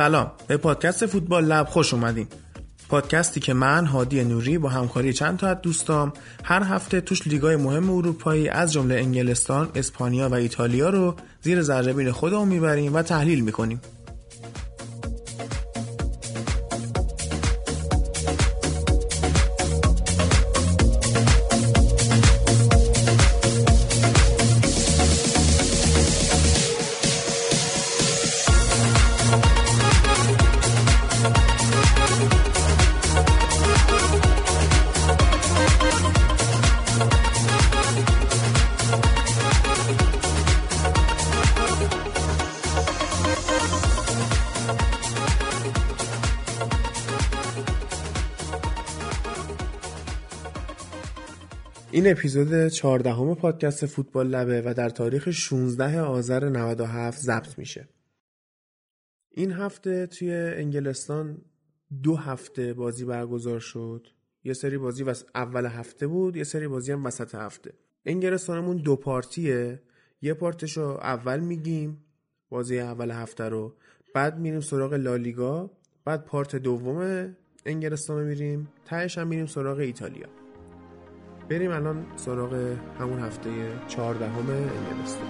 سلام. به پادکست فوتبال لب خوش اومدین. پادکستی که من هادی نوری با همکاری چند تا از دوستام هر هفته توش لیگای مهم اروپایی از جمله انگلستان، اسپانیا و ایتالیا رو زیر ذره خودمون می‌بریم و تحلیل می‌کنیم. این اپیزود 14 پادکست فوتبال لبه و در تاریخ 16 آذر 97 ضبط میشه. این هفته توی انگلستان دو هفته بازی برگزار شد. یه سری بازی وس... اول هفته بود، یه سری بازی هم وسط هفته. انگلستانمون دو پارتیه. یه پارتش رو اول میگیم بازی اول هفته رو بعد میریم سراغ لالیگا بعد پارت دوم انگلستان رو میریم تهش هم میریم سراغ ایتالیا بریم الان سراغ همون هفته چهاردهم انگلستان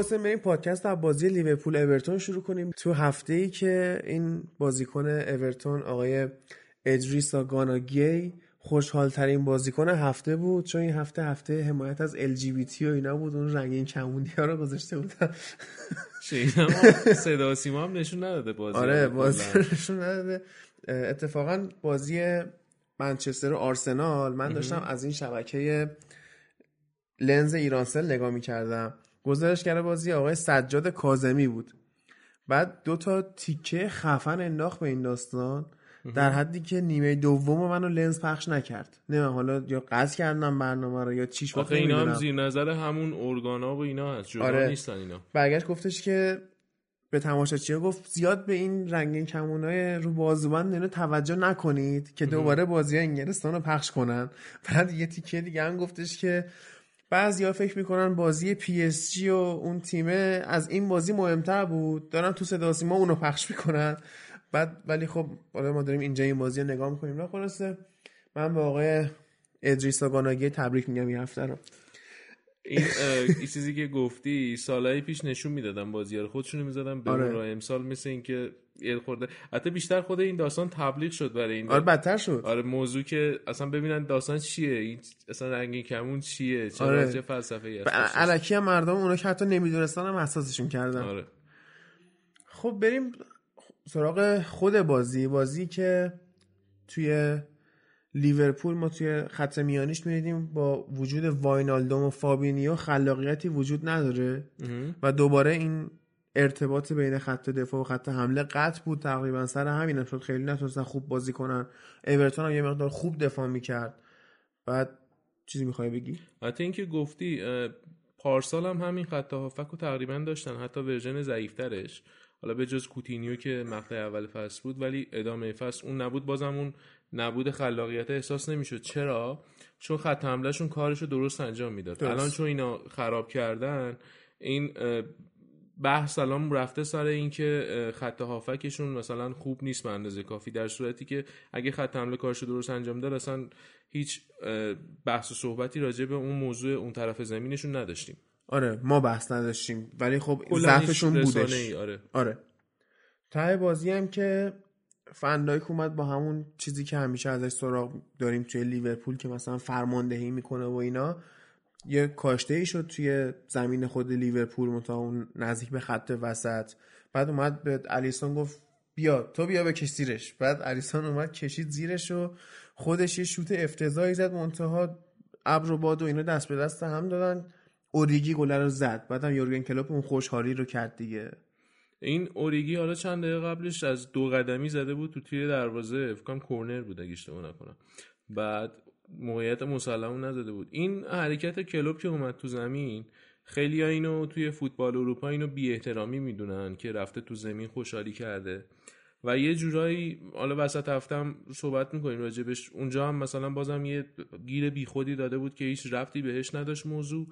واسه بریم پادکست از بازی لیورپول اورتون شروع کنیم. تو هفته ای که این بازیکن اورتون آقای ادریسا گاناگی خوشحال ترین بازیکن هفته بود. چون این هفته هفته حمایت از ال جی بی تی و اینا بود. اون رنگین کمونی ها رو گذاشته بودن صدا سیما هم نشون نداده بازی آره بازی نشون نداده. اتفاقا بازی منچستر و آرسنال. من داشتم از این شبکه لنز ایرانسل نگاه می‌کردم. گزارشگر بازی آقای سجاد کازمی بود. بعد دو تا تیکه خفن انداخت به این داستان در حدی که نیمه دوم منو لنز پخش نکرد. نه حالا یا قصد کردم برنامه رو یا چیش آخه اینا هم زیر نظر همون ارگانا و اینا هست. جدا آره. نیستن اینا. برگشت گفتش که به تماشاچیه گفت زیاد به این رنگین کمونای رو بازوبند اینو توجه نکنید که دوباره بازی انگلستان رو پخش کنن. بعد یه تیکه دیگه هم گفتش که بعضیا فکر می‌کنن بازی پی اس جی و اون تیمه از این بازی مهمتر بود. دارن تو صدا سیما اونو پخش می‌کنن. بعد ولی خب حالا ما داریم اینجا این بازی رو نگاه می‌کنیم. نه خلاصه من به آقای ادریسا گانا گی تبریک میگم این هفته رو. این چیزی که گفتی سالهای پیش نشون می‌دادن بازی رو. خودشونو می‌زدن به آره. امسال مثل اینکه خورده حتی بیشتر خود این داستان تبلیغ شد برای این آره بدتر شد آره موضوع که اصلا ببینن داستان چیه این اصلا رنگین کمون چیه چه آره. چه فلسفه ای علکی مردم اونا که حتی نمی‌دونستن هم حساسشون کردن آره. خب بریم سراغ خود بازی بازی که توی لیورپول ما توی خط میانیش می‌دیدیم با وجود واینالدوم و فابینیو خلاقیتی وجود نداره و دوباره این ارتباط بین خط دفاع و خط حمله قطع بود تقریبا. سر همین شد. خیلی نتونستن خوب بازی کنن. اورتون هم یه مقدار خوب دفاع می‌کرد. بعد چیزی می‌خوای بگی؟ حتی اینکه گفتی پارسال هم همین خط هافک رو تقریبا داشتن. حتی version ضعیفترش. حالا به جز کوتینیو که مقطع اول فصل بود ولی ادامه فصل اون نبود. بازم اون نبود خلاقیت احساس نمی‌شد. چرا؟ چون خط حملهشون کارشو درست انجام می‌داد. الان چون اینا خراب کردن این بحث سلام رفته سر اینکه خط هافکشون مثلا خوب نیست به اندازه کافی در صورتی که اگه خط حمله کارشو درست انجام داد اصلا هیچ بحث و صحبتی راجع به اون موضوع اون طرف زمینشون نداشتیم. آره ما بحث نداشتیم ولی خب ضعفشون بودش. آره. آره. ته بازی هم که فندایک اومد با همون چیزی که همیشه ازش سراغ داریم توی لیورپول که مثلا فرماندهی می‌کنه و اینا. یه کاشته ای شد توی زمین خود لیورپول متا اون نزدیک به خط وسط. بعد اومد به الیسون گفت بیا تو بیا بکش زیرش. بعد الیسون اومد کشید زیرش و خودش یه شوت افتضاحی زد. منتها ابر و باد و اینا دست به دست هم دادن. اوریگی گله رو زد. بعدم یورگن کلوپ اون خوشحالی رو کرد دیگه. این اوریگی حالا چند دقیقه قبلش از دو قدمی زده بود تو تیر دروازه. فکر کورنر بود اگه اشتباه نکنم. بعد موقعیت مسلمون نزده بود. این حرکت کلوب که اومد تو زمین خیلی اینو توی فوتبال اروپا اینو بی احترامی می‌دونن که رفته تو زمین خوشحالی کرده. و یه جورایی حالا وسط هفتم صحبت می‌کنیم راجبش. اونجا هم مثلا بازم یه گیر بیخودی داده بود که هیچ رفتی بهش نداشت موضوع.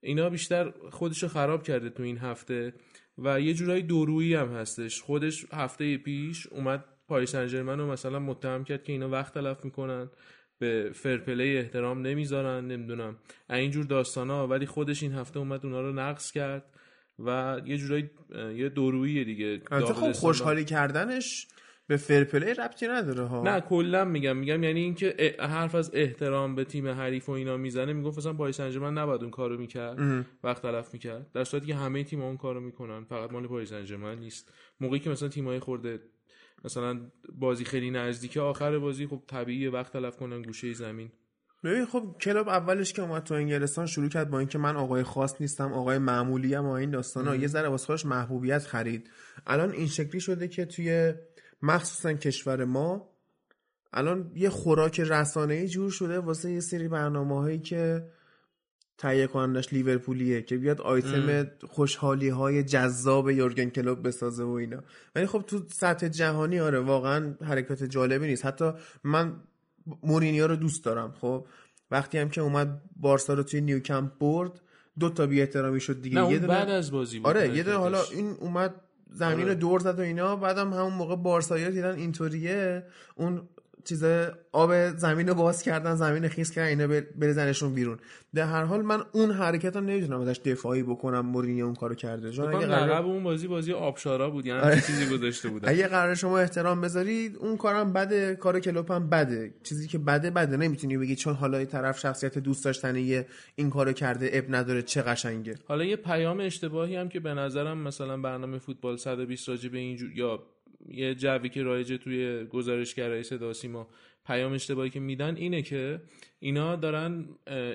اینا بیشتر خودشو خراب کرده تو این هفته. و یه جورایی دورویی هم هستش. خودش هفته پیش اومد پاریس سن رو مثلا متهم کرد که اینا وقت تلف می‌کنن. به فرپلی احترام نمی‌ذارن نمی‌دونم. اینجور داستان ها ولی خودش این هفته اومد اونا رو نقض کرد و یه جورایی یه دورویی دیگه خب خوشحالی کردنش به fair play ربطی نداره ها. نه کلا میگم. میگم یعنی اینکه حرف از احترام به تیم حریف و اینا می‌زنه می‌گفت مثلا پاریس سن نباید اون کارو می‌کرد وقت تلف می‌کرد. در صورتی که همه تیم اون کارو می‌کنن فقط مال پاریس سن نیست. موقعی که مثلا تیمای خورده مثلا بازی خیلی نزدیک آخر بازی خب طبیعیه وقت تلف کنن گوشه زمین. ببین خب کلاب اولش که اومد تو انگلستان شروع کرد با اینکه من آقای خاص نیستم آقای معمولی ام این داستانا. یه ذره واسه خودش محبوبیت خرید. الان این شکلی شده که توی مخصوصا کشور ما الان یه خوراک رسانه‌ای جور شده واسه یه سری برنامه که تهیه کنندش لیورپولیه که بیاد آیتم خوشحالی های جذاب یورگن کلوب بسازه و اینا. ولی خب تو سطح جهانی آره واقعا حرکت جالبی نیست. حتی من مورینیو رو دوست دارم خب. وقتی هم که اومد بارسا رو توی نیوکمپ برد دو تا بی احترامی شد دیگه. نه یه بعد از بازی بود آره یه حالا این اومد زمین آره. دور زد و اینا بعدم همون موقع بارسایی دیدن اینطوریه. اون چیز آب زمین رو باز کردن زمین خیس کردن اینا بریزنشون بیرون. در هر حال من اون حرکت رو نمی‌دونم ازش دفاعی بکنم مورینیو اون کارو کرده. چون اگه قرار اون بازی بازی آبشارا بود یعنی آره. چیزی گذاشته بودن. اگه قرار شما احترام بذارید اون کارم بده کار کلوپ هم بده. چیزی که بده بده. نمی‌تونی بگی چون حالا این طرف شخصیت دوست داشتنی این کارو کرده اب نداره چه قشنگه. حالا یه پیام اشتباهی هم که به نظرم مثلا برنامه فوتبال 120 راجع به اینجور یا یه جوی که رایجه توی گزارشگرای صدا سیما پیام اشتباهی که میدن اینه که اینا دارن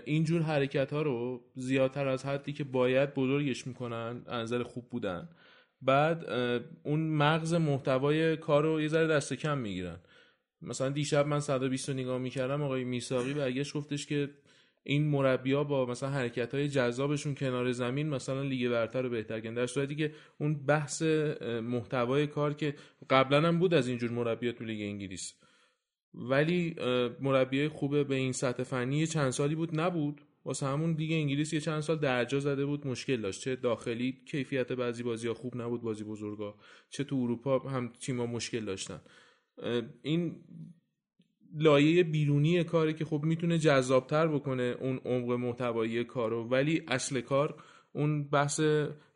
اینجور حرکت ها رو زیادتر از حدی که باید بزرگش می‌کنن نظر خوب بودن. بعد اون مغز محتوای کار رو یه ذره دست کم می‌گیرن. مثلا دیشب من 120 رو نگاه می‌کردم آقای میساقی برگشت گفتش که این مربیا با مثلا حرکت های جذابشون کنار زمین مثلا لیگ برتر رو بهتر کردن در صورتی که اون بحث محتوای کار که قبلا هم بود از اینجور مربیا تو لیگ انگلیس. ولی مربیای خوبه به این سطح فنی چند سالی بود نبود. واسه همون دیگه انگلیس یه چند سال درجا زده بود مشکل داشت. چه داخلی کیفیت بعضی بازی ها خوب نبود بازی بزرگا. چه تو اروپا هم تیما مشکل داشتن. این لایه بیرونی کاری که خب می‌تونه جذابتر بکنه اون عمق محتوایی کارو. ولی اصل کار اون بحث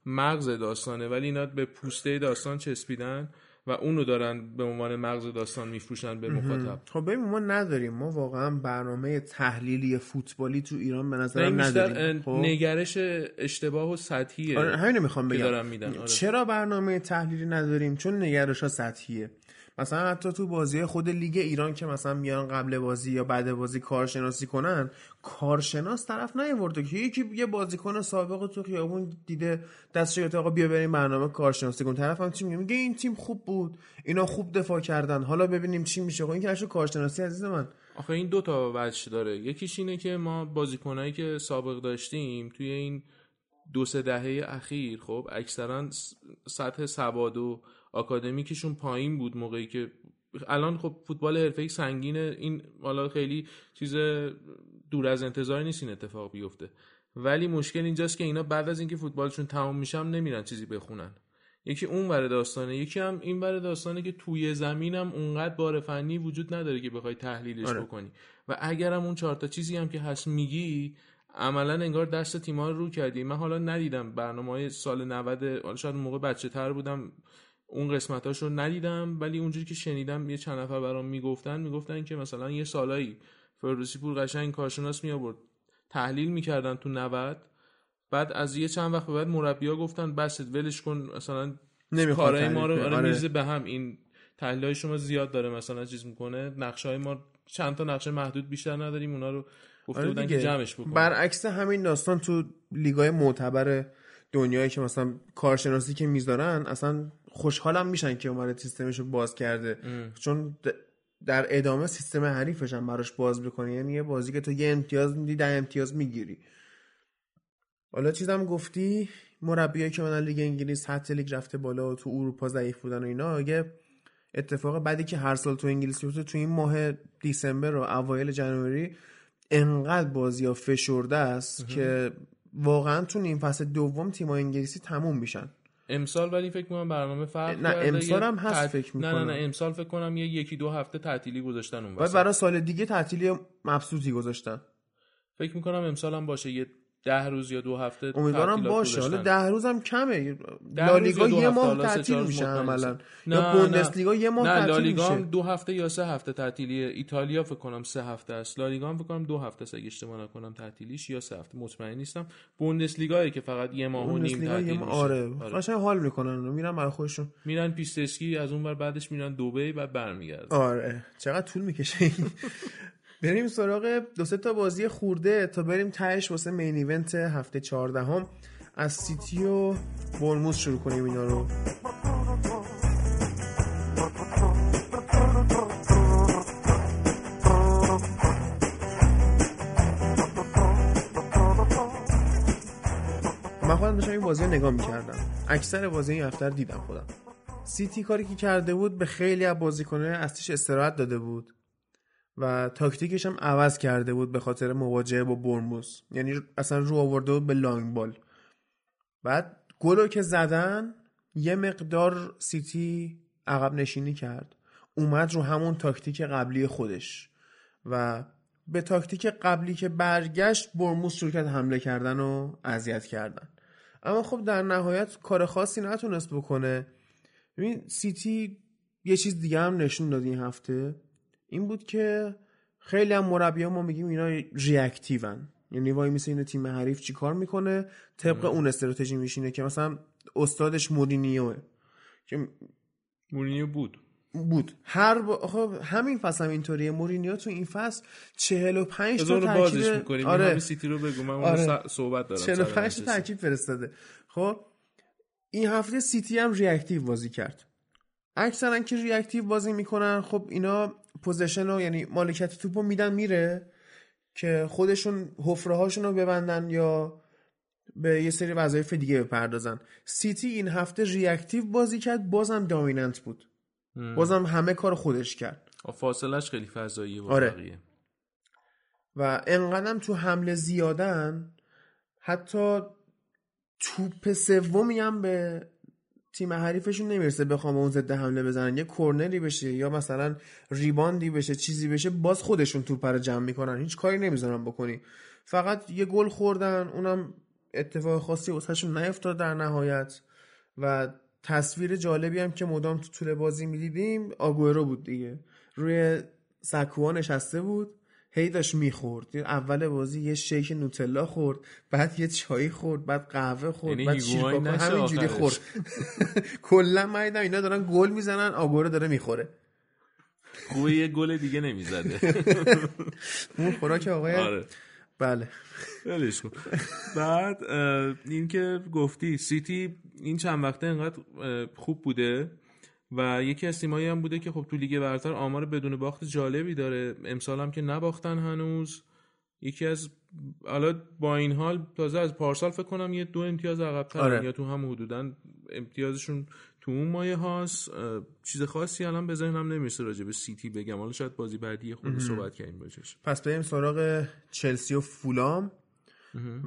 مغز داستانه. ولی اینا به پوسته داستان چسبیدن و اونو دارن به عنوان مغز داستان میفروشن به مخاطب. خب ببین ما نداریم. ما واقعا برنامه تحلیلی فوتبالی تو ایران به نظرم نداریم. خب؟ نگرش اشتباه و سطحیه آره همین می‌خوام بگم. میدن. آره. چرا برنامه تحلیلی نداریم؟ چون نگرش ها سطحیه. مثلا حتی تو بازی خود لیگ ایران که مثلا میان قبل بازی یا بعد بازی کارشناسی کنن کارشناس طرف نیورده که یکی یه بازیکن سابق تو خیابون دیده دستش آقا بیا بریم برنامه کارشناسی کن. طرف هم چی میگه؟ میگه این تیم خوب بود. اینا خوب دفاع کردن. حالا ببینیم چی میشه. خب این که کارشناسی عزیز من. آخه این دو تا وجه داره. یکیش اینه که ما بازیکنایی که سابق داشتیم توی این دو سه دهه اخیر خب اکثرا سطح سواد و آکادمیکشون پایین بود موقعی که الان خب فوتبال حرفه‌ای سنگینه. این حالا خیلی چیز دور از انتظار نیست این اتفاق بیفته. ولی مشکل اینجاست که اینا بعد از اینکه فوتبالشون تمام میشم نمیرن چیزی بخونن. یکی اون ور داستانه یکی هم این ور داستانه که توی زمینم اونقدر بار فنی وجود نداره که بخوای تحلیلش آره. بکنی. و اگرم اون چهار تا چیزی هم که هست میگی عملا انگار دست تیم‌ها رو کردی. من حالا ندیدم برنامه های سال 90 شاید موقع بچه تر بودم. اون قسمتاش رو ندیدم ولی اونجوری که شنیدم یه چند نفر برام می‌گفتن می‌گفتن که مثلا یه سالایی فردوسی پور قشنگ کارشناس می آورد تحلیل می‌کردن تو 90 بعد از یه چند وقت بعد مربیا گفتن بس ولش کن مثلا کارای ما رو آره, آره. به هم این تحلیل شما زیاد داره مثلا چیز می‌کنه نقشه های ما چند تا نقشه محدود بیشتر نداریم اونا رو گفته آره بودن. که جمعش بکنیم برعکس همین داستان تو لیگای معتبر دنیایی که مثلا کارشناسی که می‌ذارن اصلا خوشحالم میشن که اومده سیستمش رو باز کرده. چون د- در ادامه سیستم حریفش هم براش باز بکنه یعنی یه بازی که تو یه امتیاز میدی ده امتیاز می‌گیری. حالا چیزم گفتی مربیایی که من لیگ انگلیس حتی لیگ رفته بالا و تو اروپا ضعیف بودن و اینا یه اتفاق بعدی که هر سال تو انگلیس میفته تو این ماه دیسمبر و اوایل جنوری انقدر بازی ها فشرده است که واقعا تو نیم فصل دوم تیم انگلیسی تموم میشن. امسال ولی فکر کنم برنامه فرق نه،. امسال هم هست تعط- فکر نه نه می‌کنم. نه امسال فکر کنم یه یکی دو هفته تعطیلی گذاشتن اون وسط. برای سال دیگه تعطیلی مبسوطی گذاشتن فکر می‌کنم امسال هم باشه یه ده روز یا دو هفته امیدوارم باشه. حالا. ده روز هم کمه لالیگا یه ماه تعطیل میشه عملا. یا بوندسلیگا یه ماه تعطیل لالیگا هم دو هفته یا سه هفته تعطیلیه. ایتالیا فکر کنم سه هفته است. لالیگا هم فکر کنم دو هفته است اگه اشتباه نکنم تعطیلیش یا سه هفته. مطمئن نیستم. بوندسلیگا که فقط یه ماه و نیم تعطیل میشه. آره. آره. قشنگ حال می‌کنن میرن برای خودشون. میرن پیست اسکی از اون بر بعدش میرن دبی بعد برمیگردن. آره. چقدر طول می‌کشه بریم سراغ دو سه تا بازی خورده تا بریم تهش واسه مین ایونت هفته چهاردهم. از سیتی و برموز شروع کنیم اینا رو. من خودم داشتم این بازی رو نگاه می‌کردم. اکثر بازی این هفته دیدم خودم. سیتی کاری که کرده بود به خیلی از بازیکنه اصلیش استراحت داده بود. و تاکتیکش هم عوض کرده بود به خاطر مواجهه با بورنموث. یعنی اصلا رو آورده بود به long ball. بعد گلو که زدن یه مقدار سیتی عقب نشینی کرد. اومد رو همون تاکتیک قبلی خودش و به تاکتیک قبلی که برگشت بورنموث شروع حمله کردن و اذیت کردن. اما خب در نهایت کار خاصی نتونست بکنه. ببین سیتی یه چیز دیگه هم نشون داد این هفته. این بود که خیلی هم مربی ما میگیم اینا ریاکتیون. یعنی وای میسه این تیم حریف چی کار می‌کنه؟ طبق اون استراتژی میشینه که مثلا استادش مورینیوه. که مورینیو بود. بود. هر با... خب همین فصل هم اینطوریه. مورینیو تو این فصل 45 تا رو بازش ترکیب می‌کنیم. آره. سیتی رو بگو. من آره. صحبت دارم. 45 تا. ترکیب فرستاده. خب این هفته سیتی هم reactive بازی کرد. اکثرا که reactive بازی می‌کنن خب اینا possession رو یعنی مالکیت توپو میدن میره که خودشون حفره هاشون رو ببندن یا به یه سری وظایف دیگه بپردازن سیتی این هفته reactive بازی کرد بازم dominant بود ام. بازم همه کار خودش کرد فاصلش خیلی فضاییه آره. بقیه و انقدرم تو حمله زیادن حتی توپ سومی هم به تیم حریفشون نمی‌رسه بخوام اون ضد حمله بزنن. یه کرنری بشه یا مثلا ریباندی بشه چیزی بشه باز خودشون توپ رو جمع می‌کنن. هیچ کاری نمی‌ذارن بکنی. فقط یه گل خوردن اونم اتفاق خاصی واسهشون نیفتاد در نهایت. و تصویر جالبی هم که مدام تو طول بازی می‌دیدیم آگورو بود دیگه. روی سکوها نشسته بود. هی داشت می‌خورد. اول بازی یه شیک نوتلا خورد بعد یه چای خورد بعد قهوه خورد یعنی بعد نشه همینجوری. خورد. کلا من اینا دارن گل می‌زنن آگورو داره می‌خوره. خوبه یه گل دیگه نمی‌زده. اون خوراک آقای آره. بله. ولش کن. بعد این که گفتی سیتی این چند وقته انقدر اه، خوب بوده؟ و یکی از تیمایی هم بوده که خب تو لیگ برتر آمار بدون باخت جالبی داره. امسال هم که نباختن هنوز. یکی از حالا با این حال تازه از پارسال فکر کنم یه دو امتیاز عقب‌تر آره. یا تو هم حدودا امتیازشون تو اون مایه هاست. چیز خاصی الان به ذهنم نمی‌رسه راجع به سیتی بگم. حالا شاید بازی بعدی خود صحبت کردیم راجعش. پس بریم سراغ چلسی و فولام.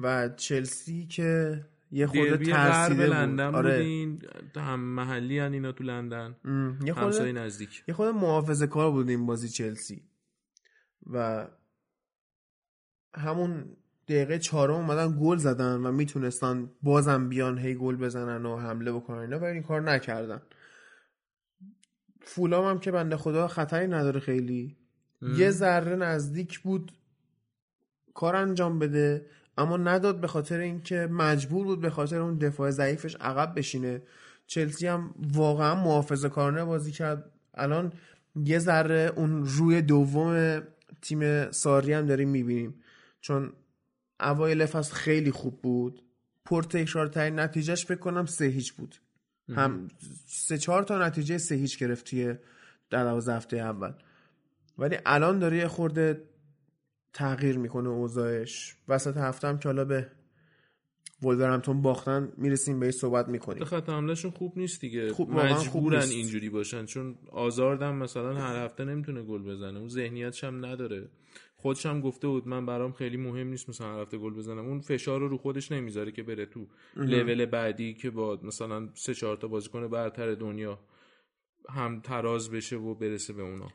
و چلسی که یه خورده ترسیده لندن بود آره. بودین هم محلی هن اینا تو لندن. ام، یه خورده نزدیک. یه خورده محافظه کار بود این بازی چلسی. و همون دقیقه چهارم اومدن گل زدن و می‌تونستن بازم بیان هی گل بزنن و حمله بکنن اینا ولی این کار نکردن. فولام هم که بنده خدا خطری نداره خیلی. یه ذره نزدیک بود کار انجام بده. اما نداد به خاطر اینکه مجبور بود به خاطر اون دفاع ضعیفش عقب بشینه. چلسی هم واقعا محافظه کارانه بازی کرد. الان یه ذره اون روی دوم تیم ساری هم داریم می‌بینیم. چون اوایل فصل خیلی خوب بود. پر تکرار ترین نتیجهش بکنم سه هیچ بود. هم سه چهار تا نتیجه سه هیچ گرفت توی در هفته اول. ولی الان داره یه خورده تغییر می‌کنه اوضاعش. وسط هفته هم که حالا به ولورهمپتون باختن می‌رسیم به صحبت می‌کنیم. خط حملهشون خوب نیست دیگه. خوب مجبورن خوب اینجوری باشن. چون آزاردم مثلا هر هفته نمی‌تونه گل بزنه. اون ذهنیتش هم نداره. خودش هم گفته بود من برام خیلی مهم نیست مثلا هر هفته گل بزنم. اون فشار رو رو خودش نمی‌ذاره که بره تو لول بعدی که با مثلا سه چهار تا بازیکن برتر دنیا هم تراز بشه و برسه به اونا.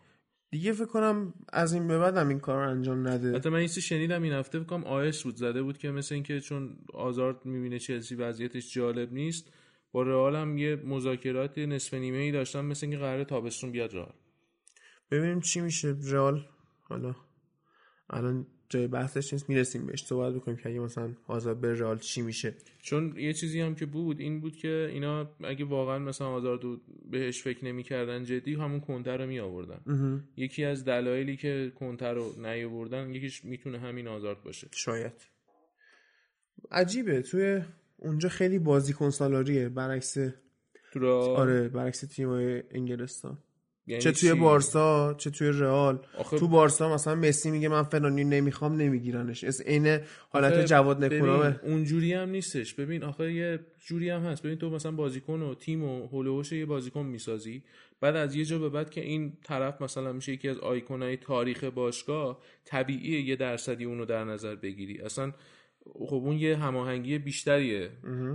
دیگه فکر کنم از این به بعدم این کار رو انجام نده. حتی من این شنیدم این هفته فکر آیس بود زده بود که مثل اینکه چون آزارد می‌بینه چلسی وضعیتش جالب نیست با رئال هم یه مذاکرات نصف نیمه ای داشتن مثل اینکه قرار تابستون بیاد رئال. ببینیم چی میشه. رئال حالا الان جای بحثش نیست می‌رسیم بهش. صحبت بکنیم که اگه مثلا آزاد به رئال چی میشه. چون یه چیزی هم که بود این بود که اینا اگه واقعا مثلا آزاد بهش فکر نمی‌کردن جدی همون کنتر رو می آوردن یکی از دلایلی که کنتر رو نیاوردن یکیش می‌تونه همین آزارد باشه. شاید. عجیبه. توی اونجا خیلی بازیکن سالاریه. برعکس آره برعکس تیمای انگلستان. یعنی چه توی بارسا چه توی رئال. تو بارسا مثلا مسی میگه من فلانی نمی‌خوام نمیگیرنش. اس عین حالت جواد نکونامه. اونجوری هم نیستش. ببین آخه یه جوری هم هست. ببین تو مثلا بازیکن و تیم و هولوش یه بازیکن می‌سازی. بعد از یه جا به بعد که این طرف مثلا میشه یکی از آیکونای تاریخ باشگاه طبیعیه یه درصدی اونو در نظر بگیری. اصلا خب اون یه هماهنگی بیشتریه.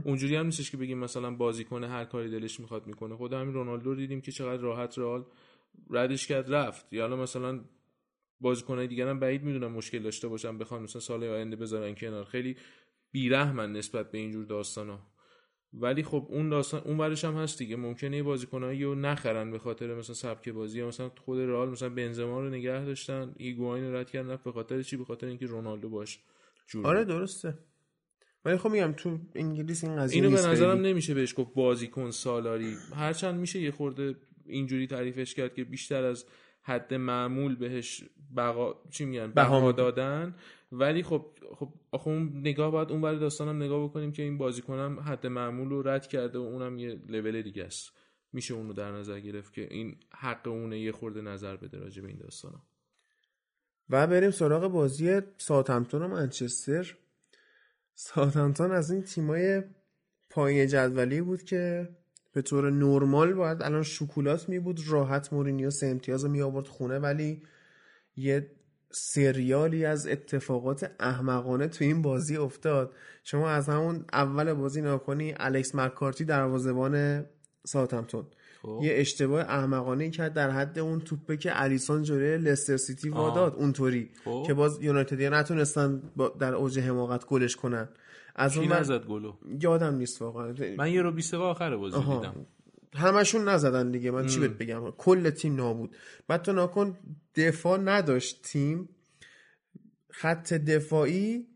اونجوری هم نیستش که بگیم مثلا بازیکن هر کاری دلش می‌خواد می‌کنه. خود همین رونالدو دیدیم که چقدر راحت رئال ردش کرد رفت. یا حالا مثلا بازیکنای دیگر هم بعید می‌دونم مشکل داشته باشن بخوان مثلا سال آینده بذارن کنار. خیلی بیرحمن نسبت به اینجور داستانا ولی خب اون داستان اون ورش هم هست دیگه. ممکنه بازیکنایی رو نخرن به خاطر مثلا سبک بازی یا مثلا خود رئال مثلا بنزما رو نگه داشتن ایگواین رو رد کردن به خاطر چی؟ به خاطر اینکه رونالدو باش جور آره درسته. ولی خب میگم تو انگلیس این قضیه اینو به نظرم نمیشه بهش گفت بازیکن سالاری. هرچند میشه یه خورده اینجوری تعریفش کرد که بیشتر از حد معمول بهش بقا چی میگن؟ بها دادن. ولی خب خب آخه اون نگاه باید اون برای داستانم نگاه بکنیم که این بازیکنم حد معمول رو رد کرده و اونم یه لول دیگه است. میشه اون رو در نظر گرفت که این حق اونه یه خورده نظر بده راجع به این داستانا. و بریم سراغ بازی ساوثهمپتون و منچستر. ساوثهمپتون از این تیمای پایین جدولی بود که به طور نرمال باید الان شکولات می بود راحت مورینیو سه امتیاز رو می آورد خونه ولی یه سریالی از اتفاقات احمقانه تو این بازی افتاد شما از همون اول بازی ناکنی الکس مکارتی دروازه‌بان ساوثهمپتون خب. یه اشتباه احمقانه کرد در حد اون توپه که الیسون جلوی لستر سیتی واداد اونطوری خب. که باز یونایتدیا نتونستن در اوج حماقت گلش کنن از اون نزد گلو؟ یادم نیست واقعا. من یه رو 20 آخر بازی دیدم. همشون نزدن دیگه. من چی بهت بگم؟ کل تیم نابود. بعد تو ناکن دفاع نداشت تیم. خط دفاعی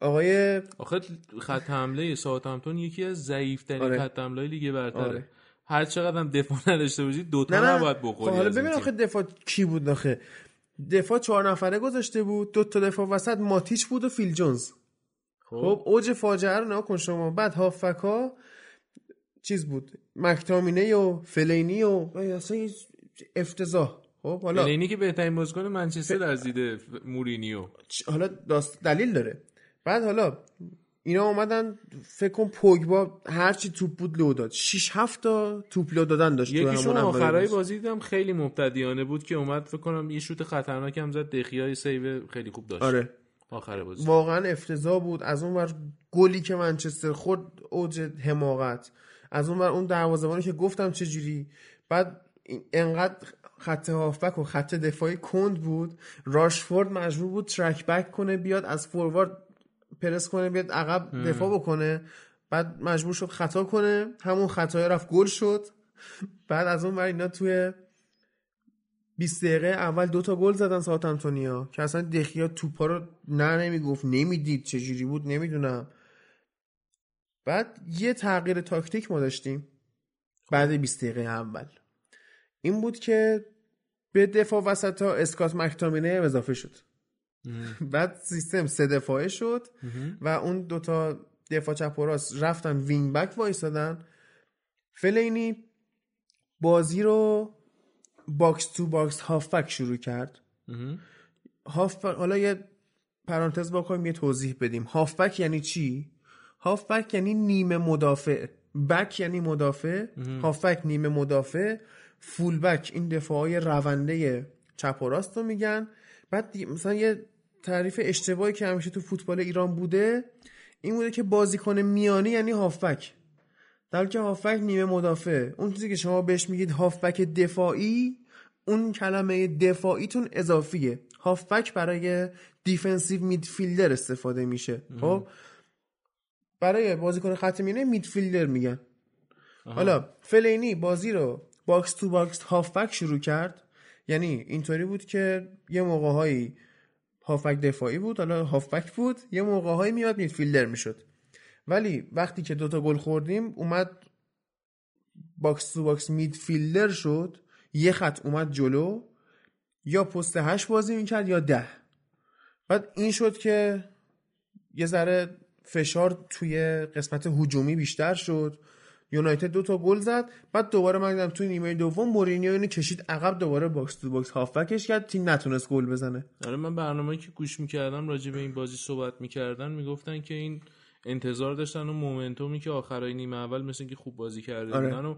آقای آخه خط حمله ساوثهمپتون یکی از ضعیف ترین آره. خط حمله لیگ برتره. آره. هر چقدر هم دفاع نداشته باشید دو تا نباید بخوری خب حالا ببین آخه دفاع کی بود آخه؟ دفاع چهار نفره گذاشته بود دو تا دفاع وسط ماتیچ بود و فیل جونز. خب, خب، اوج فاجعه رو نکن شما. بعد هافکا چیز بود؟ مکتامینه و فلینی و اصلا افتضاح. خب حالا فلینی که بهترین بازیکن منچستر از دید مورینیو. حالا داست دلیل داره. بعد حالا اینا اومدن فکر کن پوگبا هرچی توپ بود لو داد. 6 7 تا توپ لو دادن داشت یکیشون آخرای بازی. دیدم خیلی مبتدیانه بود که اومد فکر کنم یه شوت خطرناک هم زد. دخیا یه save خیلی خوب داشت. آره. آخر بازی. واقعا افتضاح بود. از اون ور گلی که منچستر خود اوج حماقت. از اون ور اون دروازه‌بانی که گفتم چه جوری. بعد انقدر خط هافبک و خط دفاعی کند بود. راشفورد مجبور بود track back کنه بیاد از فوروارد پرس کنه بیاد عقب دفاع بکنه. بعد مجبور شد خطا کنه. همون خطای رفت گل شد. بعد از اون ور اینا توی 20 دقیقه اول دوتا گل زدن ساوثهمپتونیا که اصلا دخیا توپا رو نه نمی‌گفت نمی‌دید چجوری بود نمی‌دونم. بعد یه تغییر تاکتیک ما داشتیم بعد 20 دقیقه اول. این بود که به دفاع وسط ها اسکات مکتامینه اضافه شد. بعد سیستم سه دفاعه شد و اون دوتا دفاع چپ و راست رفتن wing back وایسادن. فلاینی بازی رو box to box هافبک شروع کرد. هافبک حالا یه پرانتز بکنیم یه توضیح بدیم. هافبک یعنی چی؟ هافبک یعنی نیمه مدافع. back یعنی مدافع. هافبک نیمه مدافع. full back این دفاعای رونده چپ و راست رو میگن. بعد مثلا یه تعریف اشتباهی که همیشه تو فوتبال ایران بوده این بوده که بازیکن میانی یعنی هافبک در که هافبک نیمه مدافع. اون چیزی که شما بهش میگید هافبک دفاعی اون کلمه دفاعیتون اضافیه. هافبک برای defensive midfielder استفاده میشه. خب؟ برای بازیکن خط میانه midfielder میگن. حالا فلینی بازی رو box to box هافبک شروع کرد. یعنی اینطوری بود که یه موقعهایی هافبک دفاعی بود حالا هافبک بود. یه موقعهایی میاد midfielder می‌شد. ولی وقتی که دوتا گل خوردیم اومد box to box midfielder شد یه خط اومد جلو یا پست هشت بازی می‌کرد یا ده. بعد این شد که یه ذره فشار توی قسمت هجومی بیشتر شد. یونایتد دو تا گل زد. بعد دوباره من توی نیمه دوم مورینیو اینو کشید عقب دوباره box to box هافبکش کرد. تیم نتونست گل بزنه. آره من برنامه‌ای که گوش می‌کردم راجع به این بازی صحبت می‌کردن می‌گفتن که این انتظار داشتن اون momentum ی که آخرای نیمه اول مثل که خوب بازی کرده آره. بودن و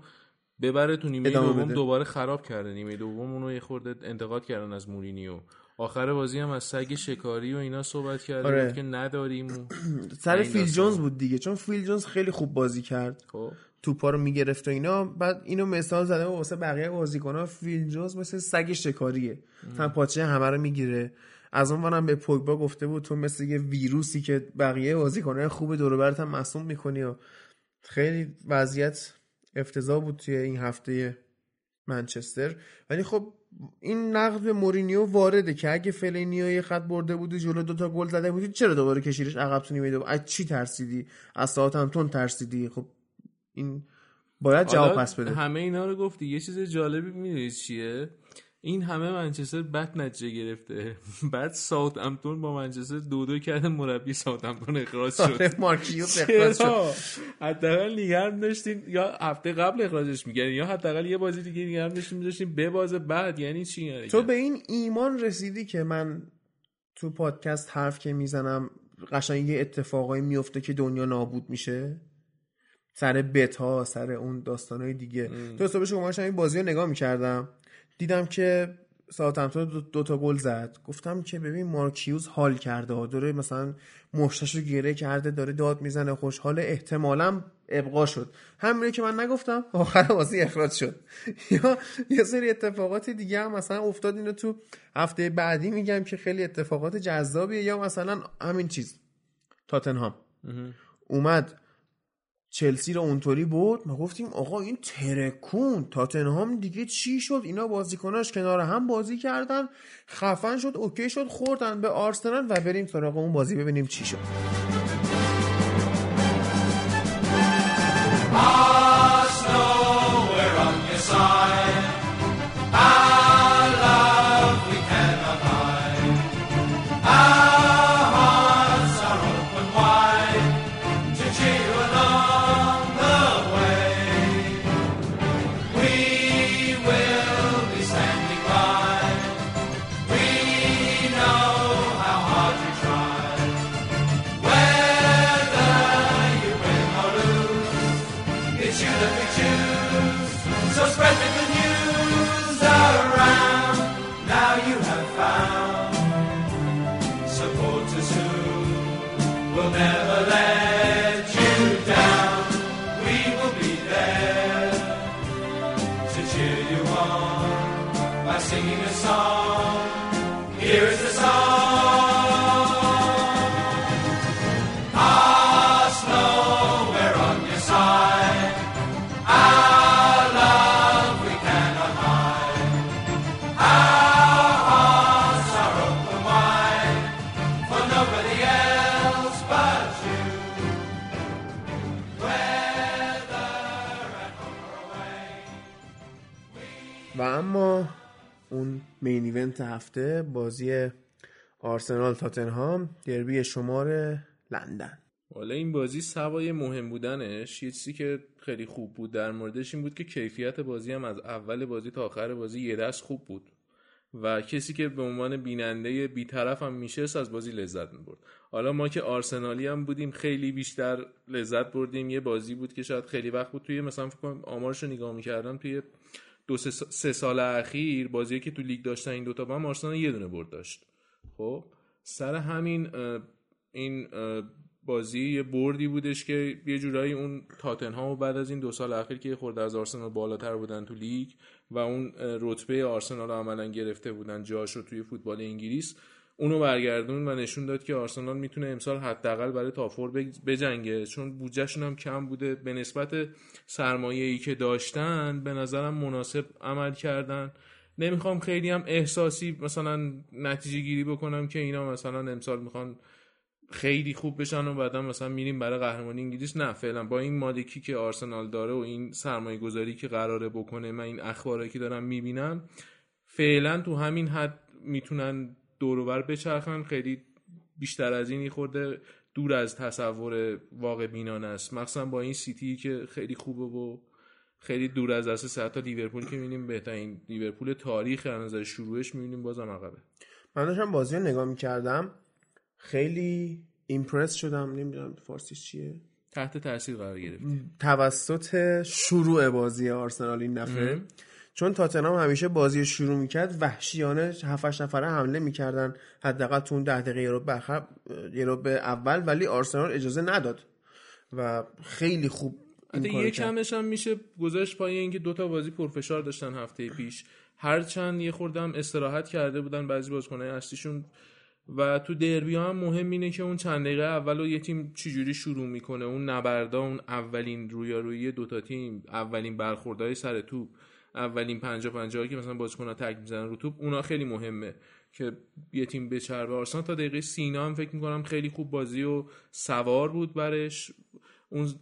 ببره تو نیمه دوم. دوباره خراب کرده. نیمه دوم اونو یه خورده انتقاد کردن از مورینیو. آخر بازی هم از سگ شکاری و اینا صحبت کرده آره. بود که نداریم و سر فیل. جونز بود دیگه. چون فیل جونز خیلی خوب بازی کرد. خب. توپا رو می‌گرفت و اینا. بعد اینو مثال زده واسه بقیه بازیکن‌ها. فیل جونز مثل سگ شکاریه. مثلا پاچه همه رو می‌گیره. از اون منم به پوگبا گفته بود تو مثل یه ویروسی که بقیه بازیکن‌های خوب دور و برت هم مسموم می‌کنی و خیلی وضعیت افتضاح بود توی این هفته منچستر. ولی خب این نقد به مورینیو وارده که اگه فلینیو یه خط برده بودی جلو دوتا گل زده بودی چرا دوباره کشیدش عقب تو نیمه از چی ترسیدی؟ از ساعتمتون ترسیدی؟ خب این باید جواب پس بده. همه اینا رو گفتی. یه چیز جالبی می‌دونید چیه؟ این همه منچستر بد نتیجه گرفته. بعد ساوت امتون با منچستر دو دو کرده مربی ساوت امتون اخراج شد. آره، مارکیوس اخراج شد. حداقل نگرم داشتین یا هفته قبل اخراجش میگن یا حداقل یه بازی دیگه نگرم داشتین میذاشتین به باز بعد. یعنی چی یعنی تو به این ایمان رسیدی که من تو پادکست حرف که می‌زنم قشنگ یه اتفاقایی میفته که دنیا نابود میشه؟ سر بتا سر اون داستانهای دیگه. تو صبح شما این بازی رو نگاه می‌کردم. دیدم که ساعتمتون دو, دو تا گل زد. گفتم که ببین مارکیوز حال کرده. داره مثلا مشتش رو گره کرده داره داد می‌زنه. خوشحال احتمالا ابقا شد. همینه که من نگفتم. آخر بازی اخراج شد. یا یه سری اتفاقات دیگه هم مثلا افتاد. اینو تو هفته بعدی میگم که خیلی اتفاقات جذابیه. یا مثلا همین چیز. تاتنهام. اومد چلسی رو اونطوری بود ما گفتیم آقا این ترکون تاتنهام دیگه چی شد؟ اینا بازیکناش کنار هم بازی کردن خفن شد اوکی شد خوردن به آرسنال و بریم سراغ اون بازی ببینیم چی شد. ایونت هفته بازی آرسنال تاتنهام دربی شمار لندن. حالا این بازی سوای مهم بودنش یه چیزی که خیلی خوب بود در موردش این بود که کیفیت بازی هم از اول بازی تا آخر بازی یه دست خوب بود. و کسی که به عنوان بیننده بیطرف هم میشه از بازی لذت می‌برد. حالا ما که آرسنالی هم بودیم خیلی بیشتر لذت بردیم. یه بازی بود که شاید خیلی وقت بود توی مثلا فکر کنم آمارش رو نگاه می‌کردم توی دو سه, سال اخیر بازی که تو لیگ داشتن این دوتا با هم آرسنال یه دونه برد داشت. خب سر همین این بازی یه بردی بودش که یه جورایی اون تاتنهام و بعد از این دو سال اخیر که خورده از آرسنال بالاتر بودن تو لیگ و اون رتبه آرسنال رو عملا گرفته بودن جاش رو توی فوتبال انگلیس اونو برگردون و نشون داد که آرسنال می‌تونه امسال حداقل برای تافور بجنگه چون بودجهشون هم کم بوده. به نسبت سرمایه ای که داشتن به نظرم مناسب عمل کردن. نمی‌خوام خیلی هم احساسی مثلا نتیجه گیری بکنم که اینا مثلا امسال می‌خوان خیلی خوب بشن و بعدا مثلا میریم برای قهرمانی انگلیس. نه فعلا با این مالکی که آرسنال داره و این سرمایه گذاری که قراره بکنه من این اخباری که دارم می‌بینم فعلا تو همین حد می‌تونن دوروبر بچرخن. خیلی بیشتر از این خورده دور از تصور واقع بینانه است. مخصوصا با این سیتی که خیلی خوبه و خیلی دور از دست حتی لیورپول که می‌بینیم بهترین لیورپول تاریخ از نظر شروعش می‌بینیم بازم عقبه. من داشتم بازی رو نگاه می‌کردم. خیلی ایمپرس شدم. نمی‌دونم فارسیش چیه. تحت تاثیر قرار گرفت. توسط شروع بازی آرسنال این دفعه. چون تاتنهام همیشه بازی شروع می‌کرد وحشیانه 7 نفره حمله می‌کردن. حداقل تو اون 10 دقیقه بخر یه به اول ولی آرسنال اجازه نداد. و خیلی خوب حتی یه کمش هم میشه گذاشت پای اینکه دوتا بازی پرفشار داشتن هفته پیش. هرچند یه خوردم استراحت کرده بودن بعضی بازیکن‌های اصلیشون. و تو دربی هم مهم اینه که اون چند دقیقه اول یه تیم چجوری شروع می‌کنه. اون نبردا اون اولین رویارویی دوتا تیم اولین برخوردهای سر توپ. اولین پنجا پنجا که مثلا بازیکن‌ها تک می‌زنن رو توپ اونا خیلی مهمه که یه تیم بچربه آرسنال. تا دقیقه سینا هم فکر می‌کنم خیلی خوب بازی و سوار بود برش. اون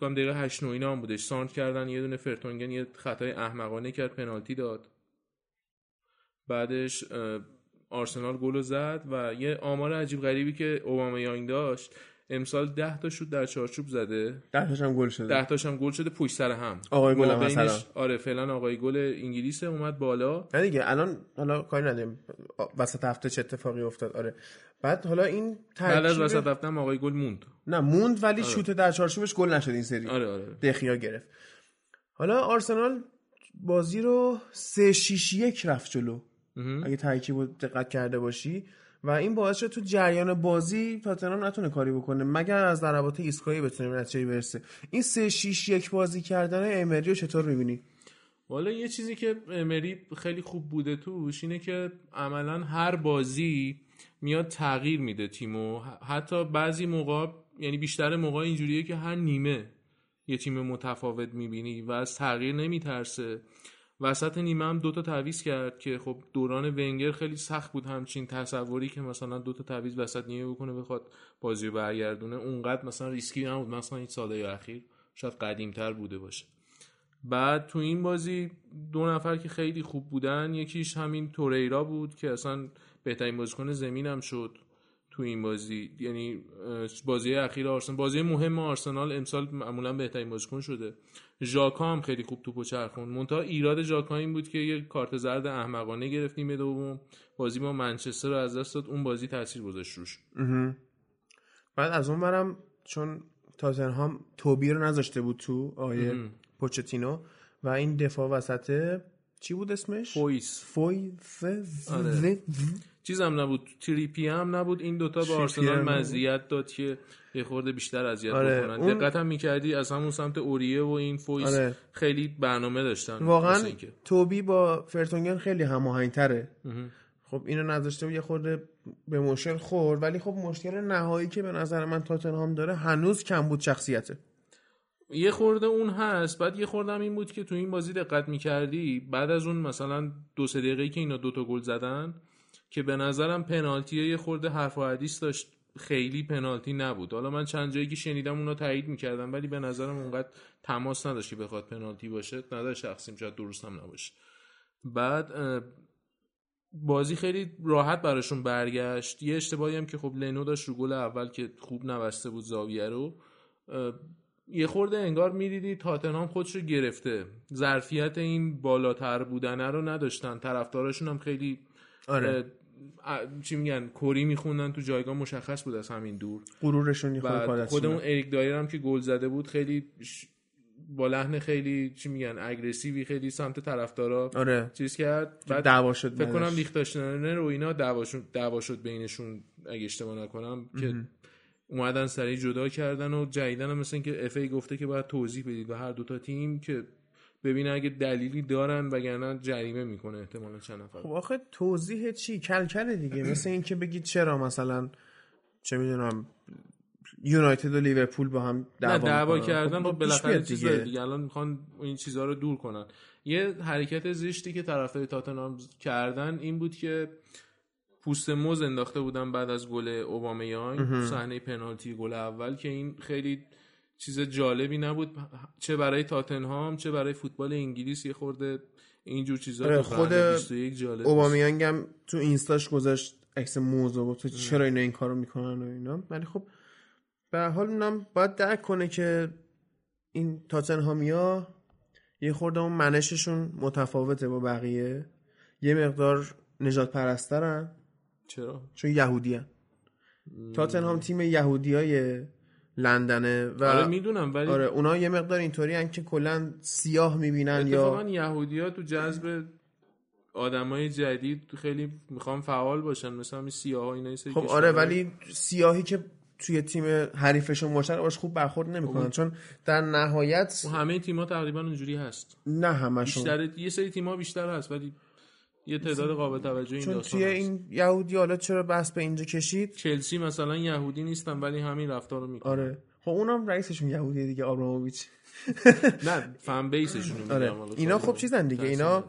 کنم دقیقه 8 9 اینا هم بودش. سانت کردن یه دونه فرتونگن یه خطای احمقانه کرد پنالتی داد. بعدش آرسنال گل زد و یه آمار عجیب غریبی که اوباما یانگ داشت. امسال 10 تا شوت در چارچوب زده. 10 تاش هم گل شده. 10 تاش هم گل شده پشت سر هم. آقای گل هم مثلا آره فعلا آقای گل انگلیس اومد بالا. نه دیگه الان حالا کاری نداریم. وسط هفته چه اتفاقی افتاد؟ آره. بعد حالا این ترکیب بعد از وسط هفته هم آقای گل موند. نه موند ولی آره. شوت در چارچوبش گل نشد این سری. آره آره دخیا گرفت. حالا آرسنال بازی رو 3 6 1 رفت جلو. اگه ترکیب دقت کرده باشی و این باعث شد تو جریان بازی تاتنهام نتونه کاری بکنه مگر از ضربات ایستگاهی بتونه نتیجه برسه. این 3 6 1 بازی کردن امری رو چطور می‌بینی؟ والا یه چیزی که امری خیلی خوب بوده توش اینه که عملا هر بازی میاد تغییر میده تیمو. حتی بعضی موقع یعنی بیشتر موقع اینجوریه که هر نیمه یه تیم متفاوت می‌بینی و از تغییر نمیترسه. وسط نیمه هم دوتا تعویز کرد که خب دوران ونگر خیلی سخت بود همچین تصوری که مثلا دوتا تعویز وسط نیمه بکنه بخواد بازی رو برگردونه. اونقدر مثلا ریسکی نبود. مثلا این ساله اخیر شاید قدیمتر بوده باشه. بعد تو این بازی دو نفر که خیلی خوب بودن یکیش همین توریرا بود که اصلا بهترین بازیکن هم شد. تو این بازی. یعنی بازی اخیر آرسنال بازی مهم آرسنال امسال معمولا بهترین بازیکن شده. ژاکا هم خیلی خوب توپو چرخون منتها ایراد ژاکا این بود که یه کارت زرد احمقانه گرفتیم دوم. بازی با منچستر رو از دست داد. اون بازی تاثیر گذاشت روش. بعد از اون برم چون تاتنهام توبی رو نذاشته بود تو آیه پوچتینو و این دفاع وسطه چی بود اسمش؟ فویس. فویس. آره. چیزم نبود. تریپی هم نبود. این دوتا به آرسنال مزیت داد که یه خورده بیشتر اذیت آره. بکنن. اون... دقت هم می‌کردی از همون سمت اوریه و این فویس آره. خیلی برنامه داشتن. واقعا توبی با فرتونگن خیلی هماهنگتره. خب اینو نذاشته یه خورده به مشکل خورد. ولی خب مشکل نهایی که به نظر من تاتنهام داره هنوز کم بود شخصیته. یه خورده اون هست. بعد یه خوردم این بود که تو این بازی دقت می‌کردی بعد از اون مثلا دو سه دقیقه که اینا دوتا گل زدن که به نظرم پنالتی یه خورده حرف و حدیث داشت. خیلی پنالتی نبود. حالا من چند جایی که شنیدم اونا تایید می‌کردم ولی به نظرم اونقدر تماس نداشت که بخواد پنالتی باشه. نظر شخصیم شاید درست هم نباشه. بعد بازی خیلی راحت براشون برگشت. یه اشتباهی هم که خب لنو داشت رو گل اول که خوب نبسته بود زاویه رو. یه خورده انگار می‌دیدی تاتنهام خودش رو گرفته. ظرفیت این بالاتر بودنه رو نداشتن. طرفداراشون هم خیلی آره. چی میگن کری میخوندن تو جایگاه مشخص بود از همین دور. غرورشون یه خورده بعد پاداش خود اون می‌دن. اریک دایر هم که گل زده بود خیلی ش- با لحن خیلی چی میگن اگریسیوی خیلی سمت طرفدارا آره. چیز کرد. بعد دعوا شد فکر کنم بعدش. لیختاشتاینر و اینا دعوا شد بینشون اگه اشتباه نکنم که اومدن سریع جدا کردن و جدیدن هم مثل اینکه اف ای گفته که باید توضیح بدید به هر دوتا تیم که ببینه اگه دلیلی دارن وگرنه جریمه می‌کنه احتمالا چند نفر. خب آخه توضیح چی؟ کلکل دیگه. مثل اینکه بگید چرا مثلا چه می‌دونم یونایتد و لیورپول با هم دعوا دعوا می‌کنن. کردن خب خب بالاخره دیگه. دیگه. الان می‌خوان این چیزها رو دور کنن. یه حرکت زشتی که طرفدار تاتنهام کردن این بود که پوست موز انداخته بودن بعد از گل اوبامیان صحنه پنالتی گل اول که این خیلی چیز جالبی نبود. چه برای تاتنهام چه برای فوتبال انگلیس یه خورده اینجور چیزا آره، تو خود 21 جالب. اوبامیانگ هم تو اینستاش گذاشت عکس موزه و تو چرا اینا این کارو می‌کنن و اینا. ولی خب به هر حال اونم باید درک کنه که این تاتنهامیا یه خورده اون منششون متفاوته با بقیه. یه مقدار نجات پرسترن چرا؟ چون یهودی تاتنهام تیم یهودی های لندنه و آره می‌دونم ولی آره اونا یه مقدار اینطوری که کلا سیاه می‌بینن یا اتفاقا یهودی ها تو جذب آدمای جدید خیلی می‌خوام فعال باشن مثلا سیاه ها اینا یه سری خب آره ولی سیاهی که توی تیم حریفشون باشن باش خوب برخورد نمی‌کنن. چون در نهایت و همه تیم‌ها تقریبا اونجوری هست. نه همشون. بیشتر یه سری تیم‌ها بیشتر هست ولی یه تعداد قابل توجه این چون توی. این یهودی حالا چرا بحث به اینجا کشید چلسی مثلا یهودی نیستن ولی همین رفتار رو می‌کنن آره خب اونم رئیسشون یهودیه دیگه آبراموویچ نه فن بیسشون آره. اینا خب چیزن دیگه. اینا.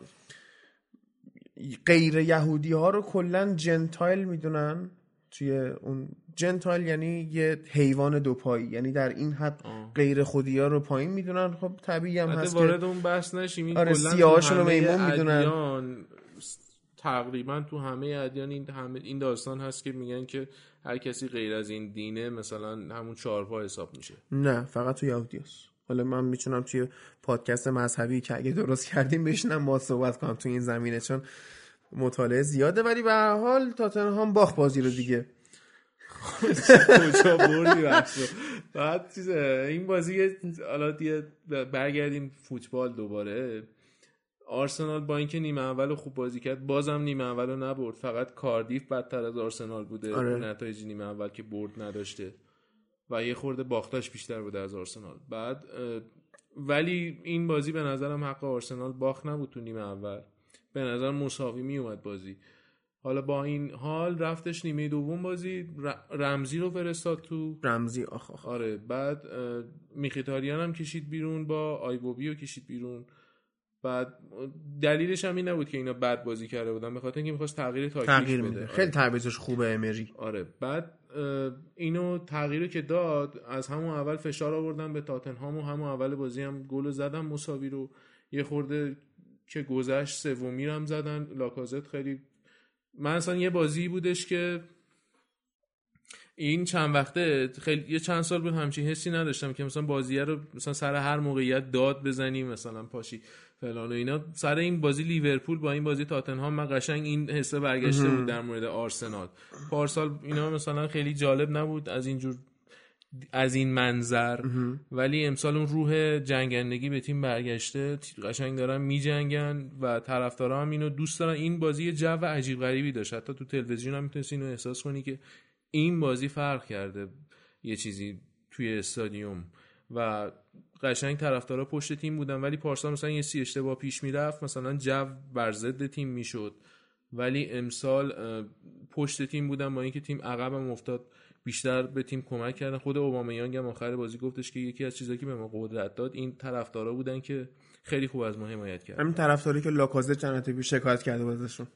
غیر یهودی ها رو کلا جنتایل می‌دونن توی اون جنتایل یعنی یه حیوان دوپایی یعنی در این حد آه. غیر خودی ها رو پایین می‌دونن خب طبیعی هم هست وارد که اون بحث نشیم این آره، سیاهاشون رو میمون می‌دونن. تقریبا تو همه ادیان این همه این داستان هست که میگن که هر کسی غیر از این دینه مثلا همون چهارپا حساب میشه. نه فقط تو یهودی هست. حالا من می‌تونم توی پادکست مذهبی که اگه درست کردیم بشینم ما صحبت کنم تو این زمینه چون مطالعه زیاده. ولی به هر حال تاتنهام باخت بازی رو دیگه. کجا بردی بعد این بازی حالا دیگه برگردیم فوتبال دوباره. آرسنال با اینکه نیمه اول خوب بازی کرد بازم نیمه اول رو نبرد. فقط کاردیف بدتر از آرسنال بوده. آره. نتایج نیمه اول که برد نداشته. و یه خورده باختاش بیشتر بوده از آرسنال. بعد ولی این بازی به نظرم حق آرسنال باخت نبود تو نیمه اول. به نظر مساوی می اومد بازی. حالا با این حال رفتش نیمه دوم بازی. رمزی رو فرستاد تو. رمزی آخ آخ. آره بعد میخیتاریان هم کشید بیرون با آیبوبی رو کشید بیرون. بعد دلیلش هم این نبود که اینا بد بازی کرده بودن به خاطر اینکه می‌خواست تغییر تاکتیک تغییر بده. آره. خیلی تعویضش خوبه امری. آره. بعد اینو تغییر رو که داد از همون اول فشار آوردن به تاتنهام و همون اول بازی هم گل زدن مساوی رو. یه خورده که گذشت سومی هم زدن. لاکازت خیلی من اصلا یه بازی بودش که این چند وقته خیلی یه چند سال بود همچین حسی نداشتم که مثلا بازیه رو مثلا سر هر موقعیت داد بزنیم مثلا پاشی. فلان و اینا. سر این بازی لیورپول با این بازی تاتنهام من قشنگ این حسه برگشته بود در مورد آرسنال. پارسال اینا مثلا خیلی جالب نبود از اینجور از این منظر. ولی امسال اون روح جنگندگی به تیم برگشته. قشنگ دارن میجنگن و طرفدارا هم اینو دوست دارن. این بازی جو عجیب غریبی داشت. حتی تو تلویزیون هم می‌تونستی اینو احساس کنی که این بازی فرق کرده یه چیزی توی استادیوم. و قشنگ طرفدارا پشت تیم بودن ولی پارسال مثلا یه سی اشتباه پیش می‌رفت مثلا جو بر ضد تیم می‌شد. ولی امسال پشت تیم بودن با اینکه تیم عقب هم افتاد بیشتر به تیم کمک کردن. خود اوبامیانگ هم آخر بازی گفتش که یکی از چیزایی که به ما قدرت داد این طرفدارا بودن که خیلی خوب از ما حمایت کردن. همین طرفداری که لاکازت چند پیش شکایت کرده بود ازشون.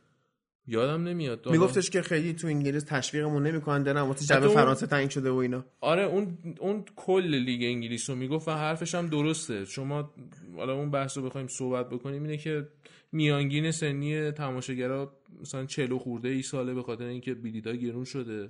یادم نمیاد. میگفتش که خیلی تو انگلیس تشویقمون نمی‌کنن دارن واسه اون- فرانسه تعیین شده و اینا. آره اون اون کل لیگ انگلیس رو می‌گفت و حرفش هم درسته. شما حالا اون بحث رو بخوایم صحبت بکنیم اینه که میانگین سنی تماشاگرا مثلا 40 خورده ای ساله به خاطر اینکه بلیطا گرون شده.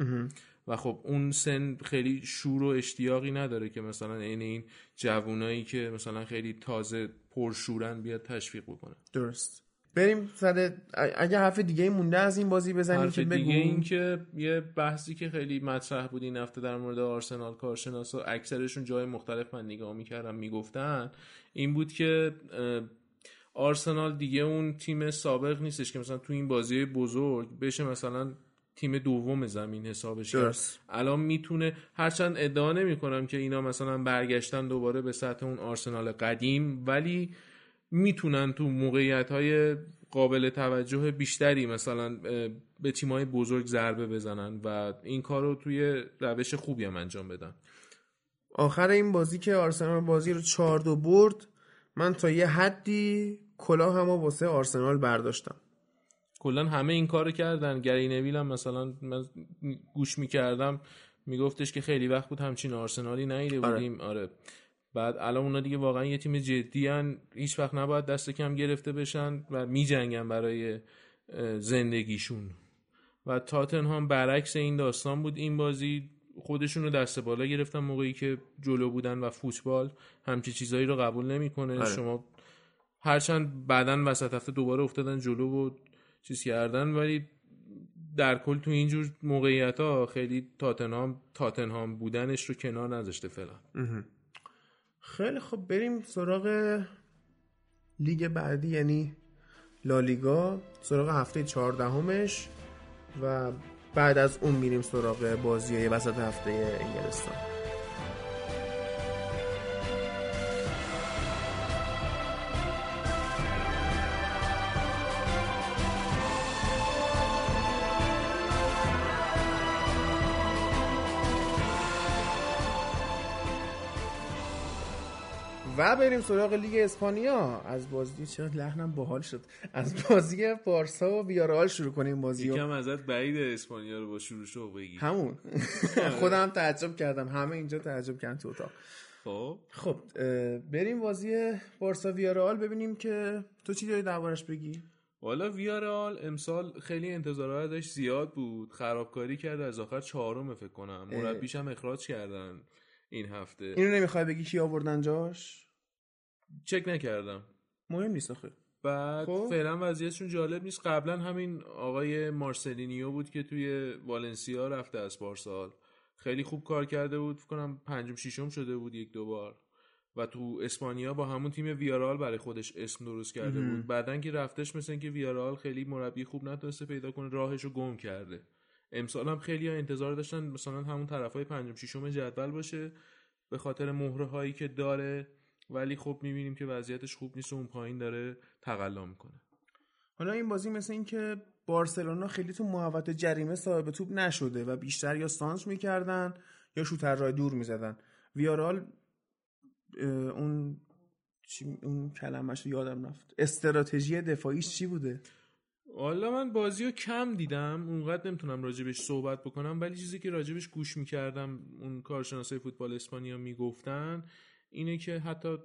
و خب اون سن خیلی شور و اشتیاقی نداره که مثلا عین این جوونایی که مثلا خیلی تازه پرشورن بیاد تشویق بکنه درست. بریم سر اگه حرف دیگه مونده از این بازی بزنیم که دیگه بگو این که یه بحثی که خیلی مطرح بود این هفته در مورد آرسنال کارشناسا اکثرشون جای مختلف من نگاه می‌کردم می‌گفتن این بود که آرسنال دیگه اون تیم سابق نیستش که مثلا تو این بازی بزرگ بشه مثلا تیم دوم زمین حسابش کرد. الان می‌تونه هرچند ادعا نمی کنم که اینا مثلا برگشتن دوباره به سطح اون آرسنال قدیم ولی می‌تونن تو موقعیت های قابل توجه بیشتری مثلا به تیمای بزرگ ضربه بزنن و این کار رو توی روش خوبی هم انجام بدن آخر این بازی که آرسنال بازی رو چهار دو برد من تا یه حدی کلاه هم واسه آرسنال برداشتم کلا همه این کارو کردن گری نویل هم مثلا من گوش می‌کردم میگفتش که خیلی وقت بود همچین آرسنالی نیده آره. بودیم آره. بعد الان اونا دیگه واقعا یه تیم جدی هن. هیچ وقت نباید دست کم گرفته بشن و میجنگن برای زندگیشون. و تاتنهام برعکس این داستان بود. این بازی خودشون رو دست بالا گرفتن موقعی که جلو بودن و فوتبال همچی چیزایی رو قبول نمی‌کنه. آره. شما هرچند بعدا وسط هفته دوباره افتادن جلو و چیز کردن ولی در کل تو اینجور موقعیت ها خیلی تاتنهام تاتنهام بودنش رو کنار نذاشته فعلا. خیلی خب بریم سراغ لیگ بعدی یعنی لالیگا سراغ هفته چهاردهمش و بعد از اون میریم سراغ بازی وسط هفته انگلستان. و بریم سراغ لیگ اسپانیا. از بازی چرا لحنم باحال شد. از بازی بارسا و ویارال شروع کنیم بازی. یکم ازت بعید اسپانیا رو با شروع شو بگی. همون. خودم تعجب کردم. همه اینجا تعجب کردن تو اتاق. خب. خب بریم بازی بارسا ویارال ببینیم که تو چی داری دربارش بگی؟ والا ویارال امسال خیلی انتظاراتش زیاد بود. خرابکاری کرد از آخر چهارم فکر کنم. مربیش هم اخراج کردن این هفته. اینو نمی‌خوای بگی کی آوردن جاش؟ چک نکردم. مهم نیست آخه. بعد خب. فعلا وضعیتشون جالب نیست. قبلا همین آقای مارسلینیو بود که توی والنسیا رفته از پارسال خیلی خوب کار کرده بود. فکر کنم پنجم ششم شده بود یک دو بار. و تو اسپانیا با همون تیم ویارال برای خودش اسم درست کرده بود. بعدا که رفتش مثل اینکه ویارال خیلی مربی خوب نتونسته پیدا کنه راهش رو گم کرده. امسال هم خیلی ها انتظار داشتن مثلا همون طرف های پنجم ششم جدول باشه. به خاطر مهره هایی که داره. ولی خب می‌بینیم که وضعیتش خوب نیست و اون پایین داره تقلا می‌کنه. حالا این بازی مثل این که بارسلونا خیلی تو محوطه جریمه صاحب توپ نشده و بیشتر یا سانس می‌کردن یا شوتر راه دور می‌زدن. ویارال اون چی اون کلمش رو یادم رفت. استراتژی دفاعیش چی بوده؟ حالا من بازی رو کم دیدم. اونقدر نمی‌تونم راجبش صحبت بکنم ولی چیزی که راجبش گوش می‌کردم اون کارشناسای فوتبال اسپانیا می‌گفتن اینه که حتی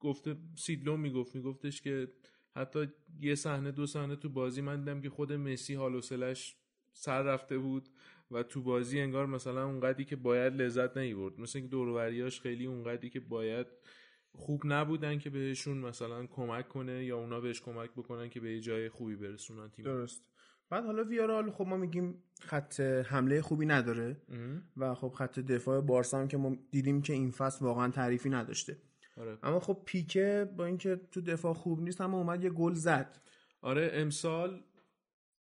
گفته سیدلو می‌گفت میگفتش که حتی یه صحنه دو صحنه تو بازی من دیدم که خود مسی حال و حوصله‌اش سر رفته بود و تو بازی انگار مثلا اونقدری که باید لذت نمی‌برد مثل اینکه دوروریاش خیلی اونقدری که باید خوب نبودن که بهشون مثلا کمک کنه یا اونا بهش کمک بکنن که به جای خوبی برسونن تیم درست بعد حالا ویارال خب ما میگیم خط حمله خوبی نداره و خب خط دفاع بارسا هم که ما دیدیم که این فصل واقعا تعریفی نداشته. آره. اما خب پیکه با اینکه تو دفاع خوب نیست اما اومد یه گل زد. آره امسال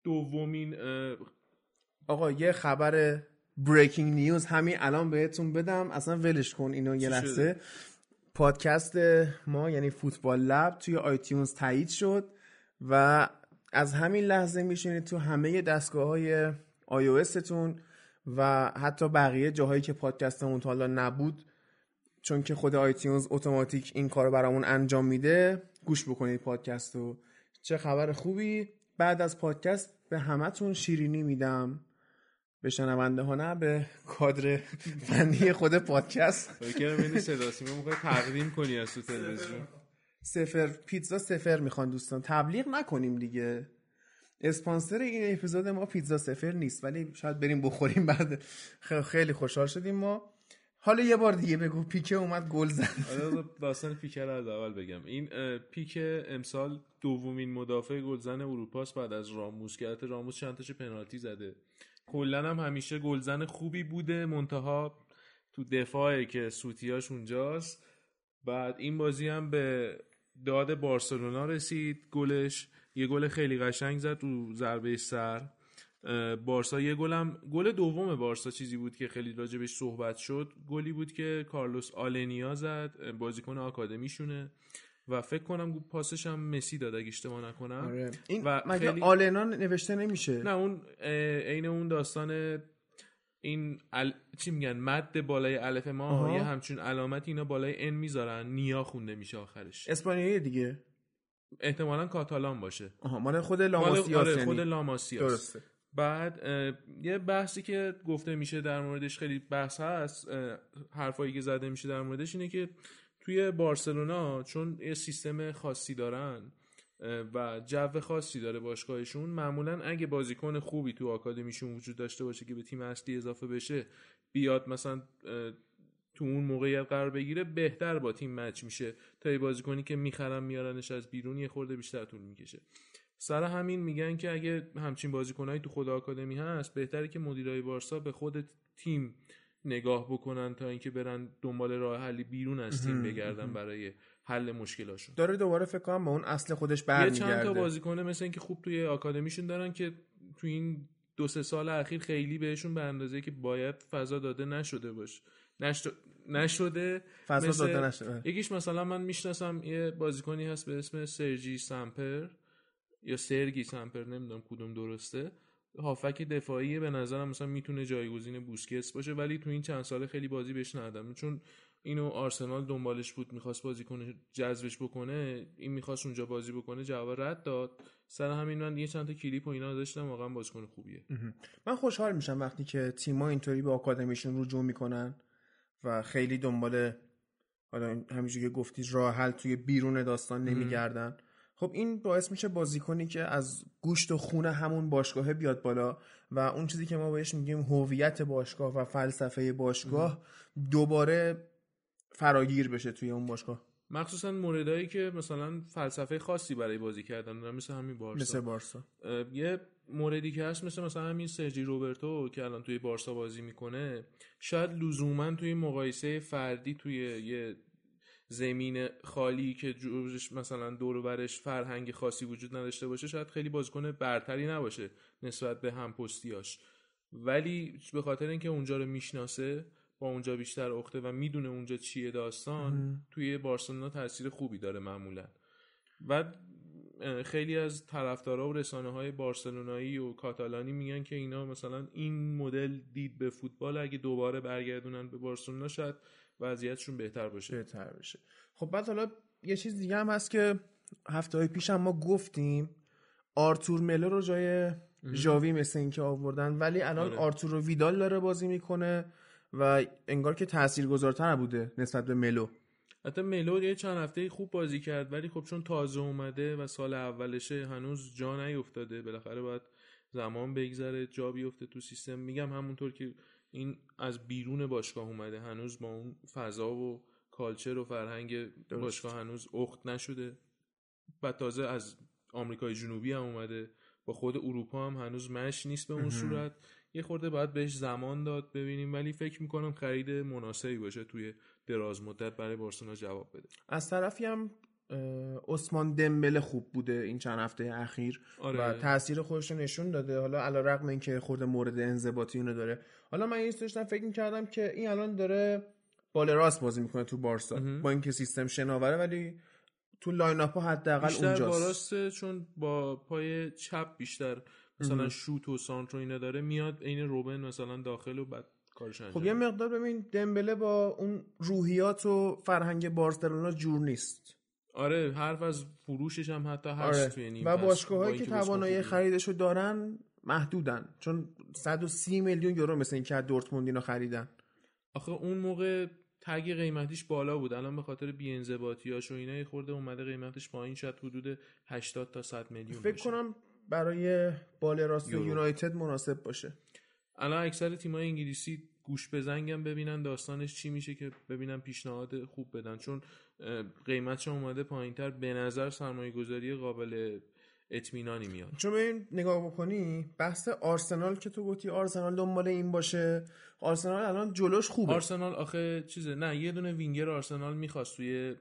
دومین اه، آقا یه خبر بریکینگ نیوز همین الان بهتون بدم. اصلا ولش کن اینو یه لحظه؟ پادکست ما یعنی فوتبال لب توی آیتیونز تایید شد و از همین لحظه میشینید تو همه دستگاه های تون و حتی بقیه جاهایی که پادکستمون تا حالا نبود چون که خود آیتیونز اتوماتیک این کار برامون انجام میده گوش بکنید پادکست رو چه خبر خوبی؟ بعد از پادکست به همتون شیرینی میدم. به شنونده ها نه به کادر فنی خود پادکست. فکر کنم صدا سیما تقدیم کنی از تو تلویزیون. سفر پیتزا سفر می‌خوان دوستان. تبلیغ نکنیم دیگه. اسپانسر این اپیزود ما پیتزا سفر نیست ولی شاید بریم بخوریم بعد. خیلی خوشحال شدیم ما. حالا یه بار دیگه بگو پیکه اومد گل زد. حالا داستان پیک رو از اول بگم. این اه، پیک امسال دومین مدافع گلزن اروپاست بعد از راموس که راموس چند تاشو پنالتی زده. کلا هم همیشه گلزن خوبی بوده منتها تو دفاعه که سوتیاش اونجاست. بعد این بازی هم به داد بارسلونا رسید گلش یه گل خیلی قشنگ زد رو ضربه سر. بارسا یه گلم گل دوم بارسا چیزی بود که خیلی راجبش صحبت شد. گلی بود که کارلوس آلنیا زد بازیکن آکادمیشونه و فکر کنم پاسش هم مسی داد اگه اشتباه نکنم. آره. این و مگه خیلی- آلنا نوشته نمیشه؟ نه اون عین اون داستان این ال... چی میگن؟ مد بالای الف ما آها. یه همچون علامت اینا بالای ان می‌ذارن. نیا خونده میشه آخرش. اسپانیایی دیگه. احتمالا کاتالان باشه. آها مال خود مال لاماسیاس آره یعنی. خود لاماسیاس. درسته. بعد یه بحثی که گفته میشه در موردش خیلی بحث هست حرفایی که زده میشه در موردش اینه که توی بارسلونا چون یه سیستم خاصی دارن و جو خاصی داره باشگاهشون معمولا اگه بازیکن خوبی تو آکادمیشون وجود داشته باشه که به تیم اصلی اضافه بشه بیاد مثلا تو اون موقعیت قرار بگیره بهتر با تیم مچ میشه. تا یه بازیکنی که می‌خرن میارنش از بیرون یه خورده بیشتر طول می‌کشه. سر همین میگن که اگه همچین بازیکنایی تو خود آکادمی هست بهتره که مدیرای بارسا به خود تیم نگاه بکنن تا اینکه برن دنبال راه حلی بیرون از تیم بگردن برای حل مشکلاشون. داره دوباره فکر کنم به اون اصل خودش یه چند تا برمیگرده. بازیکن مثل اینکه خوب توی آکادمیشون دارن که توی این دو سه سال اخیر خیلی بهشون به اندازه که باید فضا داده نشده باشه نشد... نشده فضا مثل- داده نشده یکیش مثلا من می‌شناسم یه بازیکنی هست به اسم سرجی سامپر یا سرگی سامپر نمی‌دونم کدوم درسته. هافک دفاعی به نظرم مثلا می‌تونه جایگزین بوسکتس باشه ولی تو این چند ساله خیلی بازی بهش ندادم. چون اینو آرسنال دنبالش بود می‌خواست بازی کنه جذبش بکنه این می‌خواست اونجا بازی بکنه جواب رد داد. سر همین من یه چند تا کلیپ و اینا داشتم واقعا بازیکن خوبیه. من خوشحال میشم وقتی که تیما اینطوری به آکادمیشون رجوع می‌کنن و خیلی دنبال حالا همینجوری که گفتی راه حل توی بیرون داستان نمیگردن. خب این باعث میشه بازیکنی که از گوشت و خون همون باشگاه بیاد بالا و اون چیزی که ما بهش میگیم هویت باشگاه و فلسفه باشگاه دوباره فراگیر بشه توی اون باشگاه. مخصوصا موردایی که مثلا فلسفه خاصی برای بازی کردن دارن مثل همین بارسا. مثل بارسا. یه موردی که هست مثل مثلا همین سرجی روبرتو که الان توی بارسا بازی می‌کنه شاید لزوما توی مقایسه فردی توی یه زمین خالی که جورش مثلا دور برش فرهنگ خاصی وجود نداشته باشه شاید خیلی بازیکن برتری نباشه نسبت به هم پستیاش. ولی به خاطر اینکه اونجا رو می‌شناسه با اونجا بیشتر اخته و می‌دونه اونجا چیه داستان توی بارسلونا تاثیر خوبی داره معمولا. و خیلی از طرفدارا و رسانه های بارسلونایی و کاتالانی میگن که اینا مثلا این مدل دید به فوتبال اگه دوباره برگردونن به بارسلونا شاید وضعیتشون بهتر باشه. بهتر بشه. خب بعد حالا یه چیز دیگه هم هست که هفته های پیش هم ما گفتیم آرتور ملو رو جای ژاوی مثل اینکه آوردن ولی الان آره. آرتور ویدال داره بازی می‌کنه. و انگار که تاثیرگذارتر بوده نسبت به ملو. حتی ملو یه چند هفته خوب بازی کرد ولی خب چون تازه اومده و سال اولشه هنوز جا نیفتاده. بالاخره باید زمان بگذره جا بیفته تو سیستم. میگم همونطور که این از بیرون باشگاه اومده. هنوز با اون فضا و کالچر و فرهنگ باشگاه هنوز اخت نشده. و تازه از آمریکای جنوبی هم اومده. با خود اروپا هم هنوز مش نیست به اون صورت. یه خورده باید بهش زمان داد ببینیم ولی فکر می‌کنم خرید مناسبی باشه توی دراز مدت برای بارسلونا جواب بده. از طرفی هم عثمان دمبله خوب بوده این چند هفته اخیر آره. و تاثیر خودش رو نشون داده. حالا علا رقم این که خورده مورد انضباطی اونو داره. حالا من این داشتم فکر می‌کردم که این الان داره بال راست بازی می‌کنه تو بارسا با اینکه سیستم شناوره ولی تو line up حداقل بیشتر اونجاست. باراسته چون با پای چپ بیشتر مثلا شوت و سانتر و اینا داره میاد عین روبن مثلا داخل و بعد کارش انجام خب یه مقدار ببین دمبله با اون روحیات و فرهنگ بارسلونا جور نیست آره حرف از فروشش هم حتی هست آره. توی نیم و. باشگاهایی با که توانایی. خریدشو دارن محدودن چون 130 میلیون یورو مثل این که از دورتموند اینا خریدن آخه اون موقع تگ قیمتیش بالا بود الان به خاطر بی‌انضباطیاش و اینا خورده اومده قیمتش پایین شد حدود 80 تا 100 میلیون فکر بشه. کنم برای بال راست. یونایتد مناسب باشه. الان اکثر تیم‌های انگلیسی گوش بزنگم ببینن داستانش چی میشه که ببینن پیشنهاد خوب بدن. چون قیمتش اومده پایینتر به نظر سرمایه گذاری قابل اطمینانی میاد. چون ببین نگاه بکنی بحث آرسنال که تو گفتی آرسنال دنبال این باشه. آرسنال الان جلوش خوبه. آرسنال آخه چیزه نه یه دونه وینگر آرسنال می‌خواست توی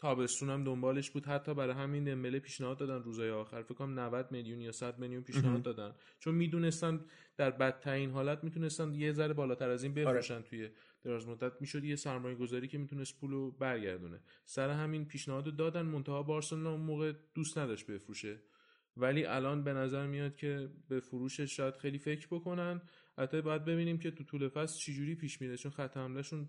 تابستون هم دنبالش بود. حتی برای همین دمبله پیشنهاد دادن روزای آخر. فکر کنم 90 میلیون یا 100 میلیون پیشنهاد دادن. چون می‌دونستن در بدترین حالت می‌تونستن یه ذره بالاتر از این بفروشن توی دراز مدت. می‌شد یه سرمایه گذاری که می‌تونست پولو برگردونه. سر همین پیشنهاد رو دادن. منتها بارسلونا اون موقع دوست نداشت بفروشه. ولی الان به نظر میاد که به فروشش شاید خیلی فکر بکنن. حتی باید ببینیم که تو طول فصل چجوری پیش میره. چون خط حملهشون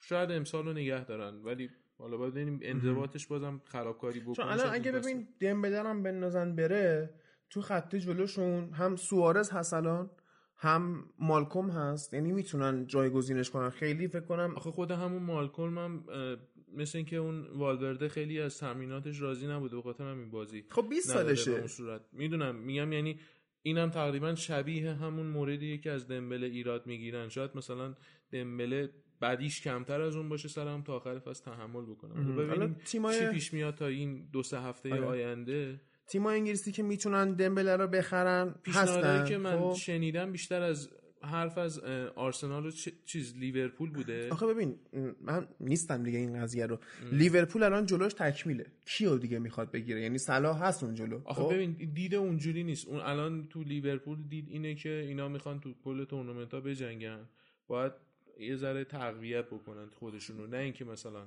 شاید امسال رو نگه دارن. ولی حالا باید ببینیم انضباطش بازم خرابکاری بکنه چون الان اگه ببین دمبله هم بندازن بره تو خط جلوشون هم سوارز هست الان هم مالکوم هست یعنی می‌تونن جایگزینش کنن. خیلی فکر کنم آخه خود همون مالکلم هم مثل اینکه اون والورده خیلی از تمریناتش راضی نبوده به خاطر همین بازی خب 20 نداده به سالشه اون صورت. می‌دونم میگم یعنی اینم تقریبا شبیه همون موردیه که از دمبله ایراد می‌گیرن. شاید مثلا دمبله بعدیش کمتر از اون باشه سرم تا آخر فصل تحمل بکنم. ببینیم حالا تیمای- چی پیش میاد تا این دو سه هفته آره. آینده. تیم انگلیسی که می‌تونن دمبله رو بخرن هستن. که من خب. شنیدم بیشتر از حرف از آرسنال و چیز لیورپول بوده. آخه ببین من نیستم دیگه این قضیه رو. لیورپول الان جلوش تکمیله. کیو دیگه می‌خواد بگیره؟ یعنی صلاح هست اون جلو. آخه خب؟ ببین دید اونجوری نیست. اون الان تو لیورپول دید اینه که اینا می‌خوان تو کل تورنمنت ها بجنگن. باید یه ذره تقویت بکنن خودشونو. نه اینکه مثلا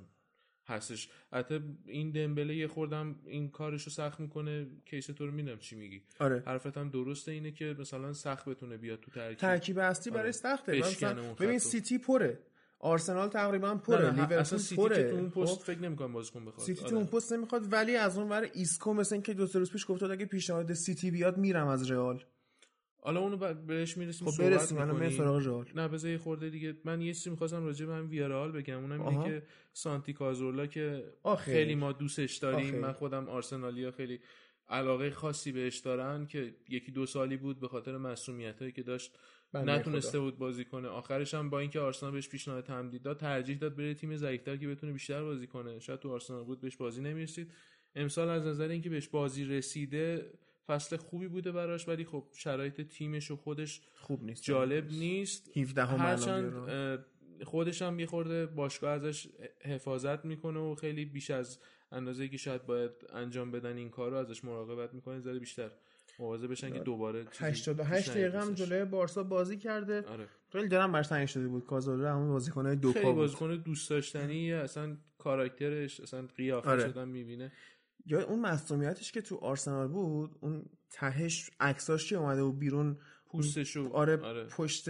هستش. حتی این دمبله یه خوردم این کارشو سخت می‌کنه case تو رو میدم چی میگی. آره. حرفت هم درسته اینه که مثلا سخت بتونه بیاد تو ترکیب. ترکیب اصلی آره. برای سخته. مثلا ببین. سیتی پره. آرسنال تقریبا پره. لیورپول پره. که تو اون پست خب؟ فکر نمی‌کنم بازیکن بخواد. سیتی آره. تو اون پست نمی‌خواد ولی از اون ور ایسکو مثل اینکه دو سه روز پیش گفته بود اگه پیشنهاد سیتی بیاد میرم از رئال. حالا اونو بهش می‌رسیم خب برسیم الان. سراغ نه بذار یه خورده دیگه من یه چیزی می‌خواستم راجع به هم ویارئال بگم اونم. اینه که سانتی کازورلا که آخه. خیلی ما دوستش داریم آخه. من خودم آرسنالیا خیلی علاقه خاصی بهش دارن که یکی دو سالی بود به خاطر مصدومیت هایی که داشت بنده نتونسته. بود بازی کنه آخرش هم با اینکه آرسنال بهش پیشنهاد تمدید داد ترجیح داد بره تیم ضعیفتر که بتونه بیشتر بازی کنه شاید تو آرسنال بود بهش بازی نمی‌رسید امسال از نظر اینکه بهش بازی رسیده فصل خوبی بوده براش ولی خب شرایط تیمش و خودش خوب نیست. جالب نیست. 17 هم هرچند خودش هم یه خورده باشگاه ازش حفاظت می‌کنه و خیلی بیش از اندازه که شاید باید انجام بدن این کار رو ازش مراقبت می‌کنه ذره بیشتر. مواظب بشن که دوباره چیزی 88 پیش دقیقه هم. جلوی بارسا بازی کرده. آره. خیلی دلم براش تنگ شده بود. کازورلا همون بازیکنای دو خیلی بازیکن دوست داشتنی اصلا کاراکترش اصلا قیافه آره. شدن می‌بینه. یا اون مصونیتش که تو آرسنال بود اون تهش عکساش که اومده و بیرون؟ پوستشو آره, آره. پشت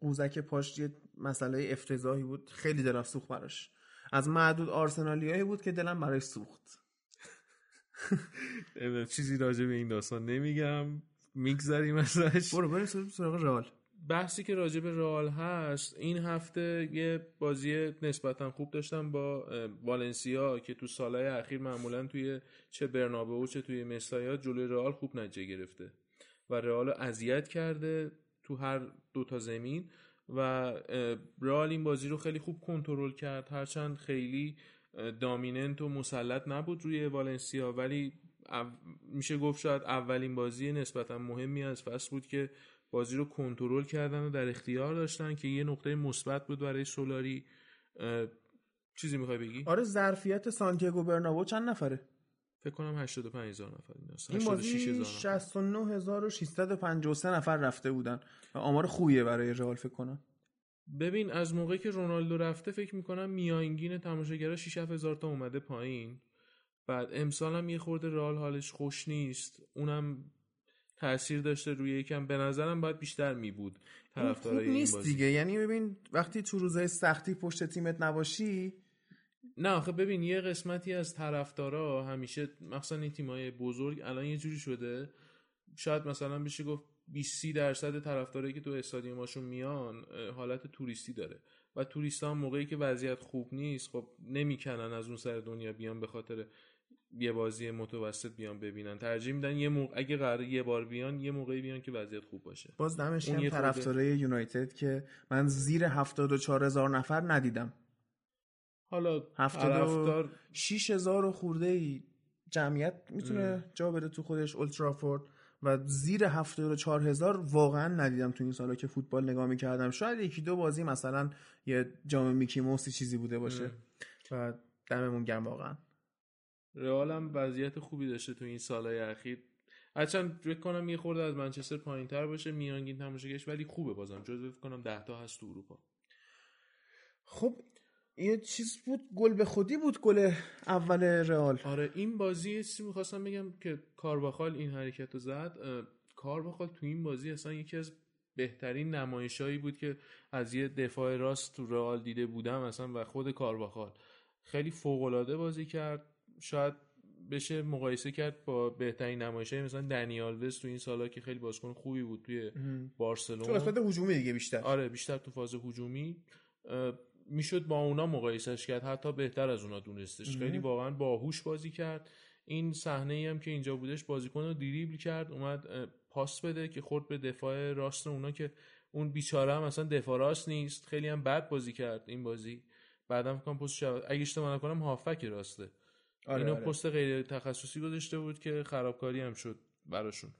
قوزک پاش یه مسئله افتضاحی بود. خیلی دلم سوخت براش. از معدود آرسنالیایی بود که دلم براش سوخت. چیزی راجع به این داستان نمیگم. میگذریم ازش. برو بریم سراغ رئال. بحثی که راجع به رئال هست این هفته یه بازی نسبتا خوب داشتم با والنسیا که تو سالهای اخیر معمولا توی چه برنابهو چه توی مستایا جلوی رئال خوب نتیجه گرفته و رئال اذیت کرده تو هر دو تا زمین و رئال این بازی رو خیلی خوب کنترل کرد. هرچند خیلی دامیننت و مسلط نبود روی والنسیا ولی میشه گفت شاید اولین بازی نسبتا مهمی از فصل بود که بازی رو کنترل کردن و در اختیار داشتن که یه نقطه مثبت بود برای سولاری. چیزی می‌خوای بگی؟ آره ظرفیت سانتیاگو برنابو چند نفره؟ فکر کنم 85 هزار نفر این هست. این 86 بازی هزار نفر. 69653 نفر رفته بودن. و آمار خوبیه برای رئال فکر کنم. ببین از موقعی که رونالدو رفته فکر می‌کنم میانگین تماشاگرها 6 هزار تا اومده پایین. بعد امسال هم یه خورده رئال حالش خوش نیست. اونم تاثیر داشته روی یکم. به نظرم باید بیشتر می بود طرفدارای این نیست بازی. دیگه. یعنی ببین وقتی تو روزهای سختی پشت تیمت نباشی نه آخه ببین یه قسمتی از طرفدارا همیشه مثلا این تیمای بزرگ الان یه جوری شده. شاید مثلا بشه گفت 20 30 درصد طرفدارایی که تو استادیوماشون میان حالت توریستی داره. و توریست هم موقعی که وضعیت خوب نیست خب نمی‌کنن از اون سر دنیا بیان به خاطر یه بازی متوسط بیان ببینن. ترجیح میدن یه موقع اگه قرار یه بار بیان یه موقعی بیان که وضعیت خوب باشه. باز دمش خورده- طرفدارای یونایتد که من زیر 74 هزار نفر ندیدم. حالا هفتاد و- طرفدار 6 هزار خورده ای جمعیت می‌تونه. جا بره تو خودش اولترافورد و زیر 74 هزار واقعا ندیدم تو این سالا که فوتبال نگاه می‌کردم. شاید یکی دو بازی مثلا یه جام میکی موسی چیزی بوده باشه. ام. و دممون گرم واقعا. رئال هم وضعیت خوبی داشته تو این سالهای اخیر. هرچند فکر کنم یه خورده از منچستر پایین تر باشه میانگین تماشاگرش ولی خوبه بازم. جزو فکر کنم 10 تا هست تو اروپا. خب یه چیز بود گل به خودی بود گل اول رئال. آره این بازی چیزی می‌خواستم بگم که کارواخال این حرکت رو زد. اه، کارواخال تو این بازی اصلا یکی از بهترین نمایشهایی بود که از یه دفاع راست تو رئال دیده بودم اصلا و خود کارواخال. خیلی فوق‌العاده بازی کرد. شاید بشه مقایسه کرد با بهترین نمایشهای مثلا دنیال وست تو این سالا که خیلی بازیکن خوبی بود توی تو بارسلون قسمت هجومی دیگه بیشتر. آره بیشتر تو فاز هجومی. می‌شد با اونا مقایسش کرد حتی بهتر از اونا دونستش. خیلی واقعا باهوش بازی کرد. این صحنه ای هم که اینجا بودش بازیکن رو دریبل کرد اومد پاس بده که خورد به دفاع راست اونا که اون بیچاره هم اصلا دفاع راست نیست. خیلی هم بد بازی کرد این بازی. بعدم فکر کنم پست شب اگه اشتباه نکنم هافک راسته. آره، اینو آره. پست غیر تخصصی گذاشته بود که خرابکاری هم شد براشون.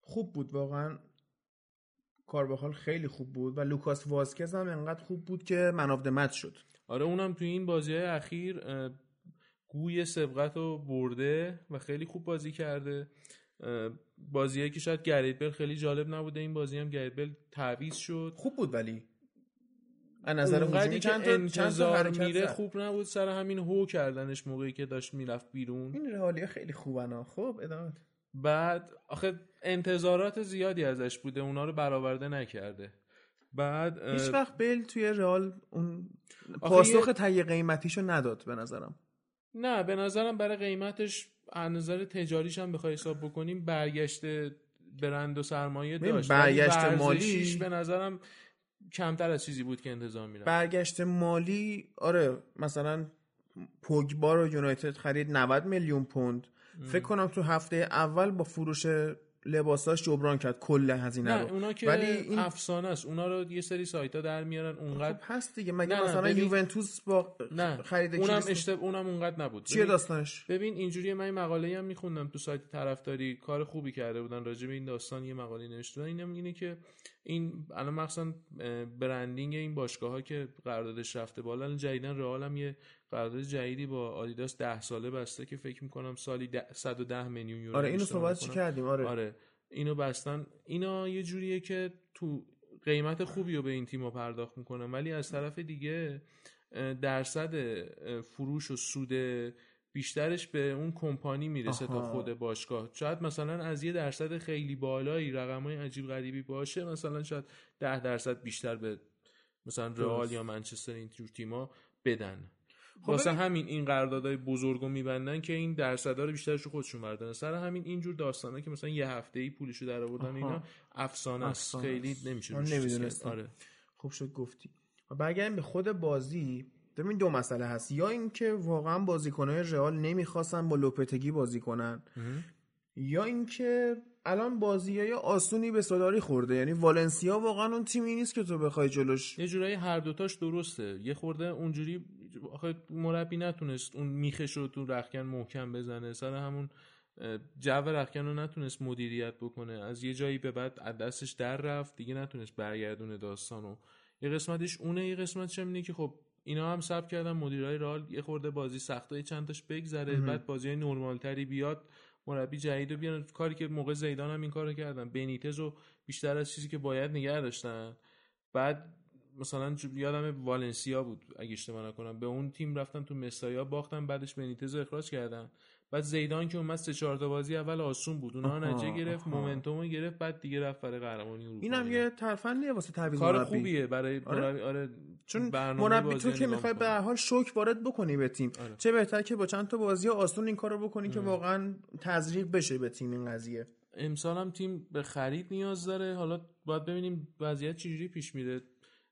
خوب بود واقعا. کارباخال خیلی خوب بود و لوکاس واسکز هم انقدر خوب بود که من مت شد. آره اونم توی این بازی های اخیر گوی سبقت رو برده و خیلی خوب بازی کرده. بازیه که شاید گرید بل خیلی جالب نبوده این بازی هم گرید بل تعویض شد. خوب بود ولی. از نظر اونقدری هجومی که چند تا چند تا انتظار حرکت میره زد. خوب نبود سر همین هو کردنش موقعی که داشت می‌رفت بیرون. این رئالیا خیلی خوبن ها. خب ادامه بده. بعد آخه انتظارات زیادی ازش بوده اونا رو برآورده نکرده. بعد هیچ وقت بیل توی رئال اون پاسخ یه- تهیه قیمتیشو نداد به نظرم. نه به نظرم برای قیمتش از نظر تجاریش هم بخوای حساب بکنیم برگشت برند و سرمایه داشت. برگشت ولی مالی- ورزشیش به نظرم کمتر از چیزی بود که انتظار میرم برگشت مالی آره مثلا پوگبا رو یونایتد خرید 90 میلیون پوند. فکر کنم تو هفته اول با فروش لباساش جبران کرد کل هزینه نه رو. اونا که ولی این افسانه است. اونا رو یه سری سایت ها در میارن خب اونقدر هست دیگه. مگه نه، مثلا ببین- یوونتوس با نه خرید اونم اشتب... اونم اونقدر نبود. چیه ببین- داستانش؟ ببین اینجوری من این مقاله هم میخوندم تو سایت طرفداری. کار خوبی کرده بودن راجع به این داستان یه مقاله نوشته بودن. اینم اینه که این الان مخصوصا اه، برندینگ این باشگاه ها که قراردادش رفته بالا جدیدن رئال هم یه قرارداد جدیدی با آدیداس ده ساله بسته که فکر می‌کنم سالی ده- 110 میلیون یورو آره اینو صحبت. کردیم آره, آره اینو بستن اینا یه جوریه که تو قیمت خوبی رو به این تیما پرداخت می‌کنن ولی از طرف دیگه درصد فروش و سود بیشترش به اون کمپانی می‌رسه تا آها. خود باشگاه شاید مثلا از یه درصد خیلی بالایی رقمای عجیب غریبی باشه مثلا شاید ده درصد بیشتر به مثلا رئال. یا منچستر این جور تیما بدن واسه ببین- همین این قراردادهای بزرگ رو میبندن که این درصدها رو بیشترش رو خودشون بردن سر همین اینجور داستانه که مثلا یه هفته ای پولشو در آوردن. اینا افسانه است. خیلی. نمیشه. نمی‌دونستم. آره. خوب شد گفتی. و برگردیم به خود بازی. ببین دو مسئله هست. یا اینکه واقعا بازیکنهای رئال نمی‌خواستن با لوپتگی بازی کنن یا اینکه الان بازی های آسونی به صداری خورده. یعنی والنسیا واقعا اون تیمی نیست که تو بخوای جلوش یه جورایی هر دوتاش درسته. یه خورده اونجوری آخه مربی نتونست اون میخش رو تو رخکن محکم بزنه. سر همون جو رخکن رو نتونست مدیریت بکنه. از یه جایی به بعد از دستش در رفت. دیگه نتونست برگردونه داستانو یه قسمتش اونه یه قسمتش هم اینه که خب اینا هم سب کردن مدیرای رئال یه خورده بازی سختای چند تاش بگذره بعد بازی نرمال تری بیاد مربی جدید رو بیارن. کاری که موقع زیدان هم این کارو کردن. بنیتز رو بیشتر از چیزی که باید نگه داشتن. بعد مثلا یادم والنسیا بود اگه اشتباه نکنم به اون تیم رفتن تو مسایا باختن بعدش بنیتز رو اخراج کردن بعد زیدان که اومد سه چهار تا بازی اول آسون بود اونها نتیجه گرفت. مومنتومو گرفت بعد دیگه رفت برای قهرمانی اروپا اینم. یه ترفندیه واسه تعویض کار مربی. خوبیه برای آره. مربی آره چون مربی تو که می‌خوای به. هر حال شوک وارد بکنی به تیم آره. چه بهتر که با چند تا بازی آسون این کارو بکنی که واقعا تزریق بشه به تیم این قضیه امسال هم تیم به خرید نیاز داره حالا باید ببینیم وضعیت چجوری پیش میره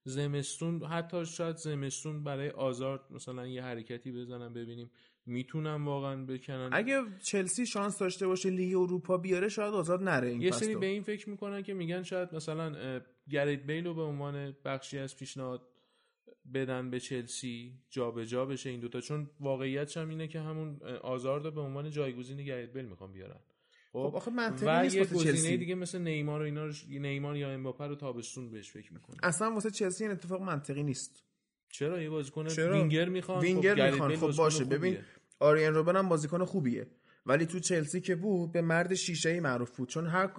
زمستون حتی شاید زمستون برای آزار مثلا یه حرکتی بزنم ببینیم می‌تونم واقعا بکنن. اگه چلسی شانس داشته باشه لیگ اروپا بیاره شاید آزاد نره این یه سری. به این فکر می‌کنن که میگن شاید مثلا اه، گریت بیل رو به عنوان بخشی از پیشنهاد بدن به چلسی جابجا جا بشه این دوتا. چون واقعیتش هم اینه که همون اه، آزار رو به عنوان جایگزین گریت بیل می‌خوان بیارن. خب آخه منطقی نیست واسه چلسی. دیگه مثل نیمار و اینا رو نیمار یا امباپه رو تابستون بهش فکر می‌کنن اصلا واسه چلسی این اتفاق منطقی نیست. چرا؟ یه بازیکن چرا؟ وینگر می‌خوان. وینگر خب گرت می‌خوان خب باشه. ببین آریان روبن هم بازیکن خوبیه. ولی تو چلسی که بود به مرد شیشه ای معروف بود. چون هر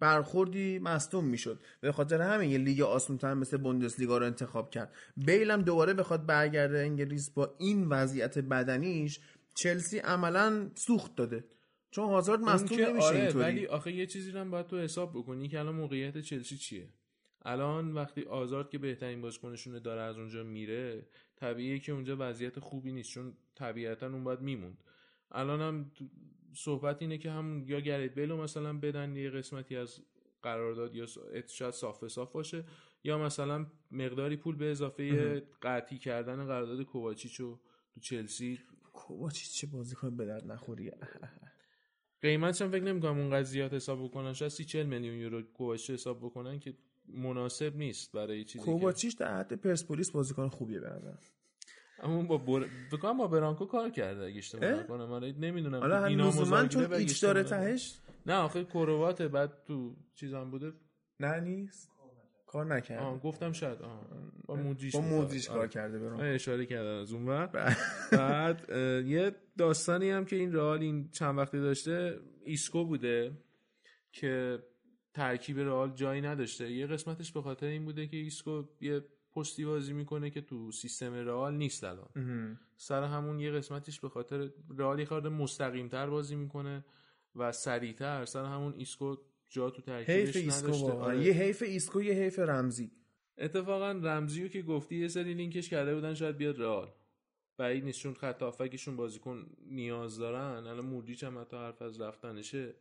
برخوردی مصدوم می‌شد. به خاطر همین یه لیگ آسونتر مثل بوندسلیگا رو انتخاب کرد. بیل هم دوباره بخواد برگرده انگلیس با این وضعیت بدنیش چلسی عملا سوخت داده. چون هازارد مصدوم نمیشه آره اینطوری. ولی آخه یه چیزی رو هم باید تو حساب بکنی که الان موقعیت چلسی چیه. الان وقتی آزارد که بهترین بازیکنشونه داره از اونجا میره طبیعیه که اونجا وضعیت خوبی نیست چون طبیعتا اون باید میموند. الان هم صحبت اینه که همون یا گریت بیل رو مثلا بدن یه قسمتی از قرارداد یا شاید صاف صاف باشه یا مثلا مقداری پول به اضافه قطعی کردن قرارداد کوواچیچو تو چلسی. کوواچیچ چه بازیکن به درد نخوریه قیمتش هم فکر نمی‌کنم اون قضیات حساب بکنن. شاید 30 40 میلیون یورو کوواچ حساب بکنن که مناسب نیست برای چیزی که کوواچیچ در حد پرسپولیس بازیکن خوبیه به. اما با بر... فکر کنم با برانکو کار کرده اگه اشتباه اه؟ نکنم. آره نمی‌دونم. حالا دینا لزوما مزاگره چون ایچ داره. تهش نه آخه کرواته بعد تو چیزام بوده. نه نیست. کار آه نکرده گفتم شاید آه. با مودریچ با بود. مودریچ آره. کار کرده برام. آره، اشاره کردن از اون ور. بعد اه، یه داستانی هم که این رئال این چند وقتی داشته ایسکو بوده که ترکیب رئال جایی نداشته. یه قسمتش به خاطر این بوده که ایسکو یه پستی بازی می‌کنه که تو سیستم رئال نیست الان. سر همون یه قسمتش به خاطر رئال یه خورده مستقیم تر بازی می‌کنه و سریعتر. سر همون ایسکو جا تو ترکیبش ایسکو نداشته. آره. یه حیف ایسکو یه حیف رمزی. اتفاقا رمزیو که گفتی یه سری لینکش کرده بودن شاید بیاد رئال. بعید نیست چون خط هافکشون بازیکن نیاز دارن. الان مودریچ هم حتی حرف از رفتنشه.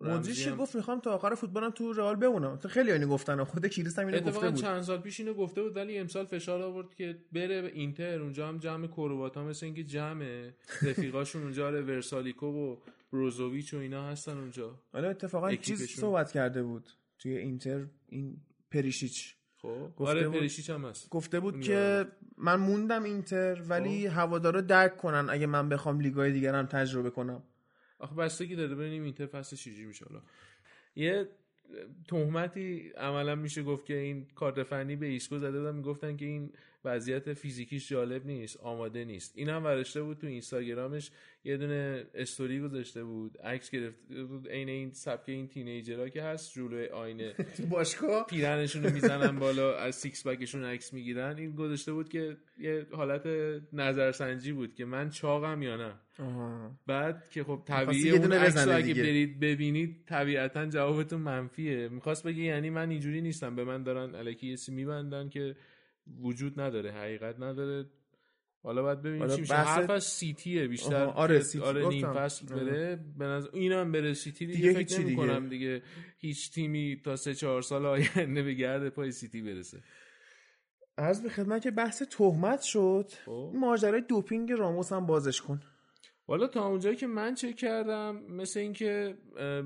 مودریچ هم- گفت می‌خوام تا آخر فوتبالم تو رئال بمونم. تو خیلی اینو گفتن خود کریس هم اینو گفته اتفاقا بود. چند سال پیش اینو گفته بود ولی امسال فشار آورد که بره به اینتر. اونجا هم جمع کرواتا مثل اینکه جمعه. رفیقاشون اونجا آره ورسالیکو و بروزوویچ و اینا هستن اونجا. حالا اتفاقا چیز. صحبت کرده بود توی اینتر این پریشیچ. خب گفته آره بود- پریشیچ هم هست گفته بود که. من موندم اینتر ولی خب. هوادارا درک کنن اگه من بخوام لیگای دیگر هم تجربه کنم آخه بستگی داره ببینیم اینتر فصل چجوری میشه حالا یه تهمتی عملا میشه گفت که این کادر فنی به ایسکو زده بودن می‌گفتن که این وضعیت فیزیکیش جالب نیست آماده نیست. این هم برداشته بود تو اینستاگرامش یه دونه استوری گذاشته بود عکس گرفته بود عین این سبک این teenager ها که هست جلوی آینه. تو باشگاه؟ پیرهنشون می‌زنن بالا از six pack شون عکس می‌گیرن. این گذاشته بود که یه حالت نظرسنجی بود که من چاقم یا نه. بعد که خب طبیعی اون عکس اگه. برید ببینید طبیعتا جوابتون منفیه. می‌خواست بگه یعنی من اینجوری نیستم. به من دارن الکی یه میبندن که وجود نداره حقیقت نداره. حالا باید ببینیم چی میشه. بحث- حرف از سیتیه بیشتر. آره، سیتی. آره نیم. فصل. بره. به نظر اینم بره سیتی دیگه, دیگه فکر نمی دیگه. کنم دیگه هیچ تیمی تا سه چهار سال آینده به گرد پای سیتی برسه. عرض به خدمت که بحث تهمت شد. خب. این ماجرای دوپینگ راموس هم بازش کن. والا تا اونجایی که من چک کردم مثل اینکه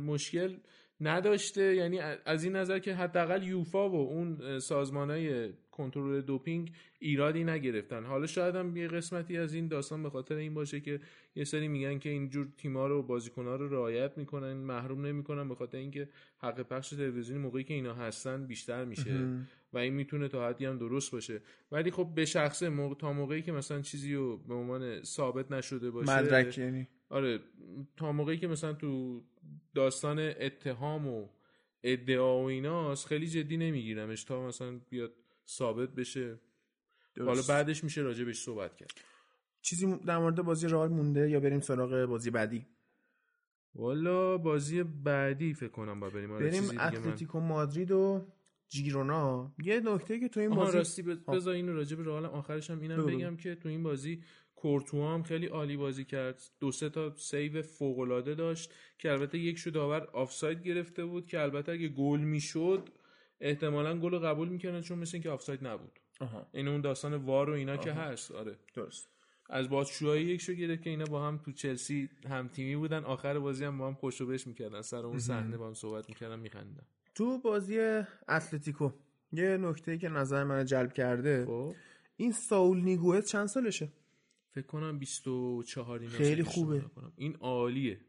مشکل نداشته. یعنی از این نظر که حداقل یوفا و اون سازمانهای کنترل دوپینگ ایرادی نگرفتن. حالا شاید هم یه قسمتی از این داستان به خاطر این باشه که یه سری میگن که اینجور تیما رو بازیکنها رو رعایت می‌کنن محروم نمی‌کنن به خاطر اینکه حق پخش تلویزیونی موقعی که اینا هستن بیشتر میشه و این می‌تونه تا حدی هم درست باشه. ولی خب به شخصه موقع تا موقعی که مثلا چیزی رو به عنوان ثابت نشده باشه مدرک یعنی. آره تا موقعی که مثلا تو داستان اتهام و ادعا و ایناست خیلی جدی نمیگیرمش تا مثلا بیاد ثابت بشه. حالا درست. بعدش میشه راجبش صحبت کرد. چیزی در مورد بازی رئال مونده یا بریم سراغ بازی بعدی؟ والا بازی بعدی فکر کنم با بریم. آره، بریم دیگه من- اتلتیکو مادرید و جیرونا. یه نکته که تو این بازی راستی ب- بذار اینو راجع به رئال آخرش هم اینم. بگم که تو این بازی کورتوا هم خیلی عالی بازی کرد. دو سه تا save فوق العاده داشت که البته یکیشو داور آفساید گرفته بود که البته اگه گل می‌شد احتمالا گل رو قبول می‌کردن چون مثل اینکه آفساید نبود. آها. این اون داستان VAR و اینا که هست. آره. درست. از بازشوهای یک شو گرفت که اینا با هم تو چلسی هم تیمی بودن. آخر بازی هم با هم خوش و بش می‌کردن. سر اون صحنه با هم صحبت می‌کردن میخندن تو بازی اتلتیکو یه نکته که نظر من جلب کرده خب. این ساول نیگوئت چند سالشه؟ فکر کنم 24 اینا خیلی خوبه. این عالیه.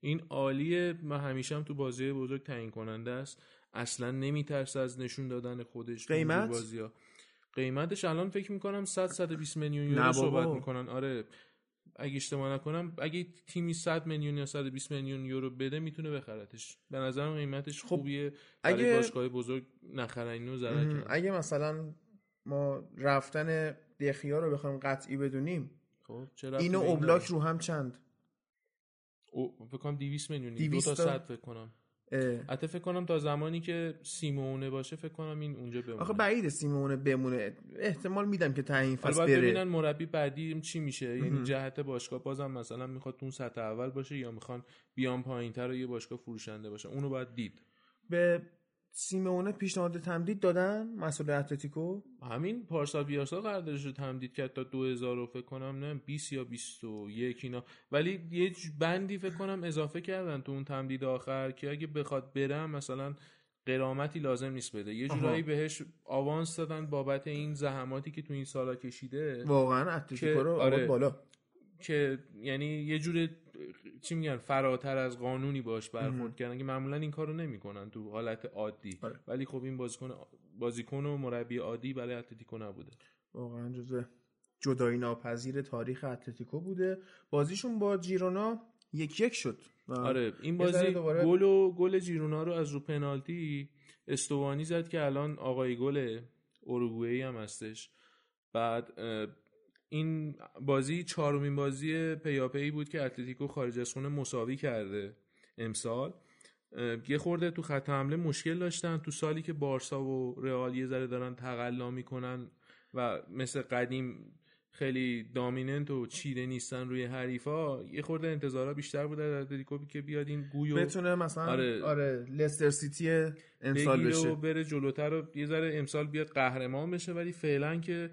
این عالیه. من همیشه هم تو بازی بزرگ تعیین کننده است. اصلا نمیترسه از نشون دادن خودش قیمت؟ بازی ها قیمتش الان فکر می‌کنم 100 120 میلیون یورو. صحبت می‌کنن آره اگه اشتباه نکنم اگه تیمی 100 میلیون یا 120 میلیون یورو بده می‌تونه بخرتش به نظرم قیمتش خوبیه برای اگه- باشگاه بزرگ نخرن اینو ضرر اگه مثلا ما رفتن دخیا رو بخوایم قطعی بدونیم خب ربطی اینو اوبلاک؟ رو هم چند او فکر کنم 200 میلیون دو 200 تا تا- 100 فکر کنم. حتی فکر کنم تا زمانی که سیمونه باشه فکر کنم این اونجا بمونه. آخه بعید سیمونه بمونه. احتمال میدم که تعیین فصل بره. ببینن مربی بعدی چی میشه. یعنی جهت باشگاه بازم مثلا می‌خواد تو اون سطح اول باشه یا می‌خوان بیان پایینتر و یه باشگاه فروشنده باشه. اونو باید دید. به سیمونه پیشنهاد تمدید دادن مسئول اتلتیکو؟ همین پارسال بیارسال قراردادش رو تمدید کرد تا 2000 رو فکر کنم نه 20 یا 21 اینا. ولی یه بندی فکر کنم اضافه کردن تو اون تمدید آخر که اگه بخواد برم مثلا قرامتی لازم نیست بده. یه جورایی بهش آوانس دادن بابت این زحماتی که تو این سالا کشیده. واقعا اتلتیکو رو آره. بالا. که یعنی یه جور چی میگن فراتر از قانونی باش برخورد کردن که معمولا این کارو نمی‌کنن تو حالت عادی. آره. ولی خب این بازیکن بازیکن و مربی عادی برای اتلتیکو نبوده. واقعا جزو جدایی ناپذیر تاریخ اتلتیکو بوده. بازیشون با جیرونا یک یک شد آره این بازی دوباره- گل و گل جیرونا رو از رو پنالتی استوانی زد که الان آقای گل اروگوئه هم هستش. بعد این بازی چهارمین بازی پیاپی بود که اتلتیکو خارج از خونه مساوی کرده امسال. یه خورده تو خط حمله مشکل داشتن. تو سالی که بارسا و رئال یه ذره دارن تقلا می‌کنن و مثل قدیم خیلی دامیننت و چیره نیستن روی حریفا یه خورده انتظارا بیشتر بود از اتلتیکو که بیاد این گویو بتونه مثلا آره. آره, لستر سیتی امسال بشه و بره جلوتر و یه ذره امسال بیاد قهرمان بشه. ولی فعلا که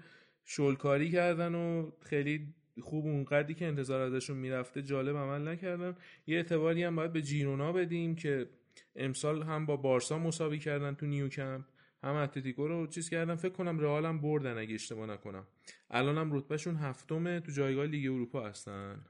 شلکاری کردن و خیلی خوب اونقدری که انتظار ازشون می‌رفته جالب عمل نکردن. یه اعتباری هم باید به جیرونا بدیم که امسال هم با بارسا مساوی کردن تو نیوکمپ هم اتلتیکو رو چیز کردن. فکر کنم رئال هم بردن اگه اشتباه نکنم. الان رتبهشون هفتمه تو جایگاه لیگ اروپا هستن.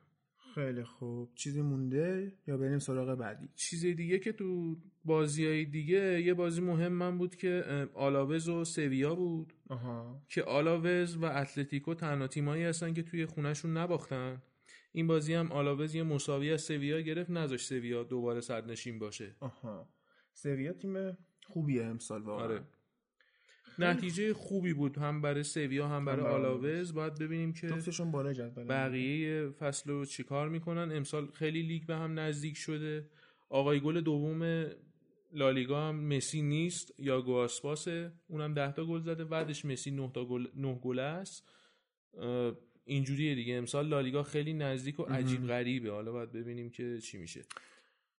خیلی خوب. چیزی مونده یا بریم سراغ بعدی؟ چیز دیگه که تو بازی های دیگه یه بازی مهم من بود که آلاوز و سویا بود. آها. که آلاوز و اتلتیکو تنها تیمایی هستن که توی خونهشون نباختن. این بازی هم آلاوز یه مساوی از سویا گرفت نذاش سویا دوباره صدرنشین باشه. آها. سویا تیم خوبیه امسال واقعا. آره. نتیجه خوبی بود. هم برای سویا هم برای آلاوز. باید ببینیم که جفتشون بالا جدول بقیه فصل رو چیکار می‌کنن. امسال خیلی لیگ به هم نزدیک شده. آقای گل دوم لالیگا هم مسی نیست. یا گواسپاسه اونم 10 تا گل زده. بعدش مسی 9 تا گل 9 گل است. اینجوریه دیگه. امسال لالیگا خیلی نزدیک و عجیب غریبه. حالا باید ببینیم که چی میشه.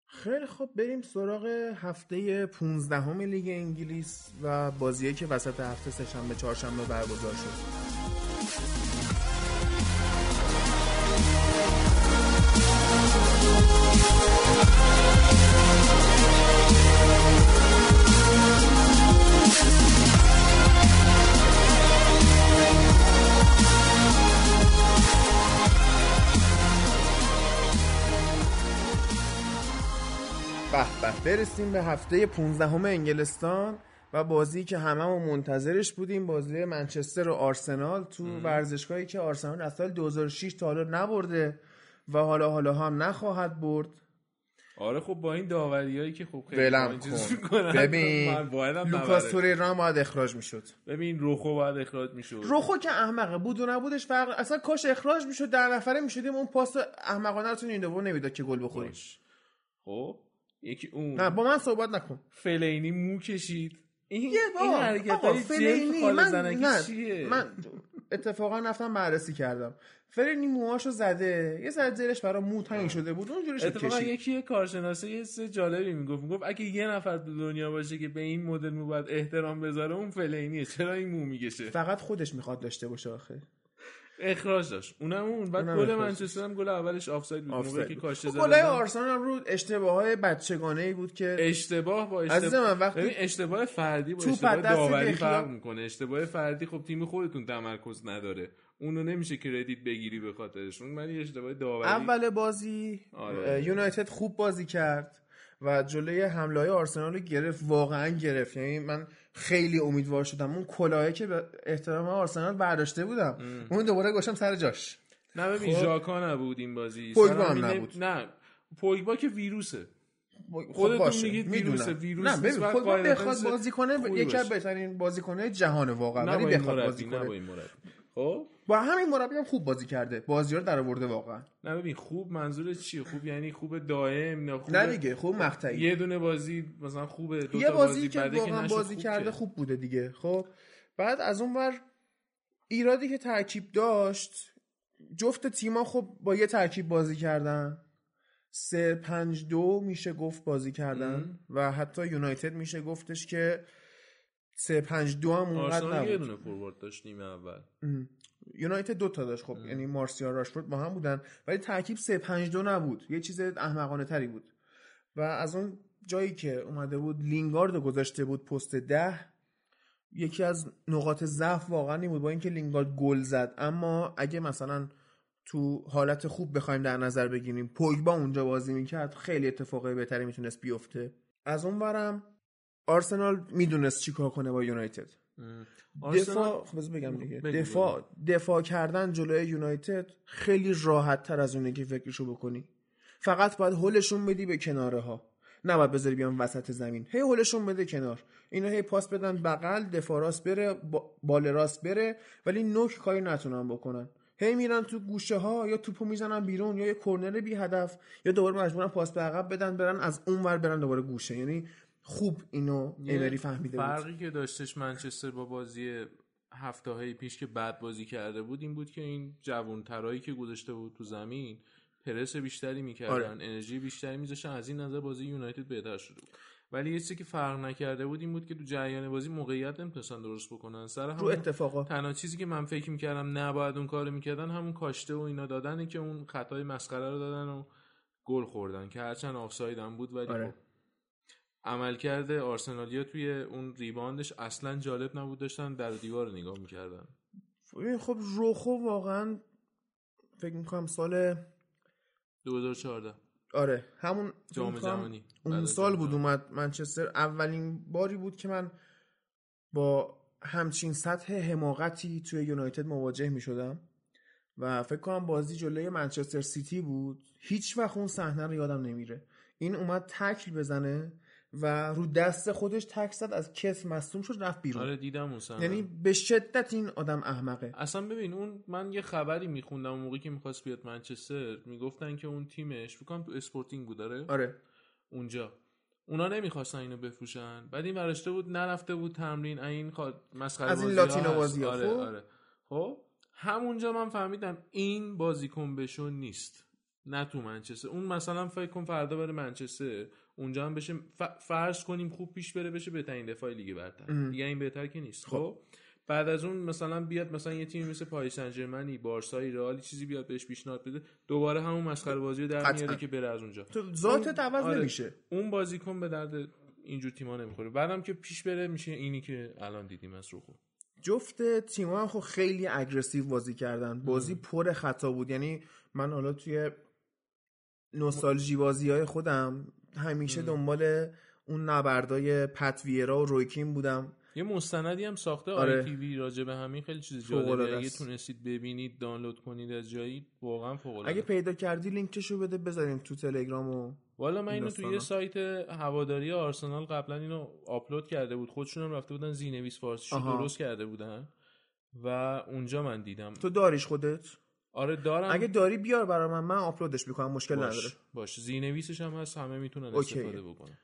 خیلی خب بریم سراغ هفته 15 همه لیگ انگلیس و بازیه که وسط هفته سهشنبه چهارشنبه برگزار شد. به به. برسیم به هفته 15 همه انگلستان و بازی که هممون منتظرش بودیم بازی منچستر و آرسنال. تو ورزشگاهی که آرسنال از سال 2006 تا حالا نبرده و حالا حالا هم نخواهد برد. آره خب با این داوریایی که خب خیلی ولم کن. ببین، لوکاس. توریرا باید اخراج می‌شد. ببین روخو باید اخراج می‌شد. روخو که احمقه. بود و نبودش فرق اصلا کاش اخراج می‌شد در نفره می‌شدیم اون پاس احمقانه رو تو نمی‌داد که گل بخوریم. خب؟ یکی اون. نه با من صحبت نکن. فلینی مو کشید. این یه این بابا، حرکت فلینی من نه چیه؟ من اتفاقا رفتم بررسی کردم. فلینی موهاشو زده. یه ذره زیرش برای مو تنگ شده بود اونجوری شد اتفاقا کشید. یکی یه کارشناسه یه سه جالبی می‌گفت. می‌گفت اگه یه نفر تو دنیا باشه که به این مدل مو باید احترام بذاره اون فلینیه. چرا این مو می‌کشه؟ فقط خودش می‌خواد داشته باشه آخه. اخراج داشت. اونم اون بعد گل منچستر هم گل اولش آفساید بود. موقعی که کاشته زدن گلای آرسنال هم رو اشتباه های بچگانه ای بود که اشتباه با اشتباه. من وقتی اشتباه فردی با اشتباه داوری فرق می‌کنه. اشتباه فردی خب تیم خودتون تمرکز نداره. اونو نمیشه کردیت بگیری به خاطرشون ولی اشتباه داوری. اول بازی آره. یونایتد خوب بازی کرد و جلوی حمله های آرسنال رو گرفت واقعا گرفت. یعنی من خیلی امیدوار شدم. اون کلاهه که به احترام آرسنال برداشته بودم. اون دوباره گوشم سر جاش. نه ببین خب. ژاکا نبود این بازی. پوگبا سر هم نبود. نه. پوگبا که ویروسه. خودتون میگید. ویروسه، ویروس نه. ببین قاعدتاً بخواد بازی کنه یکی از. بهترین بازیکن‌های جهان واقعا ولی بخواد بازی کنه. خب؟ با همین مربی هم خوب بازی کرده. بازی رو در آورده واقعا. نه ببین خوب منظور چیه خوب یعنی خوب دائم نه خوب نه دیگه خوب مقطعی. یه دونه بازی مثلا خوبه دو یه بازی, بازی که واقعا بازی خوب کرده. خوب بوده دیگه. خب بعد از اون ور ایرادی که ترکیب داشت جفت تیما خب با یه ترکیب بازی کردن. سه پنج دو میشه گفت بازی کردن. و حتی یونایتد میشه گفتش که سه پنج دو هم اونقدر آرسنال یه نبود. دونه فوروارد داشت نیمه اول. یونایتد دو تا داشت. خب یعنی مارسیال راشفورد با هم بودن. ولی ترکیب 3 5 2 نبود. یه چیز احمقانه تری بود. و از اون جایی که اومده بود لینگارد گذاشته بود پست ده یکی از نقاط ضعف واقعا این بود با اینکه لینگارد گل زد. اما اگه مثلا تو حالت خوب بخوایم در نظر بگیریم پوگبا اونجا بازی می‌کرد خیلی اتفاقای بهتری می‌تونست بیفته. از اون ورم آرسنال می‌دونست چیکار کنه با یونایتد. دفاع خب بگم دیگه. بگو، دفاع دفاع کردن جلوی یونایتد خیلی راحت تر از اونه که فکرشو بکنی. فقط باید هولشون بدی به کناره ها نباید بذاری بیان وسط زمین. هی هولشون بده کنار. اینا هی پاس بدن بغل دفاع راست بره با- بال راست بره ولی نوک کاری نتونن بکنن. هی میرن تو گوشه ها یا توپو می‌زنن بیرون یا یه کرنر بی هدف یا دوباره مجبورن پاس به عقب بدن برن از اون ور برن دوباره گوشه. یعنی خوب اینو امری فهمیده بود فرقی که داشتش منچستر با بازی هفته های پیش که بعد بازی کرده بود این بود که این جوون ترایی که گذاشته بود تو زمین پرس بیشتری می‌کردن آره. انرژی بیشتری میذاشتن از این نظر بازی یونایتد بهتر شده بود ولی یه چیزی که فرق نکرده بود این بود که تو جریان بازی موقعیت نمی‌تونستن درست بکنن سر رو همون اتفاقات تنها چیزی که من فکر می‌کردم نباید اون کارو می‌کردن همون کاشته و اینا دادنه که اون خطای مسخره رو دادن و گل خوردن که هرچند آفساید هم بود ولی آره. عملکرد آرسنالیا توی اون ریباندش اصلا جالب نبود داشتن در دیوار رو نگاه می‌کردن. خب روخو واقعا فکر می‌کنم سال 2014 آره همون جام جهانی. اون از سال بود. اومد منچستر. اولین باری بود که من با همچین سطح حماقتی توی یونایتد مواجه می شدم و فکر کنم بازی جلوی منچستر سیتی بود. هیچ وقت اون صحنه رو یادم نمیره. این اومد تکل بزنه و رو دست خودش تک زد از کس مصدوم شد رفت بیرون. آره دیدم اون صحنه. یعنی به شدت این آدم احمقه. اصلا ببین اون من یه خبری میخوندم اون موقعی که می‌خواست بیاد منچستر می‌گفتن که اون تیمش فکر تو اسپورتینگ بود داره آره. اونجا. اونا نمی‌خواستن اینو بفروشن. بعد این ورشته بود نرفته بود تمرین این خوا... مسخره از این Latino بازی‌ها، آره خب؟ آره. خب همونجا من فهمیدم این بازیکن بشو نیست. نه تو منچستر. اون مثلا فکر کن فردا بره منچستر. اونجا هم بشه فرض کنیم خوب پیش بره بشه بهترین دفاع لیگ برتر. دیگه این بهتر که نیست. خب. بعد از اون مثلا بیاد مثلا یه تیمی مثل پاریس سن ژرمنی بارسایی رئالی چیزی بیاد بهش پیشنهاد بده. دوباره همون مسخره بازی رو در. میاره که بره از اونجا. تو ذاتت عوض آره. نمیشه. اون بازیکن به درد اینجور تیما نمی‌خوره. بعدم که پیش بره میشه اینی که الان دیدیم از روخو جفت تیم‌ها هم خب خیلی اگریسیو بازی کردن. بازی پر خطا بود. یعنی من حالا توی نوستالژی بازی های خودم. همیشه دنبال اون نبردای پت ویرا و رویکین بودم. یه مستندی هم ساخته آره. آی راجع به همین خیلی چیز جالبه. اگه. تونستید ببینید دانلود کنید از جایی واقعا فوق العاده اگه پیدا کردی لینکشو بده بذاریم تو تلگرام و والا من این اینو توی یه. سایت هواداری آرسنال قبلا اینو آپلود کرده بود. خودشون هم رفته بودن زینویس فارسیشو. درست کرده بودن. و اونجا من دیدم. تو داریش خودت؟ آره دارم. اگه داری بیار برای من من آپلودش می‌کنم مشکل نداره. باش. باش زینویسش هم هست همه می‌تونن. استفاده بکنن.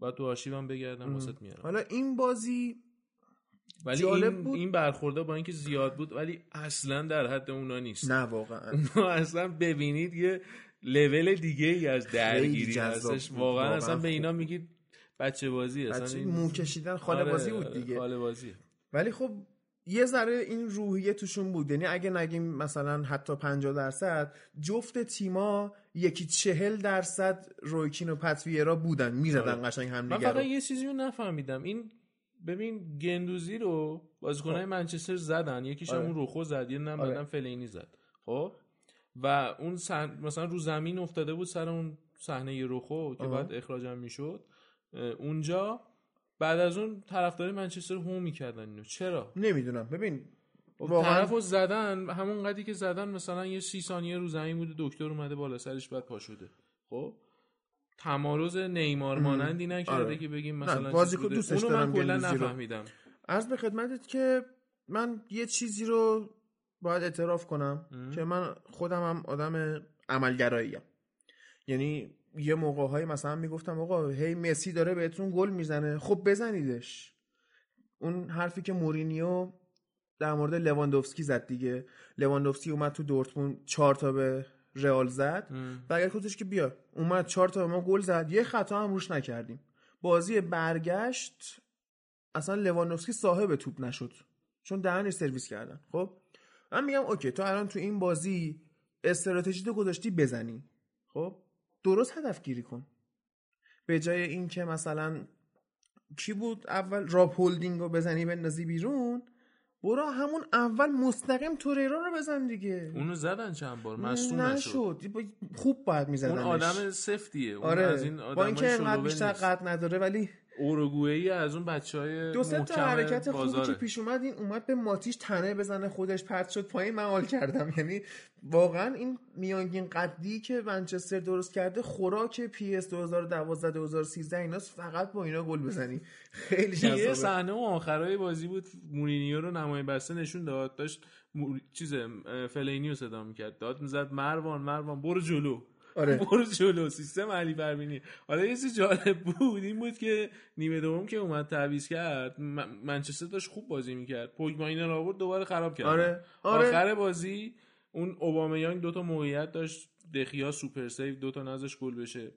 بعد تو آرشیوم بگردم واسط میارم. حالا این بازی ولی جالب این, بود. این برخورده با اینکه زیاد بود ولی اصلا در حد اونا نیست. نه واقعا. اونا اصلا ببینید یه لول دیگه ای از درگیری هستش. واقعا واقعا اصلا به. اینا میگید بچه بازی اصلا بچه این- مو کشیدن خاله آره، بازی بود دیگه. خاله بازی ولی خب یه ذره این روحیه توشون بود. یعنی اگه نگیم مثلا حتی 50 درصد جفت تیما یکی چهل درصد رویکین و پتویرا بودن. می‌زدن آره. قشنگ من هم فقط یه چیزی رو نفهمیدم. این ببین گندوزی رو بازیکنهای منچستر زدن. یکیش آره. اون روخو زد یه نم آره. فلینی زد. خب؟ و اون صحن- مثلا رو زمین افتاده بود سر اون صحنه روخو که آها. بعد اخراجم می‌شد. اونجا بعد از اون طرفدار منچستر هو می‌کردن اینو چرا نمی‌دونم ببین طرف واقعا رو زدن همون قدری که زدن مثلا یه سی ثانیه رو زمین بوده دکتر اومده بالا سرش بعد پا شده خب تمارز نیمار مانندی نکرده آره. که بگیم مثلا چیز بوده. دوستش اونو من کلا. نفهمیدم عرض به خدمتت که من یه چیزی رو باید اعتراف کنم ام. که من خودم هم آدم عملگراییم یعنی یه موقع های مثلا می‌گفتم آقا هی مسی داره بهتون گل می‌زنه. خب بزنیدش. اون حرفی که مورینیو در مورد لواندوفسکی زد دیگه. لواندوفسکی اومد تو دورتموند چهار تا به رئال زد ام. برگرد گفتش که بیا اومد چهار تا به ما گل زد. یه خطا هم روش نکردیم. بازی برگشت اصلا لواندوفسکی صاحب توپ نشد. چون دهنش سرویس کردن. خب؟ من میگم OK تو الان تو این بازی استراتژی تو گذاشتی بزنی. خب؟ درست هدف گیری کن. به جای اینکه مثلا کی بود؟ اول راب هولدینگ رو بزنی بندازی بیرون. برو همون اول مستقیم توریرا رو بزن دیگه. اونو زدن چند بار؟ مصدوم نشد. خوب باید میزدنش. اون آدم سفتیه اون آره. از این با آدمای اینکه انقدر بیشتر. قد نداره ولی اوروگوئه‌ای از اون بچه های دو سه تا حرکت خوبی. که پیش اومد این اومد به ماتیش تنه بزنه خودش پرت شد پایین من حال کردم. یعنی واقعا این میانگین قدی که منچستر درست کرده خوراک PES 2012 2013 ایناست فقط با اینا گل بزنی. خیلی یه جذابه. صحنه و آخرای بازی بود. مورینیو رو نمای بسته نشون داد. داشت مور... چیز فلینی رو صدا می‌کرد. داد می‌زد مروان مروان برو جلو. آره. برو جلو سیستم علی پروینی حالا یه چیز جالب بود این بود که نیمه دوم که اومد تعویض کرد من- منچستر داشت خوب بازی می‌کرد. پوگبا اینا رو آورد دوباره خراب کرد. آره. آره. آخر بازی اون اوبامیانگ دو تا موقعیت داشت دخیا super save دو تا نذاشت گل بشه.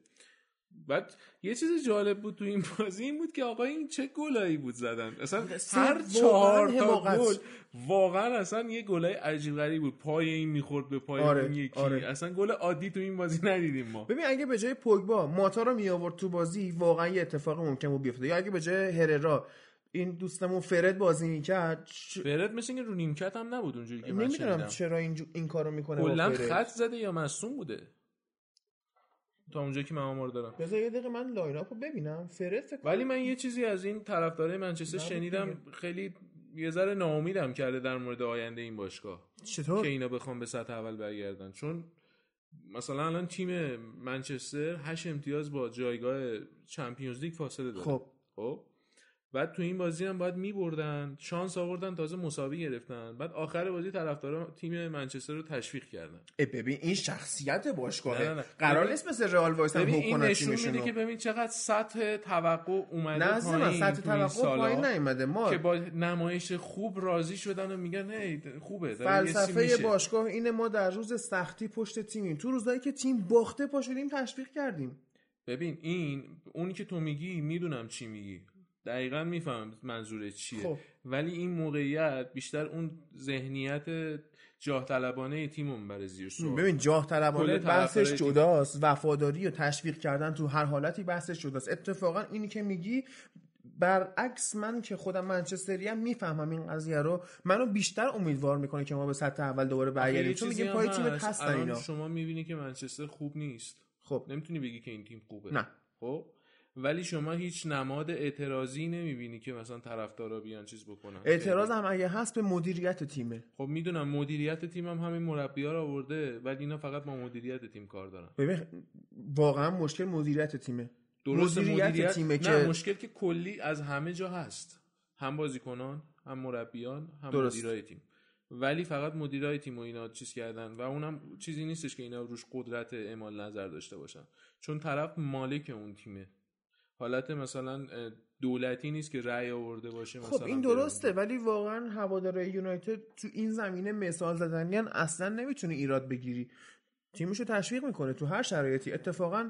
بعد یه چیز جالب بود تو این بازی این بود که آقا این چه گلایی بود زدن. اصلا هر چهار تا. گل واقعا اصلا یه گلای عجیب غریب بود. پای این می‌خورد به پای آره، اون یکی. آره. اصلا گل عادی تو این بازی ندیدیم ما. ببین اگه به جای پوگبا ماتا رو می آورد تو بازی واقعا یه اتفاق ممکن بود بیفته. یا اگه به جای هررا این دوستمون فرد بازی می‌کرد ش... فرد مثل اینکه رو نیمکت هم نبود اونجوری که من نمی‌دونم چرا این, این کارو می‌کنه کلا. خط زده یا مصدوم بوده. تا اونجا که من آمار دارم. بذار یه دقیقه من line-up و ببینم. فکر ولی من یه چیزی از این طرفدارای منچستر شنیدم. خیلی یه ذره ناامیدم کرده در مورد آینده این باشگاه. چطور؟ که اینا بخوام به سطح اول برگردن. چون مثلا الان تیم منچستر هشت امتیاز با جایگاه Champions League فاصله داره. خب. خب؟ بعد تو این بازی هم باید میبردن شانس آوردن تازه مساوی گرفتن. بعد آخر بازی طرفدارا تیم منچستر رو تشویق کردن. ای ببین این شخصیت باشگاهه. نه، نه، نه. قرار نیست مثل رئال ببین هوک این نشون میده. که ببین چقدر سطح توقع اومده نه پایین سطح توقع پایین نیومده. ما که با نمایش خوب راضی شدن و میگن هی خوبه فلسفه. باشگاه اینه ما در روز سختی پشت تیمیم. تو روزایی که تیم باخته پا شدیم تشویق کردیم. ببین این اونی که تو میگی می‌دونم چی میگی. دقیقا میفهم منظورت چیه. خب. ولی این موقعیت بیشتر اون ذهنیت جاه طلبانه تیمون بره زیر سوال. ببین جاه طلبانه بحثش تیم. جداست. وفاداری و تشویق کردن تو هر حالتی بحثش جداست. اتفاقا اینی که میگی برعکس من که خودم منچستریم می‌فهمم این قضیه رو. منو بیشتر امیدوار می‌کنه که ما به سطح اول دوباره برگردیم. چون هم پای هست. هستن اینا. شما می‌بینی که منچستر خوب نیست. خب. نمی‌تونی بگی که این تیم خوبه. نه. خب؟ ولی شما هیچ نماد اعتراضی نمی‌بینی که مثلا طرفدارا بیان چیز بکنن. اعتراض هم اگه هست به مدیریت تیمه. خب می‌دونم مدیریت تیم هم همین مربی ها رو آورده ولی اینا فقط با مدیریت تیم کار دارن. ببین واقعا مشکل مدیریت تیمه. درست مدیریت مدیریت, تیمه نه که- مشکل که کلی از همه جا هست. هم بازیکنان هم مربیان هم درست. مدیرای تیم. ولی فقط مدیرای تیم و اینا چیز کردن و اونم چیزی نیستش که اینا روش قدرت اعمال نظر داشته باشن. چون طرف مالک اون تیمه. حالت مثلا دولتی نیست که رأی آورده باشه خب مثلا این بره درسته ولی واقعا هوادارهای یونایتد تو این زمینه مثال زدنیان اصلا نمی‌تونه ایراد بگیری. تیمشو تشویق می‌کنه تو هر شرایطی. اتفاقا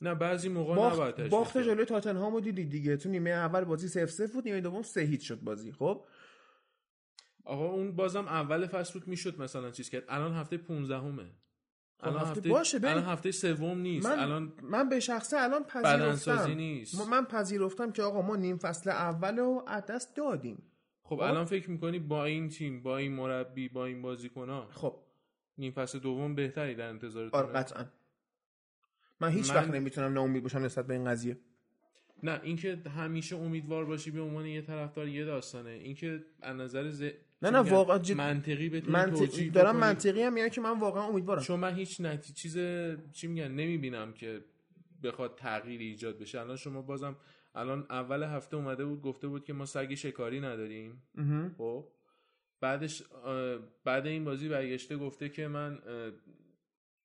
نه بعضی موقع باخت, باخت. جلوی تاتنهامو دیدی دیگه. تو نیمه اول بازی 0 0 بود نیمه دوم 3 هیچ شد بازی خب؟ آقا اون بازم اول فصل بود می‌شد مثلا چیز کرد. الان هفته 15 همه الان خب هفته باشه، بریم. الان هفته سوم نیست. من الان من به شخصه الان پذیرفتم. نیست. من پذیرفتم که آقا ما نیم فصل اول رو از دست دادیم. خب الان فکر می‌کنی با این تیم با این مربی با این بازیکن‌ها؟ خب. نیم فصل دوم بهتری در انتظار آره قطعا. من هیچ من- وقت نمی‌تونم ناامید باشم نسبت به این قضیه. نه اینکه همیشه امیدوار باشی به عنوان یه طرفدار یه داستانه. اینکه از نظر ز... نه، نه،؟ واقعا جد- منطقی بتونی منطق... توجیه دارم بکنی. منطقی هم یعنی که من واقعا امیدوارم چون من هیچ نتی چیز چی میگن نمی‌بینم که بخواد تغییری ایجاد بشه الان شما بازم الان اول هفته اومده بود گفته بود که ما سگ شکاری نداریم. خب بعدش بعد این بازی برگشته گفته که من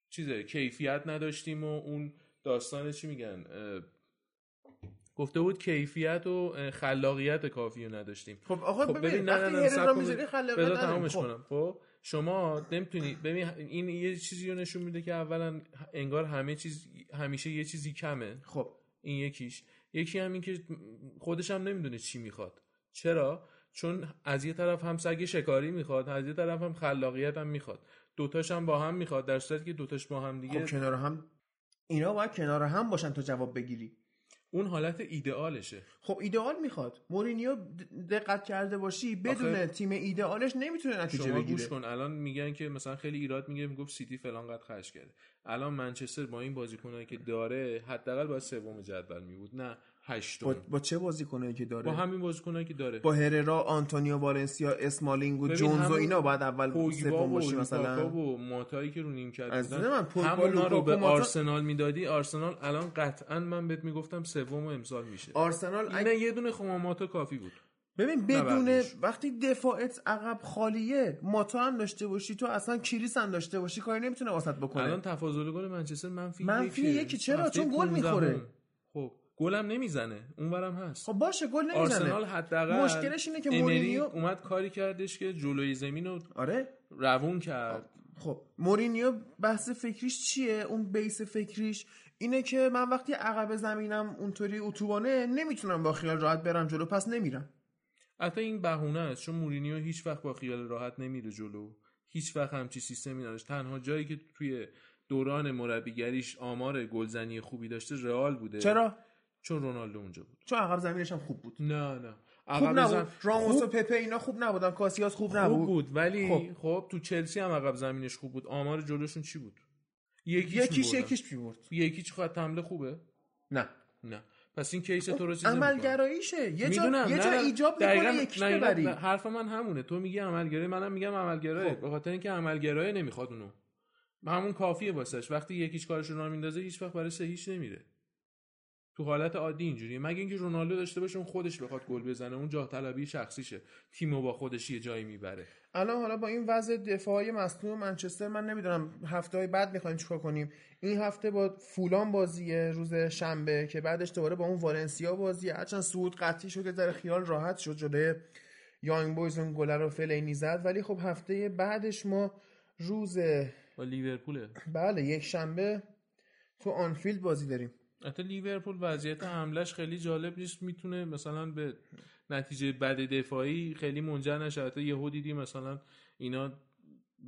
چیزه کیفیت نداشتیم و اون داستان چی میگن گفته بود کیفیت و خلاقیت کافی رو نداشتیم. خب آقا خب ببین نه نه وقتی کن می‌ذاری خلاقیت. تمامش خب. کنم. خب شما نمی‌تونی ببین این یه چیزی رو نشون میده که اولا انگار همه چیز همیشه یه چیزی کمه. خب. این یکیش. یکی هم این که خودش هم نمی‌دونه چی می‌خواد. چرا؟ چون از یه طرف هم سگ شکاری می‌خواد از یه طرف هم خلاقیت هم می‌خواد. دوتاش هم با هم می‌خواد در صورتی که دوتاش با هم دیگه خب کنار هم اینا باید کنار هم باشن تا جواب بگیری. اون حالت ایدئالشه. خب ایدئال می‌خواد. مورینیو دقت کرده باشی بدون آخه- تیم ایدئالش نمی‌تونه نتیجه شما بگیره. گوش کن. الان میگن که مثلا خیلی ایراد می‌گیره می‌گفت سیتی فلان قد خرج کرده. الان منچستر با این بازیکنایی که داره حداقل باید سوم جدول می نه هشتم با, با چه بازیکنایی که داره با همین بازیکنایی که داره با هررا آنتونیو والنسیا اسمالینگ و جونز و اینا باید اول سوم و باشی مثلا و ماتایی که رو نیمکت از بودن نظر من همونا رو به ماتا- آرسنال می‌دادی آرسنال الان قطعا من بهت می‌گفتم سوم امسال میشه آرسنال اینا یه دونه خماماتا کافی بود ببین بدون. وقتی دفاعت عقب خالیه ماتا هم داشته باشی تو اصلا کریس هم داشته باشی کاری نمی‌تونه واسط بکنه الان تفاضل گل منچستر منفی منفی. یکی. چرا؟ چون گل 15 می‌خوره. هم. گلم نمی‌زنه. اونورم هست. خب باشه گل نمی‌زنه. آرسنال حداقل مشکلش اینه که مورینیو اومد کاری کردش که جلوی زمین رو آره. روون کرد. خب مورینیو بحث فکریش چیه؟ اون base فکریش اینه که من وقتی عقب زمینم اونطوری اتوبانه نمی‌تونم با خیال راحت برم جلو پس نمیرم. حتی این بهونه است چون مورینیو هیچ وقت با خیال راحت نمیره جلو. هیچ وقت همچی سیستمی نداشت. تنها جایی که توی دوران مربیگریش آمار گلزنی خوبی داشته رئال بوده. چرا؟ چون رونالدو اونجا بود. چون عقب زمینش هم خوب بود. نه نه. خوب عقب زم- نبود راموس و خوب, پپه اینا خوب نبودن. کاسیاس خوب خوب نبود. بود ولی خب. خب. تو چلسی هم عقب زمینش خوب بود. آمار جلوشون چی بود؟ یکیش یکیش. یکیش می‌برد یکیش خط حمله خوبه؟ نه. نه. پس این کیس تو رو چیز. عملگراییشه یه جا می‌دونم. یه جا نه،. ایجاب می‌کنه یکیش ببری نه، حرف من همونه. تو میگی عملگرای منم میگم عملگرای خب. به خاطر اینکه عملگرای نمی‌خواد اونو. همون کافیه واسش. وقتی یکیش کارش رو میندازه هیچ وقت برای سهیش نمیره. تو حالت عادی اینجوریه. مگه اینکه رونالدو داشته باشه اون خودش بخواد گل بزنه اون جاه طلبی شخصیشه. تیمو با خودش یه جایی می‌بره. الان حالا با این وضع دفاعی مصنوع منچستر من نمی‌دونم هفته های بعد می‌خوایم چیکار کنیم. این هفته با فولان بازیه روز شنبه که بعدش دوباره با اون والنسیا بازیه. هرچند صعود قطعی شد که ذره خیال راحت شد جلوی یانگ بویز اون گله رو فلینی زد. ولی خب هفته بعدش ما روز با لیورپوله. بله یک شنبه تو آنفیلد بازی داریم. حتی لیورپول وضعیت حملش خیلی جالب نیست. می‌تونه مثلا به نتیجه بد دفاعی خیلی منجر نشه. حتی یهو دیدی مثلا اینا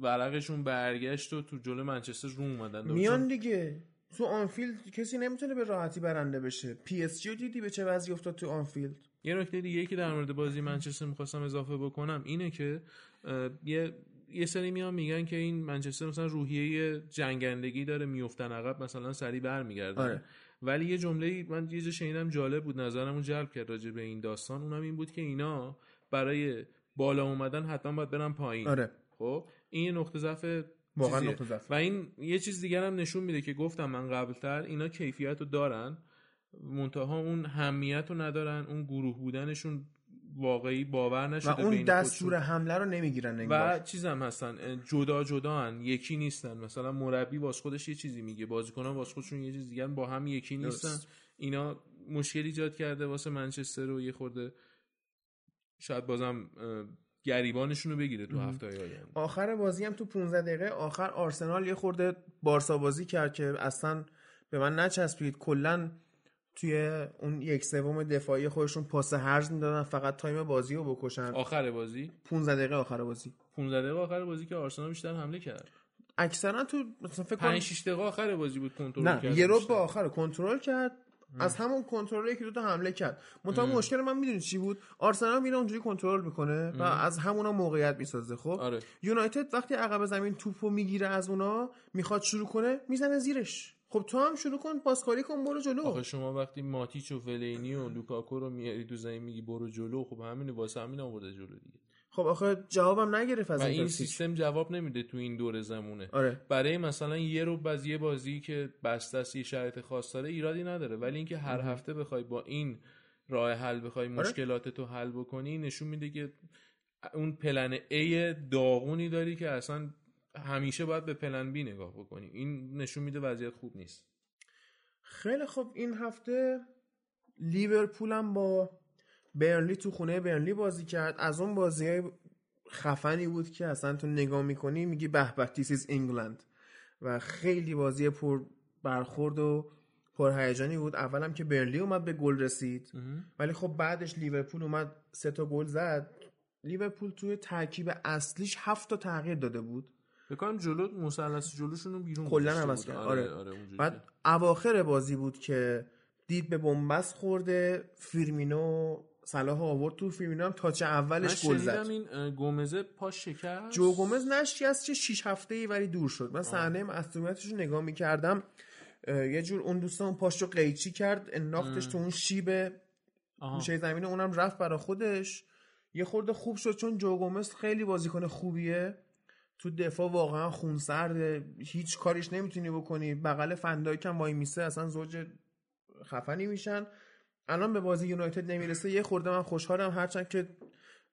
ورقشون برگشت و تو جلو منچستر رو اومدن. میان دیگه. تو آنفیلد کسی نمی‌تونه به راحتی برنده بشه. پی اس جی دیدی به چه وضعی افتاد تو آنفیلد؟ یه نکته دیگه که در مورد بازی منچستر می‌خواستم اضافه بکنم اینه که یه یه سری میان میگن که این منچستر مثلا روحیه جنگندگی داره میفتن عقب مثلا سریع برمیگردن. آره. ولی یه جمله من یه جا شنیدم جالب بود نظرمو جلب کرد راجع به این داستان اونم این بود که اینا برای بالا اومدن حتما باید برن پایین آره خب این یه نقطه ضعف واقعا. نقطه ضعف. و این یه چیز دیگر هم نشون میده که گفتم من قبلتر اینا کیفیت رو دارن منتها اون همیت رو ندارن اون گروه بودنشون واقعی باور و نشده اون بین دستور. حمله رو نمی‌گیرن و انگار چیزم هستن جدا جدا هن. یکی نیستن مثلا مربی واس خودش یه چیزی میگه بازیکنان واس خودشون یه چیز دیگه با هم یکی نیستن درست. اینا مشکل ایجاد کرده واسه منچستر رو یه خورده شاید بازم گریبانشون رو بگیره تو هفته آینده آخر بازی هم تو 15 دقیقه آخر آرسنال یه خورده بارسا بازی کرد که اصلا به من نچسبید کلا توی اون یک سوم دفاعی خودشون پاس هرز می‌دادن فقط time بازی رو بکشن. آخر بازی؟ 15 دقیقه آخر بازی. 15 دقیقه آخر بازی که آرسنال بیشتر حمله کرد. اکثرا تو مثلا فکر کنم 5 6 دقیقه آخر بازی بود کنترل نه کرد یه رو. به آخر کنترل کرد از همون کنترل یکی دو تا حمله کرد. منتها مشکل من می‌دونی چی بود؟ آرسنال میره اونجوری کنترل می‌کنه و از همونا موقعیت می‌سازه خب؟ آره. یونایتد وقتی عقب زمین توپو می‌گیره از اونا می‌خواد شروع کنه می‌زنه زیرش. خب تو هم شروع کن پاسکاری کن برو جلو. آخه شما وقتی ماتیچ و فلینی و لوکاکو رو میاری تو زمین میگی برو جلو خب همین واسه همین آورده جلو دیگه. خب آخه جوابم نگرفت از این. سیستم جواب نمیده تو این دور زمونه. آره. برای مثلا یه رو از یه بازی که بسته است یه شرایط خاص داره ایرادی نداره. ولی اینکه هر هفته بخوای با این راه حل بخوای آره. مشکلات تو حل بکنی نشون میده که اون plan A داغونی داری که اصلا همیشه باید به plan B نگاه بکنی. این نشون میده وضعیت خوب نیست. خیلی خب این هفته لیورپول هم با برنلی تو خونه برنلی بازی کرد. از اون بازی های خفنی بود که اصلا تو نگاه می‌کنی میگی به به this is England و خیلی بازی پر برخورد و پر هیجانی بود. اولم که برنلی اومد به گل رسید. ولی خب بعدش لیورپول اومد سه تا گل زد. لیورپول توی ترکیب اصلیش هفت تا تغییر داده بود. بکنم جلو مثلث جلوشون رو بیرون کلا عوض. کرد. آره آره, آره بعد اواخر بازی بود که دید به بنبست خورده فیرمینو صلاح آورد تو فیرمینو هم touch من اولش گل زد. این اه، گومزه پاش شکست. جو گومز نشکست چه 6 هفته ای ولی دور شد. من صحنه مصونیتش رو نگاه می‌کردم یه جور اون دوستان پاش رو قیچی کرد انداختش تو اون شیب. گوشه زمین اونم رفت برا خودش. یه خورده خوب شد چون جو گومز خیلی بازیکن خوبیه. تو دفاع واقعا خونسرده هیچ کاریش نمی‌تونی بکنی. بغل فندایک هم وای میسه اصلا زوج خفنی میشن. الان به بازی یونایتد نمی‌رسه. یه خورده من خوشحالم هرچند که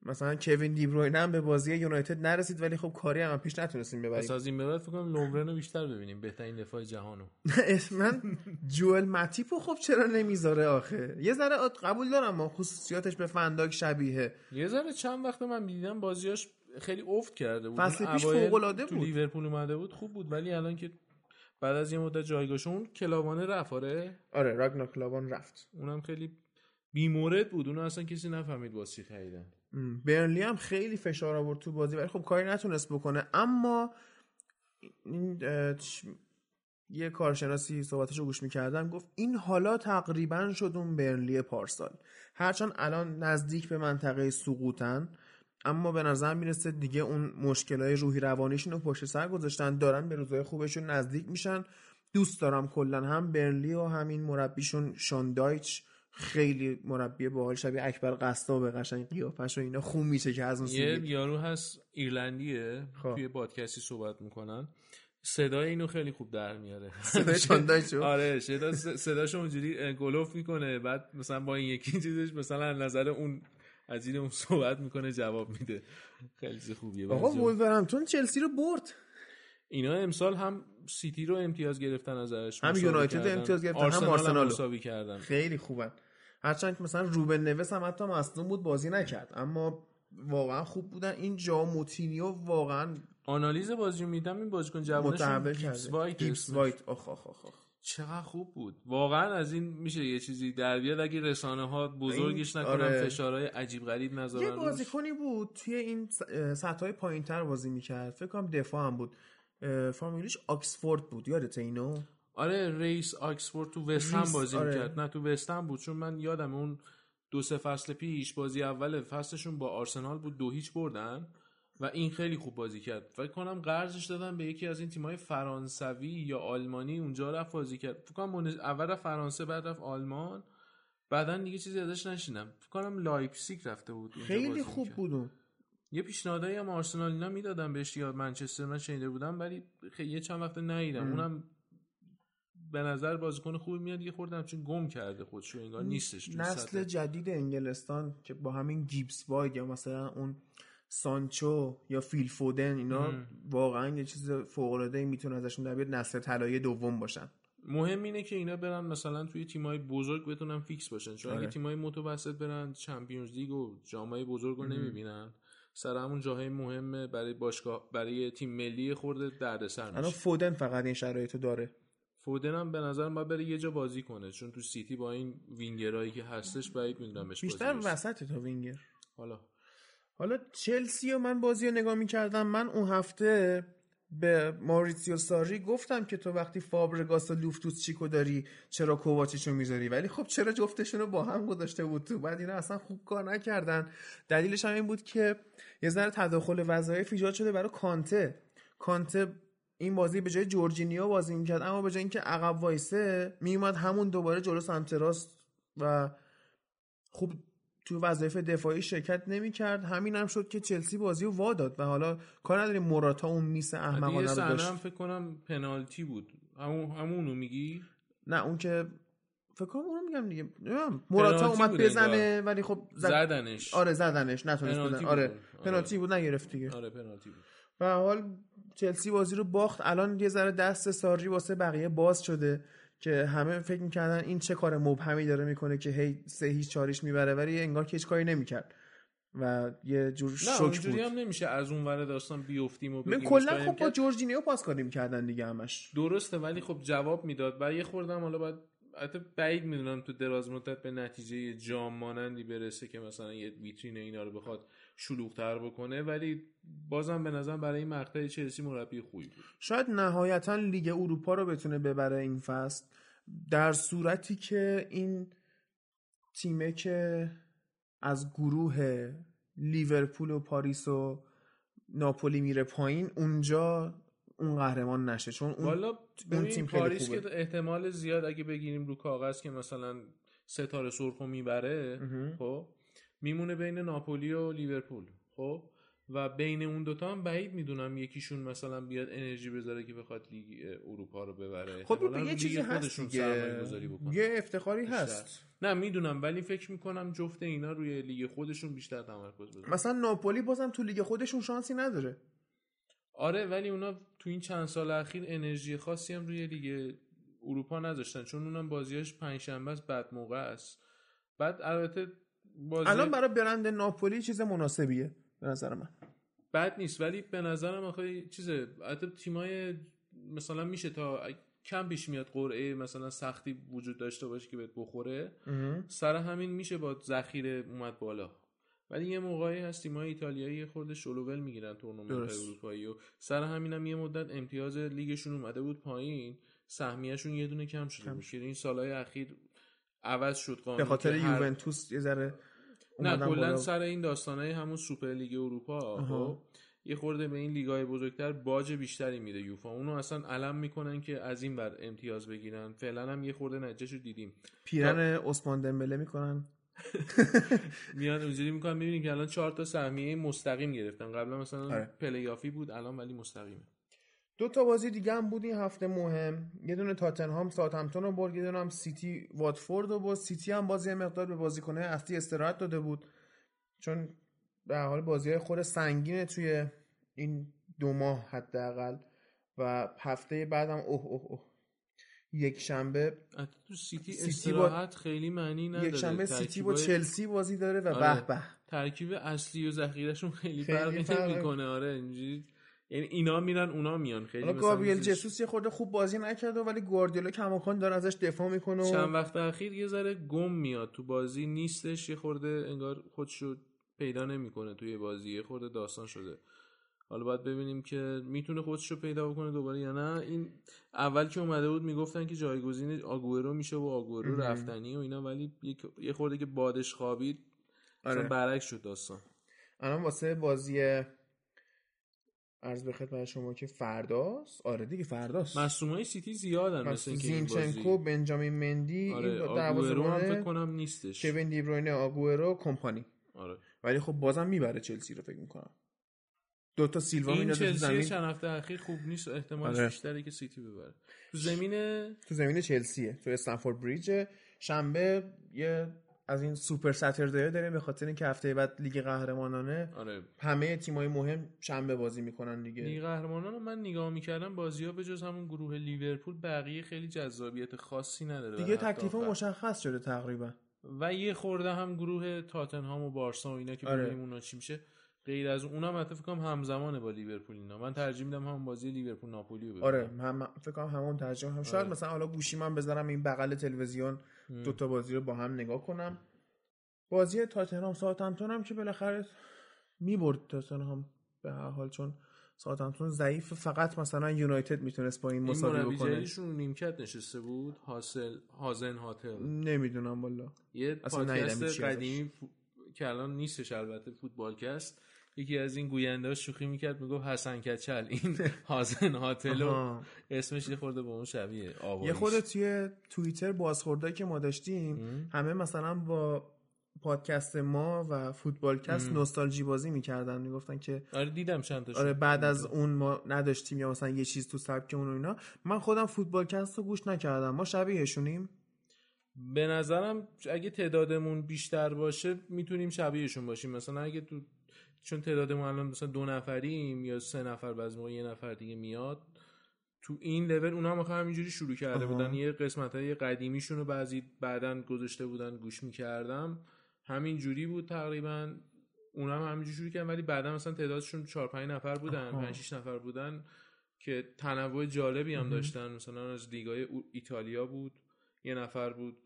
مثلا کوین دیبروینه هم به بازی یونایتد نرسید ولی خب کاری هم پیش نتونستیم پس ببریم از این به بعد فکر کنم رو بیشتر ببینیم. بهترین دفاع جهانو. من جوئل ماتیپو خب چرا نمی‌ذاره آخه؟ یه ذره قبول دارم ما خصوصیاتش به فنداک شبیه. یه ذره چند وقت من دیدم بازیاش خیلی افت کرده بود. فصل پیش اوایل فوق‌العاده تو بود. لیورپول اومده بود خوب بود ولی الان که بعد از یه مدت جایگاهش اون کلاوانه رفت آره؟ آره راگنا کلاوان رفت. اونم خیلی بیمورد بود اونو اصلا کسی نفهمید واسه چی خریدن برنلی هم خیلی فشار آورد تو بازی ولی خب کاری نتونست بکنه. اما این یه کارشناسی صحبتش رو گوش می‌کردم گفت این حالا تقریبا شد اون برنلی پارسال. هرچند الان نزدیک به منطقه سقوطن. اما به نظر می‌رسه دیگه اون مشکلای روحی روانیشون رو پشت سر گذاشتن دارن به روزای خوبشون نزدیک میشن دوست دارم کلا هم برنلی و همین مربیشون شاندایچ خیلی مربی باحال شبیه اکبر قصاب قشنگ قیافش و اینا خون میشه که از اون یه. یارو هست ایرلندیه خب. توی پادکستی صحبت می‌کنن صدای اینو خیلی خوب در میاره صدای شاندایچو؟ آره صدا صداش اونجوری گلوف می‌کنه بعد مثلا با این یکی چیزش مثلا نظر اون از این اون صحبت می‌کنه جواب میده. خیلی خوبیه. آقا بعضی وولورهمپتون چلسی رو برد. اینا امسال هم سیتی رو امتیاز گرفتن ازش هم یونایتد. امتیاز گرفتن، هم آرسنال آرسنال رو. مساوی کردن. خیلی خوبن. هرچند که مثلا روبن نوس هم حتی مصدوم بود بازی نکرد. اما واقعا خوب بودن. این جا موتینیو واقعا آنالیز بازی میدم. این بازیکن متحول گیبس وایت گیبس. وایت. آخ آخ آخ آخ. چقدر خوب بود. واقعا از این میشه یه چیزی در بیاد. اگه رسانه ها بزرگش نکنن آره. فشارهای عجیب غریب یه نذارن روش. بازیکنی بود توی این سطح های پایین تر بازی می‌کرد. فکر کنم دفاع هم بود. فامیلیش آکسفورد بود. یادت اینو؟ آره ریس آکسفورد تو وست هم ریس، بازی آره. می‌کرد. نه تو وست هم بود. چون من یادم اون دو سه فصل پیش بازی اول فصلشون با آرسنال بود دو هیچ بردن. و این خیلی خوب بازی کرد فکر کنم قرضش دادن به یکی از این تیم‌های فرانسوی یا آلمانی اونجا رفت بازی کرد فکر کنم بوندس- اول رفت فرانسه بعد رفت آلمان بعدا دیگه چیزی ازش نشنیدم فکر کنم لایپزیگ رفته بود خیلی خوب. بود یه پیشنهادایی هم آرسنال اینا می‌دادن بهش یا منچستر من شنیده بودم ولی خیلی یه چند وقت ندیدم ام. اونم به نظر بازیکن خوبی میاد یه خوردم چون گم کرده خودشو انگار نیستش نسل سطح. جدید انگلستان که با همین گیبس وایت یا مثلا اون سانچو یا فیل فودن اینا مم. واقعا یه چیز فوق العاده می‌تونه ازشون در بیاد نسل طلایی دوم باشن مهم اینه که اینا برن مثلا توی تیمای بزرگ بتونن فیکس باشن چون آره. اگه تیمای متوسط برن Champions League و جاهای بزرگ رو. نمی‌بینن سر همون جاهای مهم برای باشگاه برای تیم ملی خورده دردسر الان میشه فودن فقط این شرایطو داره فودن هم به نظرم باید بره یه جا بازی کنه چون تو سیتی با این وینگرایی که هستش بعید می‌دونم بهش بیشتر. وسط تا وینگر حالا حالا چلسی و من بازی رو نگاه می‌کردم من اون هفته به ماریتسیو ساری گفتم که تو وقتی فابرگاس و لوفتوس چیکو داری چرا کوواچیچو می‌ذاری؟ ولی خب چرا جفتشون رو با هم گذاشته بود تو؟ بعد اینا اصلا خوب کار نکردن. دلیلش هم این بود که یه ذره تداخل وظایف ایجاد شده برای کانته. کانته این بازی به جای جورجینیو بازی می‌کرد اما به جای اینکه عقب وایسه میومد همون دوباره جلو سمت راست و خوب تو وظایف دفاعی شرکت نمی‌کرد. همین هم شد که چلسی بازی رو وا داد و حالا کار نداریم موراتا اون miss احمقانه رو داشت. فکر کنم پنالتی بود. همون همونو میگی؟ نه اون که فکر کنم اونو میگم دیگه. موراتا اومد بزنه ولی خب زد... زدنش. آره زدنش. نتونست بزنه. آره. آره. پنالتی بود نگرفت دیگه. آره پنالتی بود. و حال چلسی بازی رو باخت. الان یه ذره دست ساری واسه بقیه باز شده. که همه فکر می‌کردن این چه کار مبهمی داره می‌کنه که هی سه هیچ چاریش می‌بره ولی انگار که هیچ کاری نمی‌کرد و یه جور نه شوک بود. هم نمیشه از اون ور داستان بیفتیم و من بگیم کلا خب با. جورجینیو پاس می‌کردن دیگه همش. درسته ولی خب جواب می‌داد. و یه خوردم حالا باید حتی بعید می‌دونم تو دراز مدت به نتیجه جام مانندی برسه که مثلا یه ویترین اینا رو بخواد شلوغتر بکنه ولی بازم به نظرم برای این مقطع چلسی مربی خوبی بود. شاید نهایتا لیگ اروپا رو بتونه ببره این فصل در صورتی که این تیمه که از گروه لیورپول و پاریس و ناپولی میره پایین اونجا اون قهرمان نشه چون اون والا اون تیم پاریس خوبه. که احتمال زیاد اگه بگیریم رو کاغذ که مثلا ستاره سرخو می‌بره. خب میمونه بین ناپولی و لیورپول خب و بین اون دوتا هم بعید می‌دونم یکیشون مثلا بیاد انرژی بذاره که بخواد لیگ اروپا رو ببره خب یه چیزی هست دیگه. یه افتخاری بیشتر. هست نه می‌دونم ولی فکر می‌کنم جفت اینا روی لیگ خودشون بیشتر تمرکز بذارن مثلا ناپولی بازم تو لیگ خودشون شانسی نداره آره ولی اونا تو این چند سال اخیر انرژی خاصی هم روی لیگ اروپا نذاشتن چون اونم بازیاش پنجشنبه است بعد موقع است. بعد البته بازی الان برای برند ناپولی چیز مناسبیه به نظر من. بد نیست ولی به نظرم آخه چیزه حتی تیمای مثلا میشه تا کم پیش میاد قرعه مثلا سختی وجود داشته باشه که بهت بخوره. سر همین میشه با ذخیره اومد بالا. ولی یه موقعی هست تیمای ایتالیایی یه خورده شل و ول می‌گیرن تورنمنت. اروپایی و سر همین هم یه مدت امتیاز لیگشون اومده بود پایین سهمیهشون یه دونه کم شده بود. که این سالهای اخیر عوض شد قانون به خاطر یوونتوس یه ذره نه کلا. سر این داستانه همون سوپر لیگ اروپا. خب. یه خورده به این لیگای بزرگتر باج بیشتری میده یوفا. اونو اصلا علم می‌کنن که از این بر امتیاز بگیرن. فعلا هم یه خورده نتیجهشو دیدیم. پیرن عثمان علم می‌کنن. میان اونجوری می‌کنن می‌بینیم که الان چهار تا سهمیه مستقیم گرفتن. قبلا مثلا آره. پلیافی بود الان ولی مستقیمه. دو تا بازی دیگه هم بود این هفته مهم. یه دونه تاتنهام ساوثهمپتون رو برد یه دونه هم سیتی واتفورد رو برد. سیتی هم بازی مقدار به بازیکنه اصلی استراحت داده بود. چون به هر حال بازی های خود سنگینه توی این دو ماه حداقل. و هفته بعدم اوه اوه اوه. یک شنبه تو سیتی, سیتی با- خیلی معنی نداره. یک شنبه سیتی با چلسی بازی داره و آره. به به. ترکیب اصلی و ذخیرهشون خیلی, خیلی فرقی فرق- نمی‌کنه. آره اینجوری. یعنی اینا میرن اونا میان. خیلی حالا گابریل جسوس یه خورده خوب بازی نکرده ولی گواردیولا کماکان داره ازش دفاع می‌کنه و چند وقت اخیر یه ذره گم میاد. تو بازی نیستش یه خورده انگار خودشو پیدا نمی‌کنه توی بازی. یه خورده داستان شده. حالا باید ببینیم که می‌تونه خودشو پیدا بکنه دوباره یا نه. این اول که اومده بود می‌گفتن که جایگزین آگورو میشه و آگورو. رفتنی و اینا ولی یک- یه خورده که بادش خوابید آره. برعکس شد داستان. الان واسه بازی عرض به خدمت شما که فرداست؟ آره دیگه فرداست. مصومای سیتی زیادن مثل زینچنکو بنجامین مندی آره این هم فکر کنم نیستش. کوین دیبروینه آگوئرو کمپانی. آره. ولی خب بازم می‌بره چلسی رو فکر می‌کنم. دو تا سیلوا این میندازه تو زمین. چند هفته اخیر خوب نیست احتمالش آره. بیشتره که سیتی ببره. تو زمین تو زمین چلسیه تو استنفورد بریج. شنبه یه از این Super Saturday داریم به خاطر اینکه هفته بعد لیگ قهرمانانه. آره. همه تیمای مهم شنبه بازی می‌کنن دیگه. لیگ قهرمانان من نگاه می‌کردم بازی ها به جز همون گروه لیورپول بقیه خیلی جذابیت خاصی نداره دیگه تکلیف. مشخص شده تقریبا. و یه خورده هم گروه تاتنهام و بارسا و اینا که آره. ببینیم اونا چی میشه. غیر از اونم حتی فکر کنم همزمانه با لیورپول اینا. من ترجیح میدم همون بازی لیورپول ناپولی رو ببینم آره هم فکر کنم همون ترجمه هم شاید آره. مثلا حالا گوشی من بذارم این بغل تلویزیون. دو تا بازی رو با هم نگاه کنم. بازی تاتنهام ساوثهمپتون هم که بالاخره می‌برد تاتنهام به هر حال چون ساوثهمپتون ضعیف. فقط مثلا یونایتد می‌تونست با این این مساوی مربی بکنه. رو نیمکت نشسته بود؟ حاصل هازن هاتل نمی‌دونم والا. یه پادکست. قدیمی که الان نیستش البته فوتبالکست یکی از این گوینده شوخی می‌کرد می‌گفت حسن کچل این هازن هاتل و آها. اسمش یه خورده به اون شبیه آوایش یه خود توی توییتر بازخوردایی که ما داشتیم. همه مثلا با پادکست ما و فوتبالکست م. نوستالژی بازی می‌کردن می‌گفتن که آره دیدم چند آره بعد از اون ما نداشتیم یا مثلا یه چیز تو سبک اون و اینا من خودم فوتبالکست رو گوش نکردم ما شبیهشونیم به نظرم اگه تعدادمون بیشتر باشه می‌تونیم شبیهشون باشیم مثلا اگه تو چون تعدادمون الان مثلا دو نفریم یا سه نفر بعضی موقع یه نفر دیگه میاد تو این لول اونا هم همینجوری شروع کرده آها. بودن یه قسمت های قدیمیشون رو بعضی بعدا گذاشته بودن گوش می‌کردم همینجوری بود تقریبا اونا هم همینجوری شروع کردن ولی بعدا مثلا تعدادشون 4 5 نفر بودن آها. 5 6 نفر بودن که تنوع جالبی هم. داشتن مثلا از لیگای ایتالیا بود یه نفر بود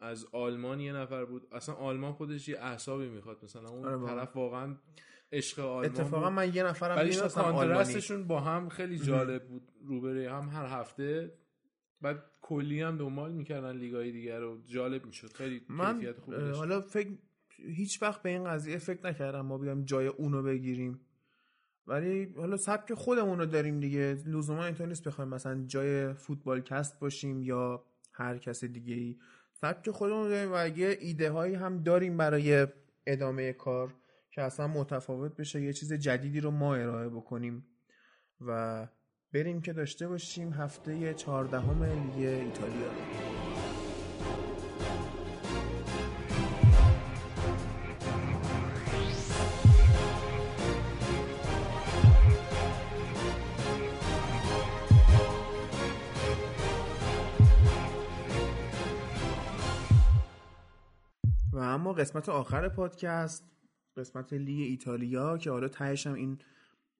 از آلمان یه نفر بود. اصلا آلمان خودش یه اعصابی می‌خواد. مثلا اون آره. طرف واقعا عشق آلمان اتفاقا بود. من یه نفرم می‌شناسم آلمانی. با هم خیلی جالب بود. روبروی هم هر هفته. بعد کلی هم دنبال می‌کردن لیگای دیگر رو. جالب می‌شد. خیلی من کیفیت خوبی داشت. حالا فکر هیچ وقت به این قضیه فکر نکردم ما بیایم جای اونو بگیریم. ولی حالا سبک خودمون رو داریم دیگه. لزوما اینطور نیست بخوایم مثلا جای فوتبال کست باشیم یا هر کس دیگه ای سبک خودمون داریم و اگه ایده هایی هم داریم برای ادامه کار که اصلا متفاوت بشه یه چیز جدیدی رو ما ارائه بکنیم و بریم که داشته باشیم هفته چهاردهم لیگ ایتالیا. اما قسمت آخر پادکست قسمت لیگ ایتالیا که حالا تهش هم این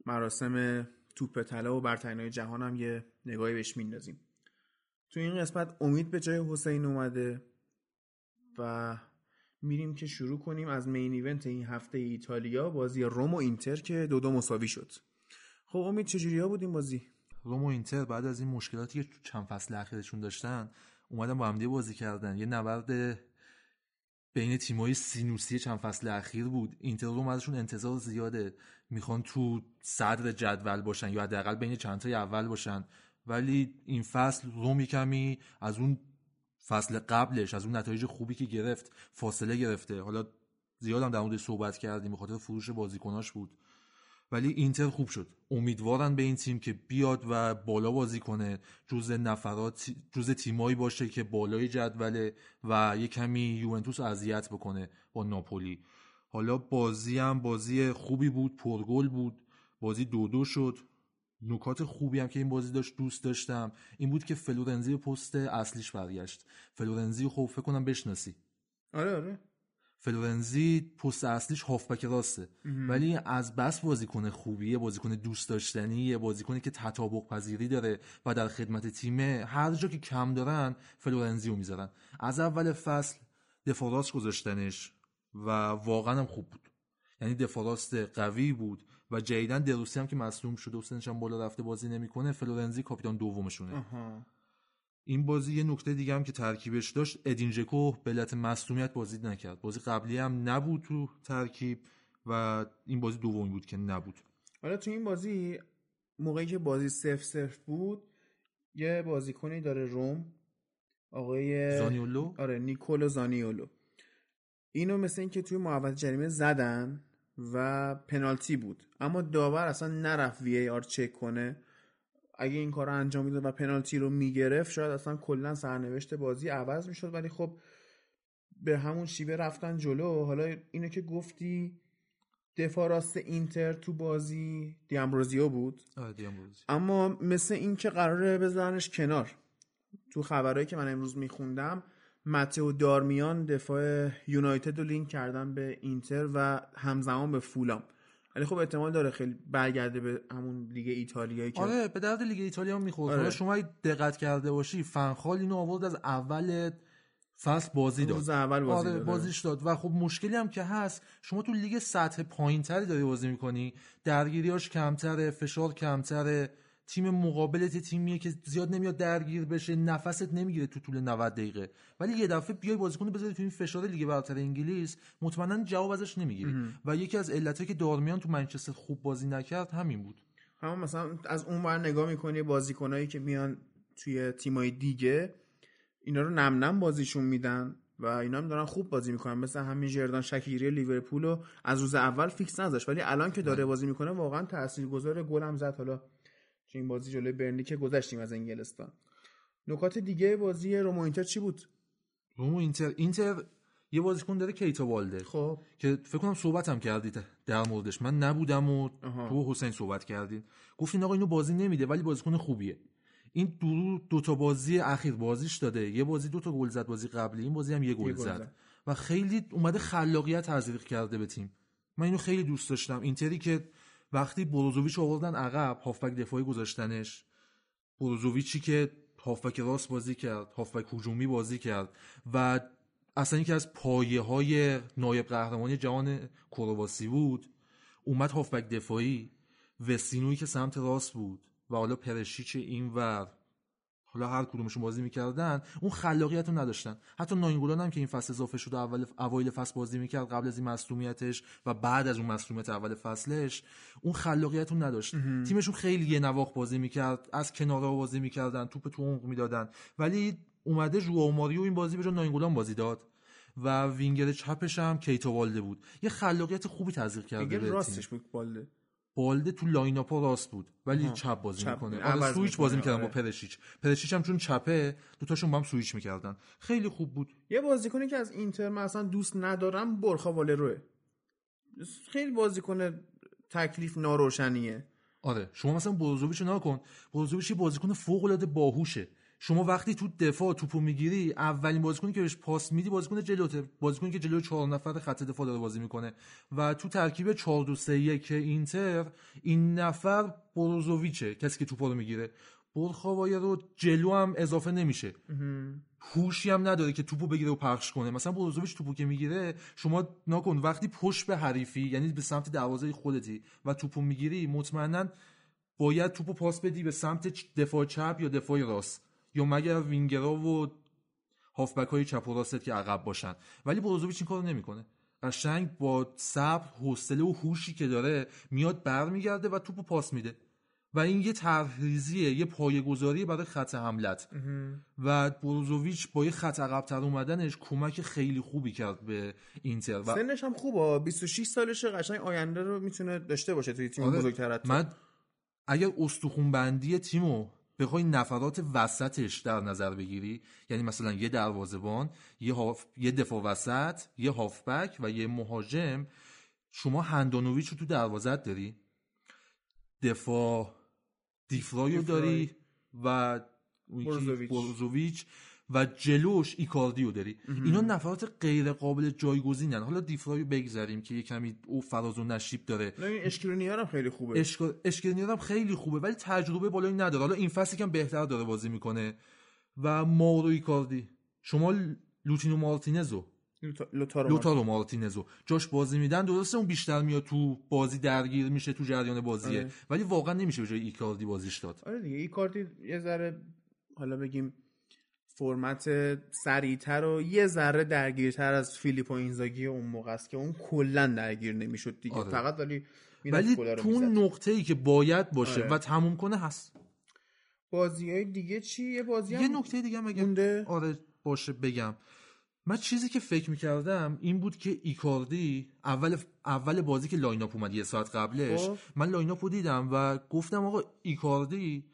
مراسم توپ طلا و برترینای جهان هم یه نگاهی بهش میندازیم. تو این قسمت امید به جای حسین اومده و میریم که شروع کنیم از مین ایونت این هفته ایتالیا بازی روم و اینتر که دو دو مساوی شد. خب امید چجوری ها بود این بازی؟ روم و اینتر بعد از این مشکلاتی که چند فصل اخیرشون داشتن اومدن با همدیگه بازی کردن. یه نبرد بین تیمای سینوسی چند فصل اخیر بود. اینتر روم ازشون انتظار زیاده. می‌خوان تو صدر جدول باشن یا حداقل بین چند تای اول باشن. ولی این فصل روم کمی از اون فصل قبلش از اون نتایج خوبی که گرفت فاصله گرفته. حالا زیادم در مورد صحبت کردیم به خاطر فروش بازیکناش بود. ولی اینتر خوب شد. امیدوارن به این تیم که بیاد و بالا بازی کنه جز نفرات جز تیمایی باشه که بالای جدوله و یه کمی یوونتوس اذیت بکنه با ناپولی. حالا بازی هم بازی خوبی بود پرگل بود بازی دو دو شد. نکات خوبی هم که این بازی داشت دوست داشتم. این بود که فلورنزی به پست اصلیش برگشت. فلورنزی خب فکر کنم بشناسی. آره آره. فلورنزی پست اصلیش هافبک راسته ولی از بس بازیکن خوبیه بازیکن دوست داشتنیه بازیکنی که تطابق پذیری داره و در خدمت تیمه هر جا که کم دارن فلورنزی رو می‌ذارن. از اول فصل دفاع راست گذاشتنش و واقعا هم خوب بود. یعنی دفاع راست قوی بود و جیدن دروسی هم که مصدوم شده و سنش هم بالا رفته بازی نمی‌کنه فلورنزی کاپیتان دومشونه. این بازی یه نکته دیگه هم که ترکیبش داشت ادین ژکو به علت مصونیت بازی نکرد. بازی قبلی هم نبود تو ترکیب و این بازی دومی بود که نبود. حالا تو این بازی موقعی که بازی سف سف بود یه بازیکنی داره روم آقای زانیولو؟ آره نیکولو زانیولو. اینو مثل اینکه توی محوطه جریمه زدن و پنالتی بود. اما داور اصلا نرفت وی ای آر چک کنه. اگه این کار رو انجام می‌داد و پنالتی رو می‌گرفت شاید اصلا کلا سرنوشت بازی عوض می‌شد. ولی خب به همون شیوه رفتن جلو. حالا اینو که گفتی دفاع راست اینتر تو بازی دیامبروزیو بود. دیامبروزی اما مثل این که قراره بذارنش کنار. تو خبرهایی که من امروز میخوندم متئو دارمیان دفاع یونایتد رو لینک کردن به اینتر و همزمان به فولام. ولی خب احتمال داره خیلی برگرده به همون لیگ ایتالیایی که آره به درد لیگ ایتالیا هم می‌خورد آره. شما دقت کرده باشی فنخال اینو آورد از اول فصل بازی داد. روز اول بازی آره داد. بازیش داد. و خب مشکلی هم که هست شما تو لیگ سطح پایینتری داری بازی می‌کنی. درگیریاش کمتره فشار کمتره. تیم مقابلت یه تیمیه که زیاد نمیاد درگیر بشه نفست نمی‌گیره تو طول 90 دقیقه. ولی یه دفعه بیای بازیکن بذاری تو این فشار لیگ برتر انگلیس مطمئنا جواب ازش نمی‌گیری. و یکی از علتایی که دارمیان تو منچستر خوب بازی نکرد همین بود. همون مثلا از اون ور نگاه می‌کنی بازیکنایی که میان توی تیمای دیگه اینا رو نم نم بازیشون میدن و اینا هم دارن خوب بازی می‌کنن. مثل همین جردان شکیری لیورپول رو از روز اول فیکس نذاشت. ولی الان که داره بازی می‌کنه واقعا تاثیرگذار گل هم زد. حالا تو این بازی جلوی برنلی که گذشتیم از انگلستان. نکات دیگه بازی رومو اینتر چی بود؟ رومو اینتر اینتر یه بازیکن داره کیتا والده. خب. که فکر کنم صحبت هم کردید در موردش. من نبودم و آها. تو حسین صحبت کردید گفتین آقا اینو بازی نمیده ولی بازیکن خوبیه. این دو, دو تا بازی اخیر بازیش داده. یه بازی دو تا گل زد بازی قبلی این بازی هم یه گل یه گل زد. زد. و خیلی اومده خلاقیت تزریق کرده به تیم. من اینو خیلی دوست داشتم. اینتری که وقتی بروزوویچ آوردن عقب هافبک دفاعی گذاشتنش. بروزوویچی که هافبک راست بازی کرد هافبک هجومی بازی کرد و اصلا یکی از پایه های نایب قهرمانی جهان کرواسی بود. اومد هافبک دفاعی وسینوی که سمت راست بود و حالا پرشیچ اینور حالا هر کدومشون بازی می‌کردن اون خلاقیت رو نداشتن. حتی ناینگولان هم که این فصل اضافه شده اول اوایل فصل بازی می‌کرد قبل از این مصونیتش و بعد از اون مصونیت اول فصلش اون خلاقیت رو نداشت تیمشون خیلی یه نواخ بازی می‌کرد از کنارها بازی می‌کردن توپ تو عمق می‌دادن. ولی اومده ژوئو ماریو این بازی به جای ناینگولان بازی داد و وینگر چپش هم کیتا والده بود. یه خلاقیت خوبی تزریق کرده. راستش بود بالده بالده تو line-up ا راست بود ولی آها. چپ بازی. می‌کنه. آره سویچ بازی می‌کردن با آره. پرشیچ پرشیچ هم چون چپه دوتاشون با هم سویچ می‌کردن. خیلی خوب بود. یه بازیکنی که از اینتر من اصلا دوست ندارم بورخا والروئه. خیلی بازیکن تکلیف ناروشنیه. آره شما مثلا بروزوویچ رو نکن بروزوویچ یه بازیکن فوق العاده باهوشه. شما وقتی تو دفاع توپو می‌گیری اولین بازیکنی که بهش پاس میدی بازیکن جلوته. بازیکنی که جلوی چهار نفر خط دفاع داره بازی می‌کنه. و تو ترکیب 4 2 3 1 اینتر این نفر بروزوویچه کسی که توپو رو می‌گیره. برخاوای رو جلو هم اضافه نمیشه. هوشی هم نداره که توپو بگیره و پخش کنه. مثلا بروزوویچ توپو که می‌گیره شما نکن وقتی پشت به حریفی یعنی به سمت دروازه خودتی و توپو می‌گیری مطمئنا باید توپو پاس بدی به سمت دفاع چپ یا دفاع راست. یا مگر وینگرا و هافبک های چپ و راست که عقب باشن. ولی بروزوویچ این کارو نمی‌کنه. قشنگ با صبر حوصله و هوشی که داره میاد برمیگرده و توپو پاس میده. و این یه طرحریزیه یه پایه‌گذاری برای خط حملت. و بروزوویچ با یه خط عقب‌تر اومدنش کمک خیلی خوبی کرد به اینتر. و سنش هم خوبه. 26 سالشه قشنگ آینده رو می‌تونه داشته باشه توی تیم آره، بزرگتر. من اگر استخون بندی تیمو بخوای نفرات وسطش در نظر بگیری. یعنی مثلا یه دروازه‌بان یه هاف یه دفاع وسط یه هافبک و یه مهاجم. شما هندانویچ رو تو دروازت داری. دفاع دیفرای رو دیفرای. داری و بروزوویچ. و جلوش ایکاردیو داری. اینا نفرات غیر قابل جایگزینن حالا دیفرای رو بگذاریم که یه کمی او فراز و نشیب داره. اشکرینیار هم خیلی خوبه. اشکرینیار هم خیلی خوبه ولی تجربه بالایی نداره. حالا این فصل کم بهتر داره بازی می‌کنه. و ماورو ایکاردی. شما لوتینو مارتینزو. لوتا- لوتارو لوتارو مارتینزو. جاش بازی میدن. درسته اون بیشتر میاد تو بازی درگیر میشه تو جریان بازیه. آره. ولی واقعا نمیشه به جای ایکاردی بازیش داد. آره دیگه ایکاردی یه ذره حالا بگیم فرمت سریعتر و یه ذره درگیرتر از فیلیپو اینزاگی اون موقع است که اون کلا درگیر نمی‌شد دیگه. آره. فقط ولی ولی تو اون نقطه ای که باید باشه آره. و تموم کنه هست. بازی های دیگه چی؟ یه بازی یه نکته دیگه هم اگه آره باشه بگم. من چیزی که فکر می‌کردم این بود که ایکاردی اول اول بازی که line-up اومد یه ساعت قبلش خب. من line-up رو دیدم و گفتم آقا ایکاردی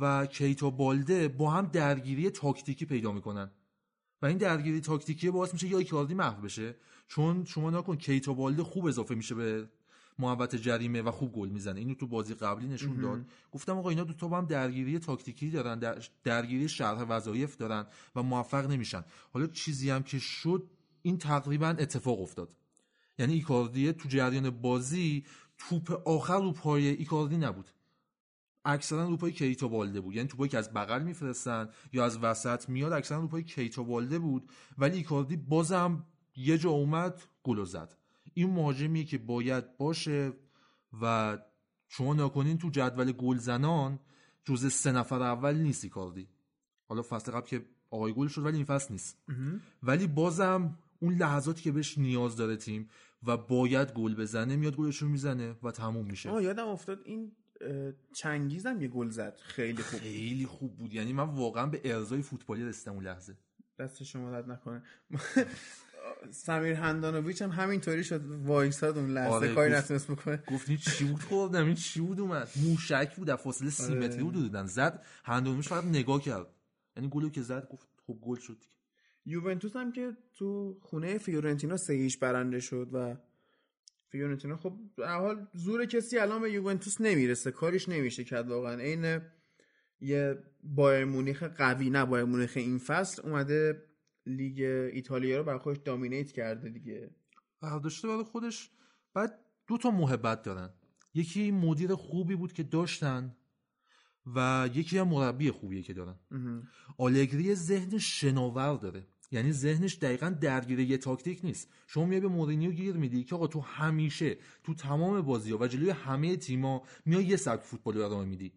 و کیتا بالده با هم درگیری تاکتیکی پیدا می‌کنن. و این درگیری تاکتیکی باعث میشه یا ایکاردی محو بشه. چون شما نگا کن کیتا بالده خوب اضافه میشه به محوطه جریمه و خوب گل می‌زنه. اینو تو بازی قبلی نشون داد. گفتم آقا اینا دو تا با هم درگیری تاکتیکی دارن در- درگیری شرح وظایف دارن و موفق نمیشن. حالا چیزی هم که شد این تقریبا اتفاق افتاد. یعنی ایکاردی تو جریان بازی توپ آخر رو پای ایکاردی نبود. اکثرا رو پای کیتا بالده بود. یعنی توپایی که از بغل میفرستن یا از وسط میاد اکثرا رو پای کیتا بالده بود. ولی ایکاردی بازم یه جا اومد گل زد. این مهاجمیه که باید باشه و شما نکنین تو جدول گلزنان جز سه نفر اول نیست ایکاردی. حالا فصل قبل که آقای گل شد ولی این فصل نیست. ولی بازم اون لحظاتی که بهش نیاز داره تیم و باید گل بزنه میاد گلش رو می‌زنه و تموم میشه. آه یادم افتاد این چنگیزم یه گل زد. خیلی خوب خیلی خوب بود. یعنی من واقعا به ارزای فوتبالی رسیدم اون لحظه. دست شما درد نکنه. سمیر هندانویچ هم همینطوری شد وایساد اون لحظه. آره، کاری نتونست بکنه. گفت این چی بود؟ خوردم این چی بود اومد؟ موشک بود در فاصله سی آره. متری بود دادن زد هندانوویچ فقط نگاه کرد. یعنی گلو که زد گفت خب گل شد دیگه. یوونتوس هم که تو خونه فیورنتینا سه برنده شد و فیورنتینا خب هر حال زور کسی الان به یوونتوس نمی‌رسه. کاریش نمیشه کرد واقعا. عین یه بایرن مونیخ قوی نه بایرن مونیخ این فصل. اومده لیگ ایتالیا رو بر خودش dominate کرده دیگه. برداشته برای خودش بعد دو تا موهبت دارن. یکی مدیر خوبی بود که داشتن و یکی هم مربی خوبیه که دارن. آلگری ذهن شناور داره. یعنی ذهنش دقیقا درگیر یه تاکتیک نیست. شما میای به مورینیو گیر میدی که آقا تو همیشه تو تمام بازی ها و جلوی همه تیما میای یه سبک فوتبال رو ادامه میدی.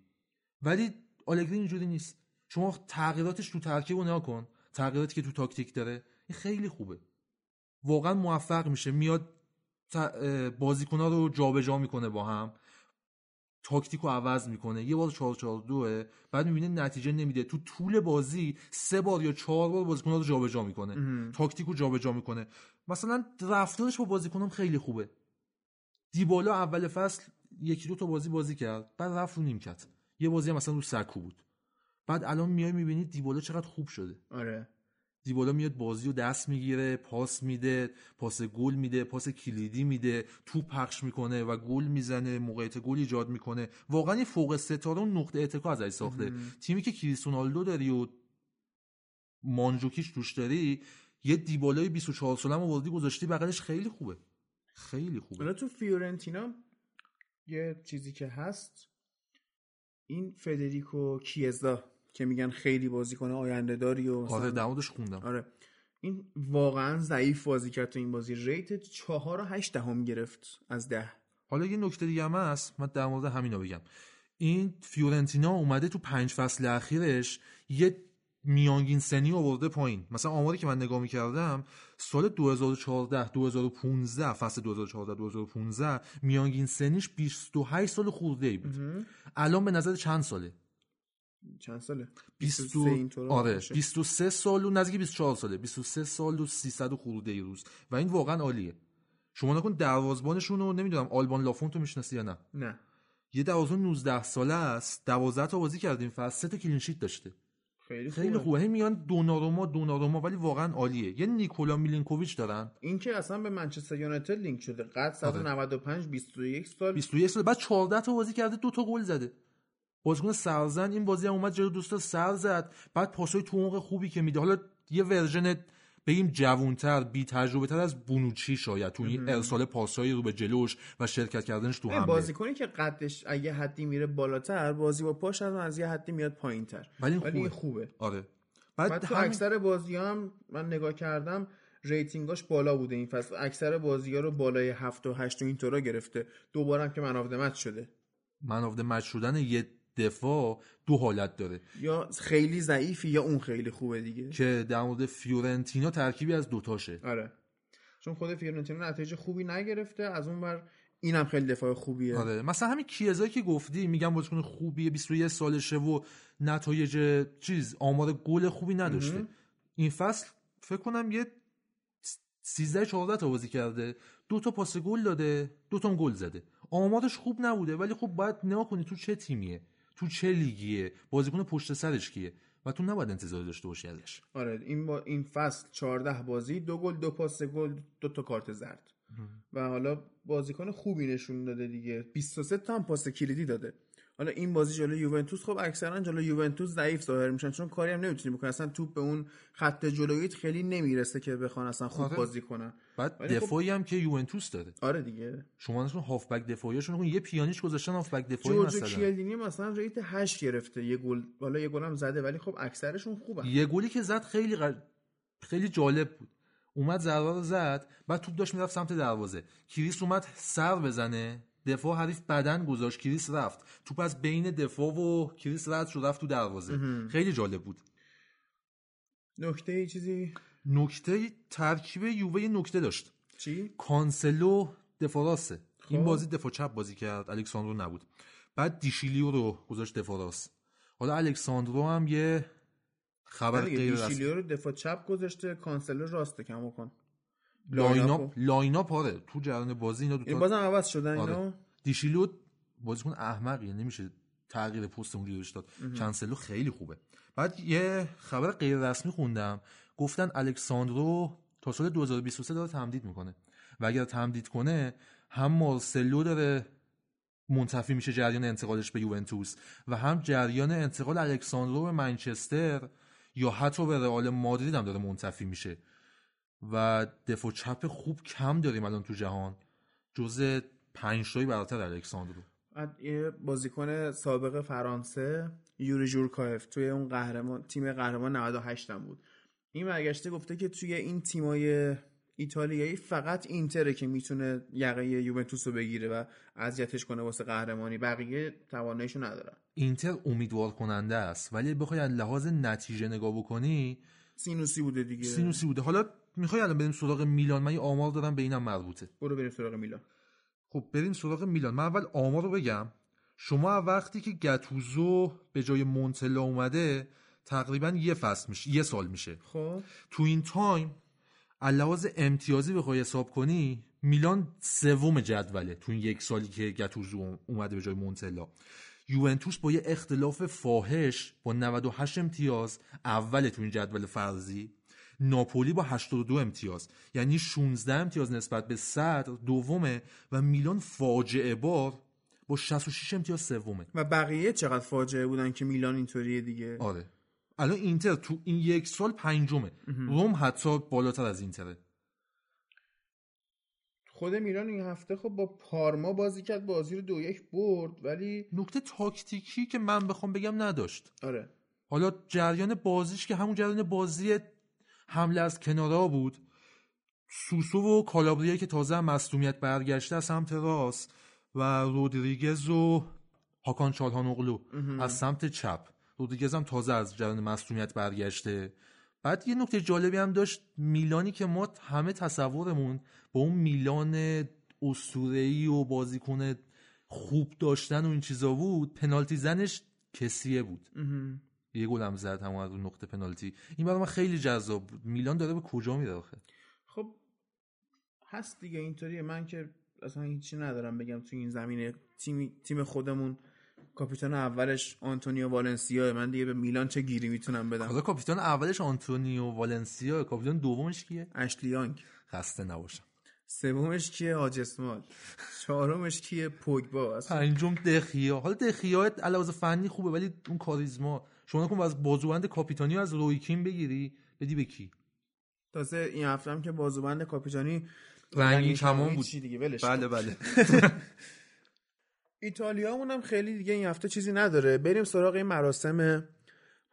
ولی آلگری اینجوری نیست. شما تغییراتش تو ترکیب رو نگاه کن. تغییراتی که تو تاکتیک داره این خیلی خوبه. واقعا موفق میشه. میاد بازیکنها رو جابجا می‌کنه با هم. تاکتیک رو عوض می‌کنه. یه بار 4 4 2 بعد می‌بینه نتیجه نمیده. تو طول بازی سه بار یا چهار بار بازیکن‌ها رو جابجا می‌کنه. تاکتیک رو جابجا می‌کنه. مثلا رفتارش با بازیکنام خیلی خوبه. دیبالا اول فصل یکی دو تا بازی بازی کرد بعد رفت رو نیمکت. یه بازی هم مثلا رو سکو بود. بعد الان میای می‌بینی دیبالا چقدر خوب شده. آره. دیبالا میاد بازی رو دست می‌گیره پاس میده پاس گل میده پاس کلیدی میده تو پخش می‌کنه و گل می‌زنه موقعیت گل ایجاد می‌کنه. واقعا یه فوق ستاره اون نقطه اتکا ازش ساخته. تیمی که کریستیانو داری و مانجوکیش توش داری یه دیبالای 24 ساله آوردی گذاشتی بغلش خیلی خوبه. خیلی خوبه. حالا تو فیورنتینا یه چیزی که هست این فدریکو کیزا. که میگن خیلی بازیکن آینده داری و آره در موردش خوندم. آره. این واقعا ضعیف بازی کرد تو این بازی. rate چهار و هشت دهم گرفت از ده. حالا یه نکته دیگه هم هست. من در مورد همینا بگم. این فیورنتینا اومده تو پنج فصل اخیرش یه میانگین سنی آورده پایین. مثلا آماری که من نگاه می‌کردم سال 2014 2015 فصل 2014 2015 میانگین سنیش 28 سال خورده ای بود. الان به نظر چند ساله؟ چند ساله؟ 20 اینطور آره باشه. 23 سال و نزدیک 24 ساله. 23 سال و 300 و خورده ای روز. و این واقعا عالیه. شما نکن دروازبانشون رو نمی‌دونم آلبان لافون تو می‌شناسی یا نه؟ نه. یه دروازه‌بان 19 ساله است. 12 تا بازی کردیم فصل. تا clean sheet داشته. خیلی خیلی خوبه. خوبه. هی میان دوناروما دوناروما ولی واقعا عالیه. یه نیکولا میلینکوویچ دارن. این که اصلا به منچستر یونایتد لینک شده. قد 195 21 سال. 21 سال. بعد 14 تا بازی کرده دو تا گل زده. بازیکن سرزن این بازی هم اومد جلو دو سه تا سر زد. بعد پاسای تو خوبی که میده. حالا یه version بگیم جوونتر بی تجربه تر از بونوچی شاید تو این ارسال پاسایی رو به جلوش و شرکت کردنش تو حمله بازیکنی که قدش اگه حدی میره بالاتر بازی با پاش از از یه حدی میاد پایینتر. ولی این خوبه. خوبه. آره. بعد بعد تو همین- اکثر بازی هم من نگاه کردم rating اش بالا بوده این فصل. اکثر بازی ها رو بالای 7 و 8 و اینطورا گرفته. دوباره هم که man of match شده. man of match شدن یه دفاع دو حالت داره. یا خیلی ضعیفی یا اون خیلی خوبه دیگه. که در مورد فیورنتینا ترکیبی از دوتاشه آره. چون خود فیورنتینا نتایج خوبی نگرفته از اون بر اینم خیلی دفاع خوبیه. آره. مثلا همین کیزایی که گفتی میگم بازیکن خوبیه 21 سالشه و نتایج چیز آمار گل خوبی نداشته. این فصل فکر کنم یه 13 14 تا بازی کرده. دو تا پاس گل داده دو تا گل زده. آمارش خوب نبوده ولی خب باید نگاه کنی تو چه تیمیه. تو چه لیگیه؟ بازیکن پشت سرش کیه؟ و تو نباید انتظار داشته باشی ازش. آره این با این فصل 14 بازی دو گل دو پاس گل دو تا کارت زرد. و حالا بازیکن خوبی نشون داده دیگه. 23 تا هم پاس کلیدی داده. حالا این بازی جلوی یوونتوس خب اکثرا جلوی یوونتوس ضعیف ظاهر میشن چون کاری هم نمی‌تونی بکنی. اصلا توپ به اون خط جلوییت خیلی نمی‌رسه که بخوان اصلا خوب آره. بازی کنن. بعد خب- دفاعی هم که یوونتوس داره. آره دیگه. شما نشون هافبک دفاعیشون کن یه پیانیش گذاشتن هافبک دفاعی مثلا. کیلینی مثلا rate 8 گرفته یه گل حالا یه گل هم زده ولی خب اکثرشون خوبن. یه گلی که زد خیلی غ- خیلی جالب بود. اومد ضربه رو زد بعد توپ داشت می‌رفت سمت دروازه. کریس اومد سر بزنه. دفاع حریف بدن گذاشت کریس رفت. توپ از بین دفاع و کریس رد شد رفت تو دروازه. خیلی جالب بود. نکته ای چیزی؟ نکته ترکیب یووه یه نکته داشت. چی؟ کانسلو دفاع راسته این خب. بازی دفاع چپ بازی کرد الکساندرو نبود. بعد دیشیلیو رو گذاشت دفاع راست. حالا الکساندرو هم یه خبر دیگه غیر دیشیلیو رو دفاع چپ گذاشته کانسلو راسته کم کن lineup. lineup آره تو جریان بازی اینا دو این تا بازم عوض شدن آره. اینا دیشیلیو بازیکن احمقیه نمیشه تغییر پست اون داد. کانسلو خیلی خوبه. بعد یه خبر غیر رسمی خوندم. گفتن الکساندرو تا سال 2023 داره تمدید می‌کنه. و اگر تمدید کنه هم مارسلو داره منتفی میشه جریان انتقالش به یوونتوس و هم جریان انتقال الکساندرو به منچستر یا حتی به رئال مادرید هم داره منتفی میشه. و دفاع چپ خوب کم داریم الان تو جهان. جز پنج تایی براتر الکساندرو. یه بازیکن سابق فرانسه یوری جورکایف توی اون قهرمان تیم قهرمان 98 هم بود. این برگشته گفته که توی این تیمای ایتالیایی فقط اینتره که می‌تونه یقه یوونتوس رو بگیره و اذیتش کنه واسه قهرمانی. بقیه تواناییشو ندارن. اینتر امیدوار کننده است. ولی بخوای از لحاظ نتیجه نگاه بکنی سینوسی بوده دیگه. سینوسی بوده. حالا می‌خوای الان بریم سراغ میلان؟ من یه آمار دارم به اینم مربوطه. برو بریم سراغ میلان. خب بریم سراغ میلان. من اول آمار رو بگم. شما وقتی که گتوسو به جای مونتلا اومده تقریبا یه فصل میشه یه سال میشه. خب. تو این time لحاظ امتیازی بخوای حساب کنی میلان سوم جدوله تو این یک سالی که گتوزو اومده به جای مونتلا. یوونتوس با یه اختلاف فاحش با 98 امتیاز اول تو این جدول فرضی. ناپولی با 82 امتیاز. یعنی 16 امتیاز نسبت به صدر دومه و میلان فاجعه بار با 66 امتیاز سومه. و بقیه چقدر فاجعه بودن که میلان اینطوریه دیگه؟ آره. الان اینتر تو این یک سال پنجمه. روم حتی بالاتر از اینتره. خود میلان این هفته خب با پارما بازی کرد بازی رو دو یک برد ولی نکته تاکتیکی که من بخوام بگم نداشت. آره. حالا جریان بازیش که همون جریان بازی حمله از کنارا بود. سوسو و کالابریا که تازه هم مصدومیت برگشته از سمت راست و رودریگز و هاکان چالهانوغلو از سمت چپ. رودریگز هم تازه از جریان مصدومیت برگشته. بعد یه نکته جالبی هم داشت میلانی که ما همه تصورمون با اون میلان اسطوره‌ای و بازیکن خوب داشتن و این چیزا بود پنالتی زنش کسیه بود. یه گل هم زد همون از اون نقطه پنالتی. این برای من خیلی جذاب بود. میلان داره به کجا میره آخه؟ خب هست دیگه اینطوریه. من که اصلا هیچی ندارم بگم تو این زمینه. تیم تیم خودمون. کاپیتان اولش آنتونیو والنسیا من دیگه به میلان چه گیری می‌تونم بدم؟ حالا کاپیتان اولش آنتونیو والنسیا کاپیتان دومش کیه؟ اشلی یانگ. خسته نباشم. سومش کیه؟ اسمالینگ. چهارمش کیه؟ پوگبا. پنجم دخیا حالا دخیا از لحاظ فنی خوبه ولی اون کاریزما شما نکن از بازوبند کاپیتانی از روی کین بگیری بدی به کی؟ تازه این هفته هم که بازوبند کاپیتانی رنگین کمان بود چی دیگه ولش بله. بله. ایتالیامون هم خیلی دیگه این هفته چیزی نداره. بریم سراغ این مراسم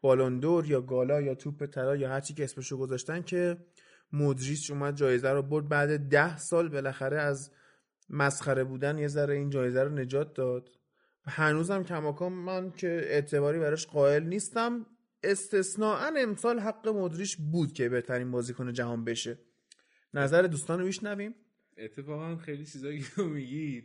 بالوندور یا گالا یا توپ طلا یا هرچی که اسمشو گذاشتن که مودریچ اومد جایزه رو برد. بعد ده سال بالاخره از مسخره بودن یه ذره این جایزه رو نجات داد. هنوزم کماکان من که اعتباری براش قائل نیستم. استثناا امسال حق مدریش بود که بهترین بازیکن جهان بشه. نظر دوستان رو میشنویم. اتفاقا خیلی چیزایی که تو میگی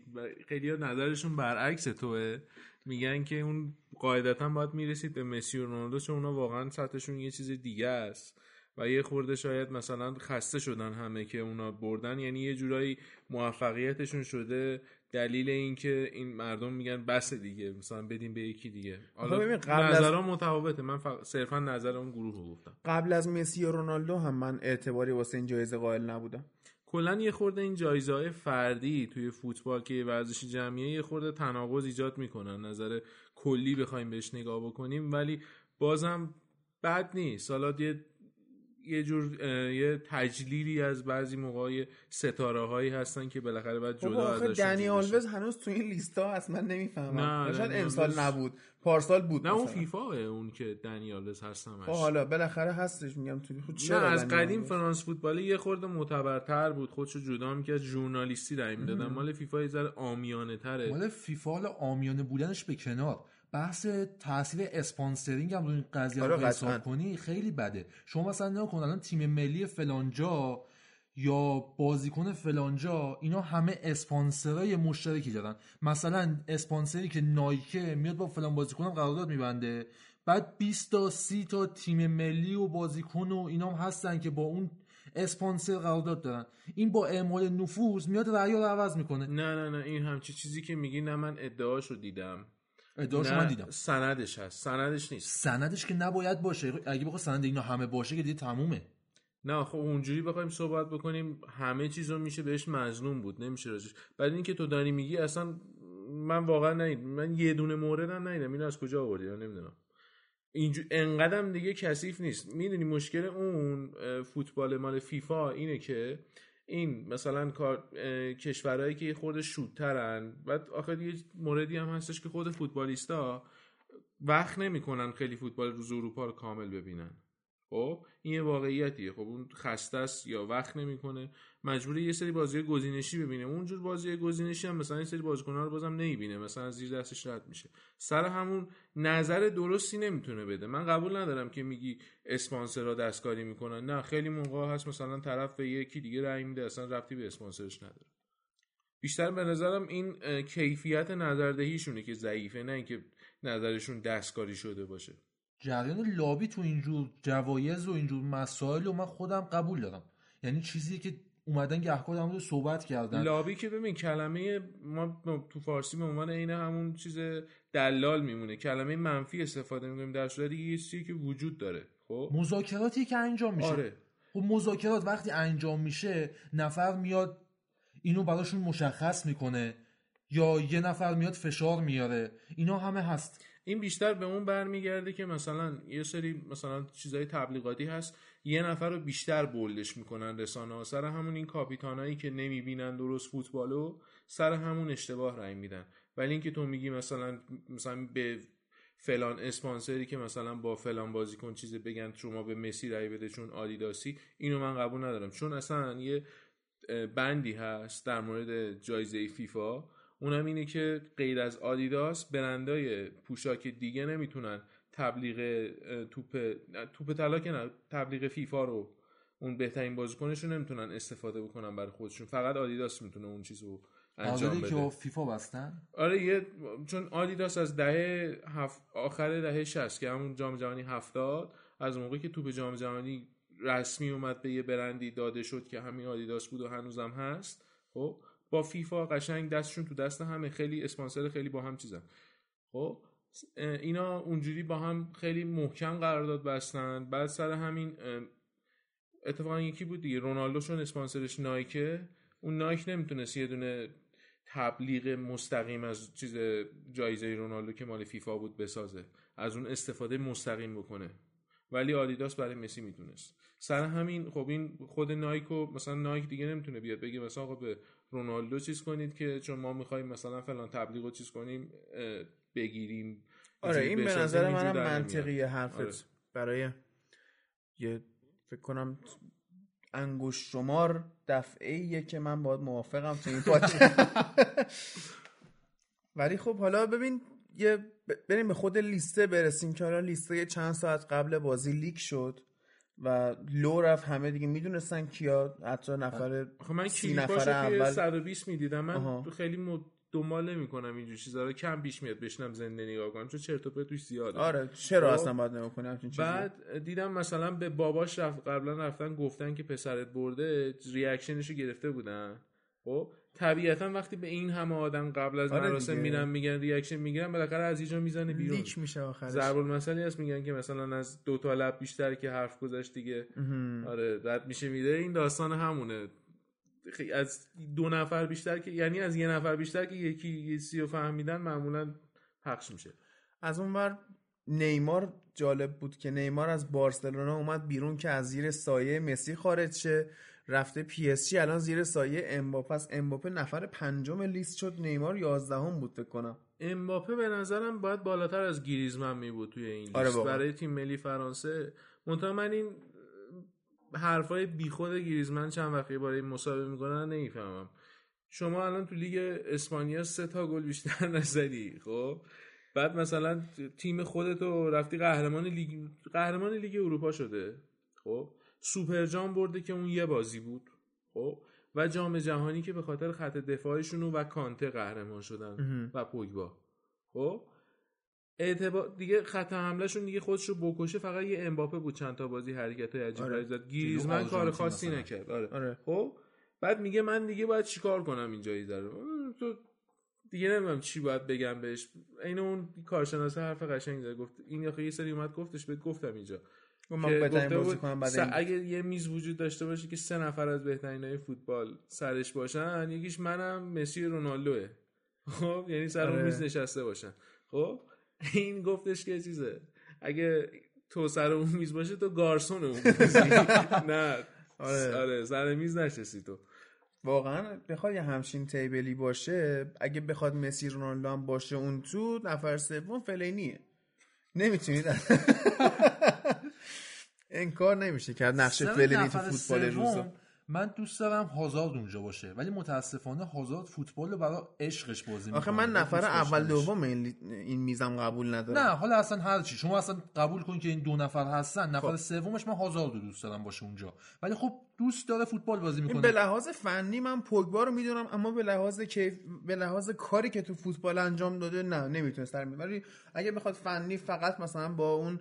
خیلی ها نظرشون برعکس توه. میگن که اون قاعدتا باید می‌رسید به مسی و رونالدو چون اونا واقعا سطحشون یه چیز دیگه است. و یه خورده شاید مثلا خسته شدن همه که اونا بردن. یعنی یه جورایی موفقیتشون شده. دلیل اینکه این مردم میگن بس دیگه مثلا بدیم به یکی دیگه. حالا ببین قبل از- نظرها متفاوته. من فق... صرفا نظر اون گروه رو گفتم. قبل از مسی و رونالدو هم من اعتباری واسه این جایزه قائل نبودم. کلا یه خورده این جایزه های فردی توی فوتبال که ورزش جمعیه یه خورده تناقض ایجاد می‌کنن. نظر کلی بخوایم بهش نگاه بکنیم ولی بازم بد نیست. حالا یه یه جور یه تجلیلی از بعضی موقع ستاره هایی هستن که بالاخره باید جدا ازشون دنی آلوز. هنوز تو این لیست ها هست من نمی‌فهمم نه، شاید امسال نبود پارسال بود نه اون مثلا. فیفا اون که دنی آلوز هست همش خب حالا بالاخره هستش میگم تو خود نه چرا از دنی قدیم؟ فرانس فوتبال یه خورده معتبرتر بود خودشو جدا می‌کرد ژورنالیستی رای می‌دادن مال فیفا یه ذره عامیانه تره مال فیفا حالا عامیانه بودنش به کنار بحث تاثیر sponsoring هم روی این قضیه آره، رو حساب قطعاً. کنی خیلی بده. شما مثلا نگاه کن الان تیم ملی فلانجا یا بازیکن فلانجا اینا همه اسپانسرای مشترکی دارن. مثلا اسپانسری که نایکه میاد با فلان بازیکنم قرارداد میبنده. بعد 20 تا 30 تا تیم ملی و بازیکن و اینا هم هستن که با اون اسپانسر قرارداد دارن. این با اعمال نفوذ میاد رأی رو عوض می‌کنه. نه نه نه این همچی چیزی که میگی نه من ادعاشو دیدم. ادعاشو نه من دیدم. سندش هست. سندش نیست. سندش که نباید باشه. اگه بخواد سند اینا همه باشه که دیگه تمومه. نه خب اونجوری بخوایم صحبت بکنیم همه چیز رو میشه بهش مظلوم بود نمیشه راجش بعد اینکه تو داری میگی اصلا من واقعا ندیدم من یه دونه مورد هم ندیدم. اینو از کجا آوردی؟ من نمی‌دونم. اینجور انقدرم دیگه کثیف نیست. می‌دونی مشکل اون فوتبال مال فیفا اینه که این مثلا کار کشورهایی که خورده شودترن بعد آخه یه موردی هم هستش که خود فوتبالیستا وقت نمی‌کنن خیلی فوتبال روز اروپا رو کامل ببینن. خب این یه واقعیتیه. خب اون خسته است یا وقت نمی‌کنه. مجبوره یه سری بازی گزینشی ببینه. اونجور بازی گزینشی هم مثلا یه سری بازیکن‌ها رو بازم نمی‌بینه. مثلا زیر دستش رد میشه. سر همون نظر درستی نمی‌تونه بده. من قبول ندارم که میگی اسپانسرها دستکاری می‌کنن. نه خیلی موقع هست مثلا طرف به یکی دیگه رأی میده. اصلا ربطی به اسپانسرش نداره. بیشتر به نظرم این کیفیت نظردهیشونه که ضعیفه نه اینکه نظرشون دستکاری شده باشه. جریان لابی تو اینجور جوایز و اینجور مسائل و من خودم قبول دارم. یعنی چیزی که اومدن گهگاه در موردش صحبت کردن. لابی که ببین کلمه ما تو فارسی به عنوان عین همون چیز دلال میمونه. کلمه منفی استفاده می‌کنیم در صورتی یه چیزی که وجود داره خب؟ مذاکراتی که انجام میشه. آره. خب مذاکرات وقتی انجام میشه نفر میاد اینو براشون مشخص می‌کنه یا یه نفر میاد فشار میاره. اینا همه هست. این بیشتر به اون برمیگرده که مثلا یه سری مثلا چیزای تبلیغاتی هست یه نفر رو بیشتر بولدش می‌کنن رسانه ها سر همون این کاپیتانایی که نمی‌بینن درست فوتبالو سر همون اشتباه رای میدن. ولی اینکه تو میگی مثلا مثلا به فلان اسپانسری که مثلا با فلان بازیکن چیز بگن شما به مسی رای بده چون آدیداسی اینو من قبول ندارم. چون اصلا یه بندی هست در مورد جایزه فیفا. اونم اینه که غیر از آدیداس برندای پوشاک دیگه نمی‌تونن تبلیغ توپ توپ طلا که نه تبلیغ فیفا رو اون بهترین بازیکنشون نمی‌تونن استفاده بکنن برای خودشون. فقط آدیداس می‌تونه اون چیز رو انجام آزادی که بده فیفا بستن؟ آره یه چون آدیداس از دهه هفت آخر دهه 60 که همون جام جهانی هفتاد از موقعی که توپ جام جهانی رسمی اومد به یه برندی داده شد که همین آدیداس بود و هنوزم هست خب با فیفا قشنگ دستشون تو دست همه. خیلی اسپانسر خیلی با هم چیزن. خب اینا اونجوری با هم خیلی محکم قرارداد بستن. بعد سر همین اتفاقا یکی بود دیگه رونالدو چون اسپانسرش نایکه. اون نایک نمی‌تونست یه دونه تبلیغ مستقیم از چیز جایزه رونالدو که مال فیفا بود بسازه. از اون استفاده مستقیم بکنه. ولی آدیداس برای مسی می‌تونست. سر همین خب این خود نایک و مثلا نایک دیگه نمی‌تونه بیاد بگه مثلا آقا به رونالدو چیز کنید که چون ما می‌خوایم مثلا فلان تبلیغ رو چیز کنیم بگیریم آره این به نظر منم. منطقیه حرفت آره. برای یه فکر کنم انگوش شمار دفعه ایه که من باید موافقم تو این ولی خب حالا ببین یه بریم به خود لیسته برسیم که حالا لیسته چند ساعت قبل بازی لیک شد و لو رفت همه دیگه می‌دونستن کیا حتی نفر خب من سی نفر اول. 120 می‌دیدم. من آها. تو خیلی م... دنبال نمی‌کنم اینجور چیزا رو. کم پیش میاد بشنم زنده نگاه کنم چون چرت و پرت توش زیاده. آره چرا خب. اصلا باید نمی‌کنه همچین چیزی. بعد دیدم مثلا به باباش رفت قبلا رفتن گفتن که پسرت برده reaction شو گرفته بودن. خب طبیعتا وقتی به این همه آدم قبل از آره مراسم. میرن میگن reaction می‌گیرن بالاخره از اینجا می‌زنه بیرون. leak میشه آخرش. ضرب المثلی هست میگن که مثلا از دو تا لب بیشتر که حرف گذاشت دیگه. آره رد میشه میره. این داستان همونه. از دو نفر بیشتر که یعنی از یه نفر بیشتر که یکی یه فهمیدن معمولا پخش میشه. از اون ور نیمار جالب بود که نیمار از بارسلونا اومد بیرون که از زیر سایه مسی خارج شه. رفته پی اس جی الان زیر سایه امباپه است. امباپه نفر پنجم لیست شد. نیمار یازدهم بود فکر کنم. امباپه به نظرم باید بالاتر از گریزمن می بود توی این لیست. آره واقعا. برای تیم ملی فرانسه. منتها من این حرفای بیخود گریزمن چند وقتی برای مسابقه می‌کنن نمی‌فهمم. شما الان تو لیگ اسپانیا سه تا گل بیشتر نزدی خب؟ بعد مثلا تیم خودتو رفتی قهرمان لیگ قهرمان لیگ اروپا شده خب؟ سوپر جام برده که اون یه بازی بود. خب؟ و جام جهانی که به خاطر خط دفاعشون و کانته قهرمان شدن و پوگبا. خب؟ اعتبار دیگه خط حملهشون دیگه خودش رو بکشه فقط یه امباپه بود چند تا بازی حرکت عجیب آره. زد. گریزمن کار خاصی. نکرد. آره. آره. خب؟ بعد میگه من دیگه باید چیکار کنم این جایی داره تو دیگه نمی‌دونم چی باید بگم بهش. این اون کارشناس حرف قشنگ زد. گفت این آخه یه سری اومد گفتش بهت گفتم اینجا. من بهترین بازی کنم بعد این. اگه یه میز وجود داشته باشه که سه نفر از بهترین های فوتبال سرش باشن یکیش منم مسی رونالدوه. خب یعنی سر اون آره. میز نشسته باشن. خب این گفتش که چیزه. اگه تو سر اون میز باشه تو گارسون اون نه. آره. آره سر میز نشستی تو. واقعا بخواد یه همچین تیبلی باشه اگه بخواد مسی رونالدو هم باشه اون تو نفر سوم فلینیه. نمی‌تونید انکار نمیشه کرد نقش فلینی تو فوتبال روزا. من دوست دارم هازارد اونجا باشه ولی متاسفانه هازارد فوتبال رو برای عشقش بازی آخه می‌کنه. من نفر اول دوم این, این میزم قبول ندارم. نه حالا اصلا هر چی. شما اصلا قبول کن که این دو نفر هستن. نفر سومش من هازارد رو دوست دارم باشه اونجا. ولی خب دوست داره فوتبال بازی این می‌کنه. به لحاظ فنی من پوگبا رو می‌دونم اما به لحاظ کیف به لحاظ کاری که تو فوتبال انجام داده نه نمی‌تونه سر ولی اگه بخواد فنی فقط مثلا با اون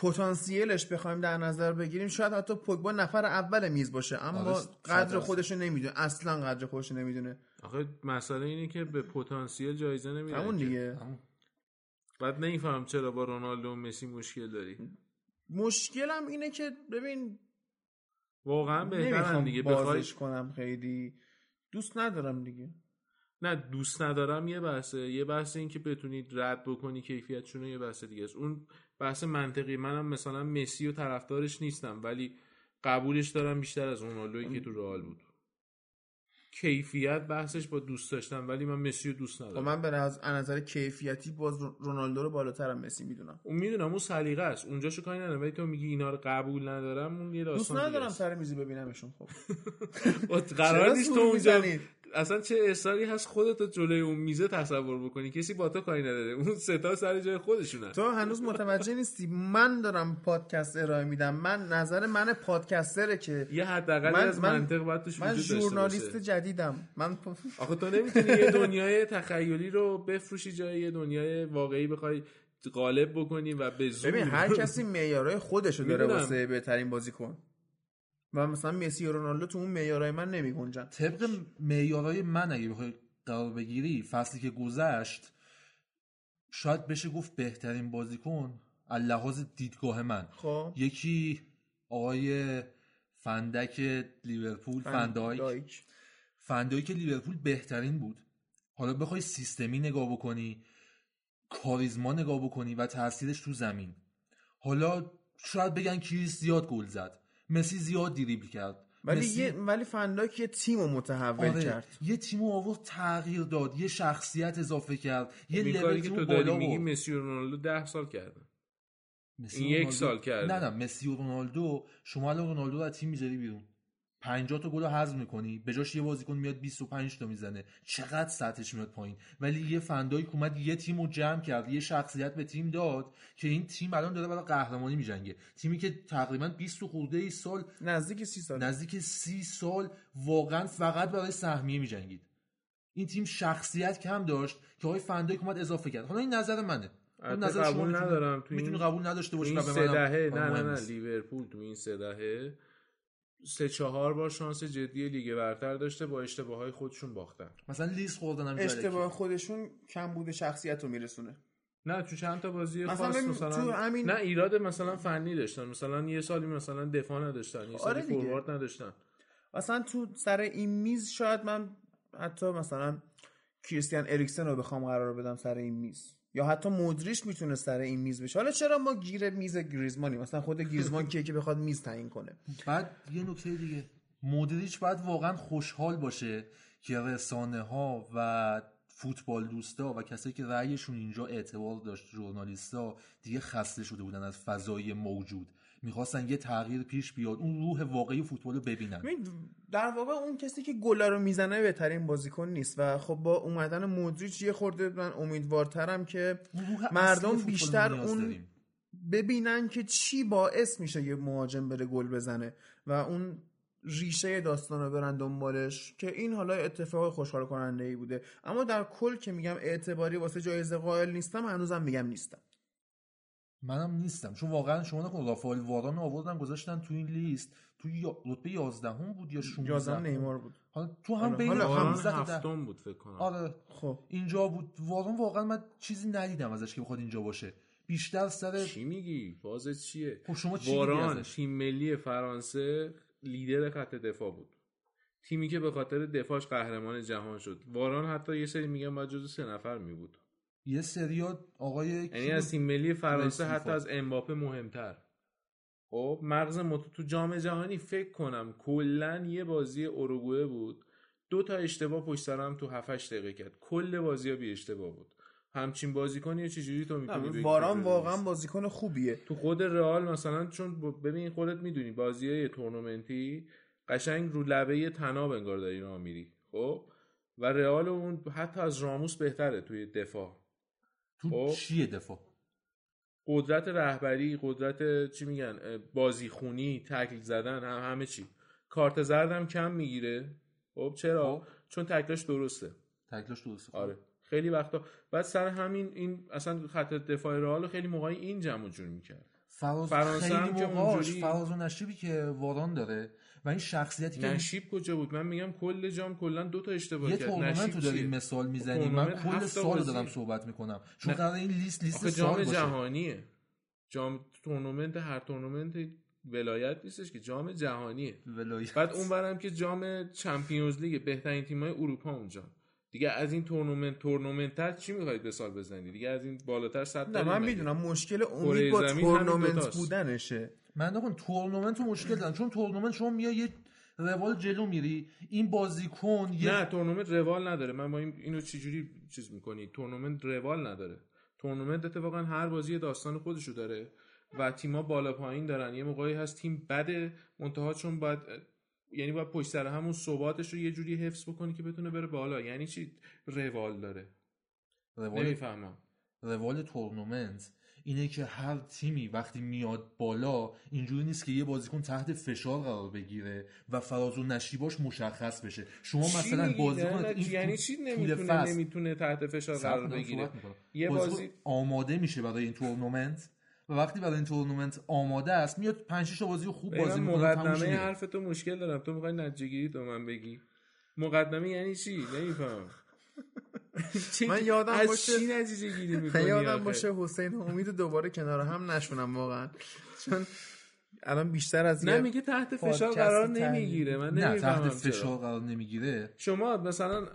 پتانسیلش بخوایم در نظر بگیریم شاید حتی پوگبا نفر اول میز باشه اما آره، قدر. خودش رو نمی‌دونه اصلا قدر خودش رو نمی‌دونه. آخه مسئله اینه که به پتانسیل جایزه نمیدن همون. دیگه. بعد نمیفهم چرا با رونالدو و مسی مشکل داری. مشکلم اینه که ببین واقعا بهترن دیگه. بازش کنم خیلی. دوست ندارم دیگه. نه دوست ندارم یه بحثه. یه بحث این که بتونید رد بکنی کیفیتشون رو یه بحث دیگه است. اون بحث منطقی. منم مثلا مسی و طرفدارش نیستم ولی قبولش دارم بیشتر از رونالدویی که تو رئال بود. کیفیت بحثش با دوست داشتم ولی من مسی رو دوست خب ندارم. من به از نظر کیفیتی باز رونالدو رو بالاترم مسی می‌دونم. اون می‌دونم اون سلیقه است. اونجاشو کاری ندارم ولی تو میگی اینا رو قبول ندارم اون یه دوست داستان دیگه ندارم. سر میزی ببینمشون خب. قرار نیست تو اونجا؟ اصلا چه اصراری هست خودتو جلوی اون میزه تصور بکنی؟ کسی با تو کاری نداره. اون ستا سر جای خودشونن تو هنوز متوجه نیستی. من دارم پادکست ارائه میدم. من نظر من پادکستره که یه حداقل من- از من- منطق باید توش من ژورنالیست. جدیدم. من آخه تو نمی‌تونی یه دنیای تخیلی رو بفروشی جای یه دنیای واقعی بخوای غالب بکنی و به زور ببین هر کسی معیارهای خودشو داره. واسه بهترین بازیکن. و مثلا مسی و رونالدو تو اون معیارهای من نمیگنجن. طبق معیارهای من اگه بخوای قرار بگیری فصلی که گذشت شاید بشه گفت بهترین بازیکن از لحاظ دیدگاه من. خب. یکی آقای فندک لیورپول فندایک. دایک. فندایک لیورپول بهترین بود. حالا بخوای سیستمی نگاه بکنی کاریزما نگاه بکنی و تاثیرش تو زمین. حالا شاید بگن کریس زیاد گل زد. مسی زیاد دریبل کرد. ولی مسی- یه ولی فنداک یه تیم رو متحول آره، کرد. یه تیم رو آورد تغییر داد یه شخصیت اضافه کرد. یه این لول که تو داری میگی. مسی و رونالدو ده سال کردن. مسی این یک رونالدو- سال کرده. نه نه مسی و رونالدو شما الان رونالدو رو از تیم می‌ذاری بیرون. 50 تا گل حذف می‌کنی به جاش یه بازیکن میاد 25 تا می‌زنه. چقدر سطحش میاد پایین. ولی یه فندایی که اومد یه تیم رو جمع کرد یه شخصیت به تیم داد که این تیم الان داره برای قهرمانی میجنگه. تیمی که تقریبا 20 خورده ای سال نزدیک سی سال. نزدیک سی سال واقعا فقط برای سهمیه میجنگید. این تیم شخصیت کم داشت که آقای فندای اومد اضافه کرد. حالا این نظر منه. نظر قبول ندارم. تو می‌تونی این- قبول نداشته باشی به حالا نه نه نه. لیورپول تو این سه دهه سه چهار بار شانس جدی لیگ برتر داشته با اشتباه های خودشون باختن. مثلا لیز خوردن هم اشتباه خودشون کم بوده شخصیت رو میرسونه. نه تو چند تا بازی مثلا خاص مثلا تو همین- نه ایراد مثلا فنی داشتن. مثلا یه سالی مثلا دفاع نداشتن یه سالی آره. فوروارد نداشتن. اصلا تو سر این میز شاید من حتی مثلا کریستیان اریکسن رو بخوام قرار بدم سر این میز. یا حتی مودریش می‌تونه سر این میز بشه. حالا چرا ما گیر میز گریزمانی مثلا خود گریزمان کیه که بخواد میز تعیین کنه؟ بعد یه نکته دیگه. مودریچ باید واقعا خوشحال باشه که رسانه ها و فوتبال دوستا و کسایی که رأیشون اینجا اعتبار داشت ژورنالیستا دیگه خسته شده بودن از فضای موجود. می‌خواستن یه تغییر پیش بیاد اون روح واقعی فوتبال رو ببینن. ببین، در واقع اون کسی که گلا رو می‌زنه بهترین بازیکن نیست و خب با اومدن مودریچ یه خورده من امیدوارترم که مردم بیشتر اون داریم. ببینن که چی باعث میشه یه مهاجم بره گل بزنه و اون ریشه داستان رو برن دنبالش که این حالا اتفاق خوشحال کننده ای بوده. اما در کل که میگم اعتباری واسه جایزه قائل نیستم هنوزم میگم نیستم. منم نیستم. چون واقعا شما نکن رافائل واران رو آوردن گذاشتن تو این لیست. تو رتبه 11 هم بود یا 16 یازم نیمار بود. حالا تو هم حالا- بین حالا واران 15 تا ده. هفتم بود فکر کنم. آره. خب. اینجا بود. واران واقعا من چیزی ندیدم ازش که بخواد اینجا باشه. بیشتر سر چی میگی؟ باز چیه؟ خب شما چی میگی واران ازش؟ تیم ملی فرانسه لیدر خط دفاع بود. تیمی که به خاطر دفاعش قهرمان جهان شد. واران حتی یه سری میگن باید جز سه نفر می بود یه سریا آقای یعنی از؟ تیم ملی فرانسه حتی. از امباپه مهمتر. خب مغز مت... تو جام جهانی فکر کنم کلا یه بازی اوروگوئه بود. دو تا اشتباه پشت سر هم تو 7 دقیقه کرد. کل بازی ها بی اشتباه بود. همچین بازیکنی چجوری تو می‌تونی بگی؟ واران که واقعا؟ بازیکن خوبیه. تو خود رئال مثلا چون ببین خودت می‌دونی بازی های تورنمنتی قشنگ رو لبه تناب انگار داری راه میری. خب؟ و رئال اون حتی از راموس بهتره توی دفاع. تو خب. چیه دفاع؟ قدرت رهبری قدرت چی میگن اه، بازیخونی تکل زدن هم همه چی. کارت زردم کم می‌گیره. خب چرا؟ خب. چون تکلش درسته. تکلش درسته آره. خیلی وقتا. بعد سر همین این اصلا خط دفاع رئال رو خیلی موقعی این جمع جور می‌کرد. فراز خیلی موقعاش فراز و نشیبی که واران داره و این شخصیتی که نشیب کجا بود من میگم کل جام کلا دو تا اشتباه یه کرد تورنمنت نشیب رو داریم؟ مثال می‌زنیم من کل سال. دارم صحبت می‌کنم چون. قرار این لیست لیست جام باشه جهانیه جام تورنمنت هر تورنمنت ولایت نیستش که جام جهانیه ولایت. بعد اون برم که جام چمپیونز لیگ بهترین تیمای اروپا اونجا دیگه از این تورنمنت تورنمنتر چی می‌خواید به سال بزنید دیگه از این بالاتر صد نه من؟ می‌دونم مشکل امید با تورنمنت. بودنشه. من نکن تورنمنت رو مشکل دارم چون تورنمنت شما میای یه روال جلو میری این بازیکن یه نه تورنمنت روال نداره. من با این اینو چجوری چیز می‌کنی؟ تورنمنت روال نداره. تورنمنت اتفاقا هر بازی داستان خودشو داره و تیما بالا پایین دارن. یه موقعی هست تیم بده منتها چون باید یعنی باید پشت سر همون ثباتش رو یه جوری حفظ بکنی که بتونه بره بالا. یعنی چی؟ روال داره. روال نمی‌فهمم. روال تورنمنت اینه که هر تیمی وقتی میاد بالا اینجوری نیست که یه بازیکن تحت فشار قرار بگیره و فراز و نشیباش مشخص بشه. شما مثلا؟ بازیکن این یعنی چی نمی‌تونه نمی‌تونه تحت فشار قرار بگیره. یه بازی آماده میشه برای این تورنمنت؟ و وقتی برای این تورنمنت آماده است میاد 5 6 تا بازی خوب بازی می‌کنه مقدمه حرف تو مشکل دارم. تو می‌خوای نتیجهگیری تو من بگی. مقدمه یعنی چی؟ نمی‌فهمم چی- من یادم از باشه- چی نتیجه گیری من می‌کنی یادم باشه حسین و امید دوباره کنار هم نشونم واقعا. چون الان بیشتر از نه میگه تحت فشار قرار. نمی‌گیره. من نه تحت فشار قرار نمی‌گیره. شما مثلا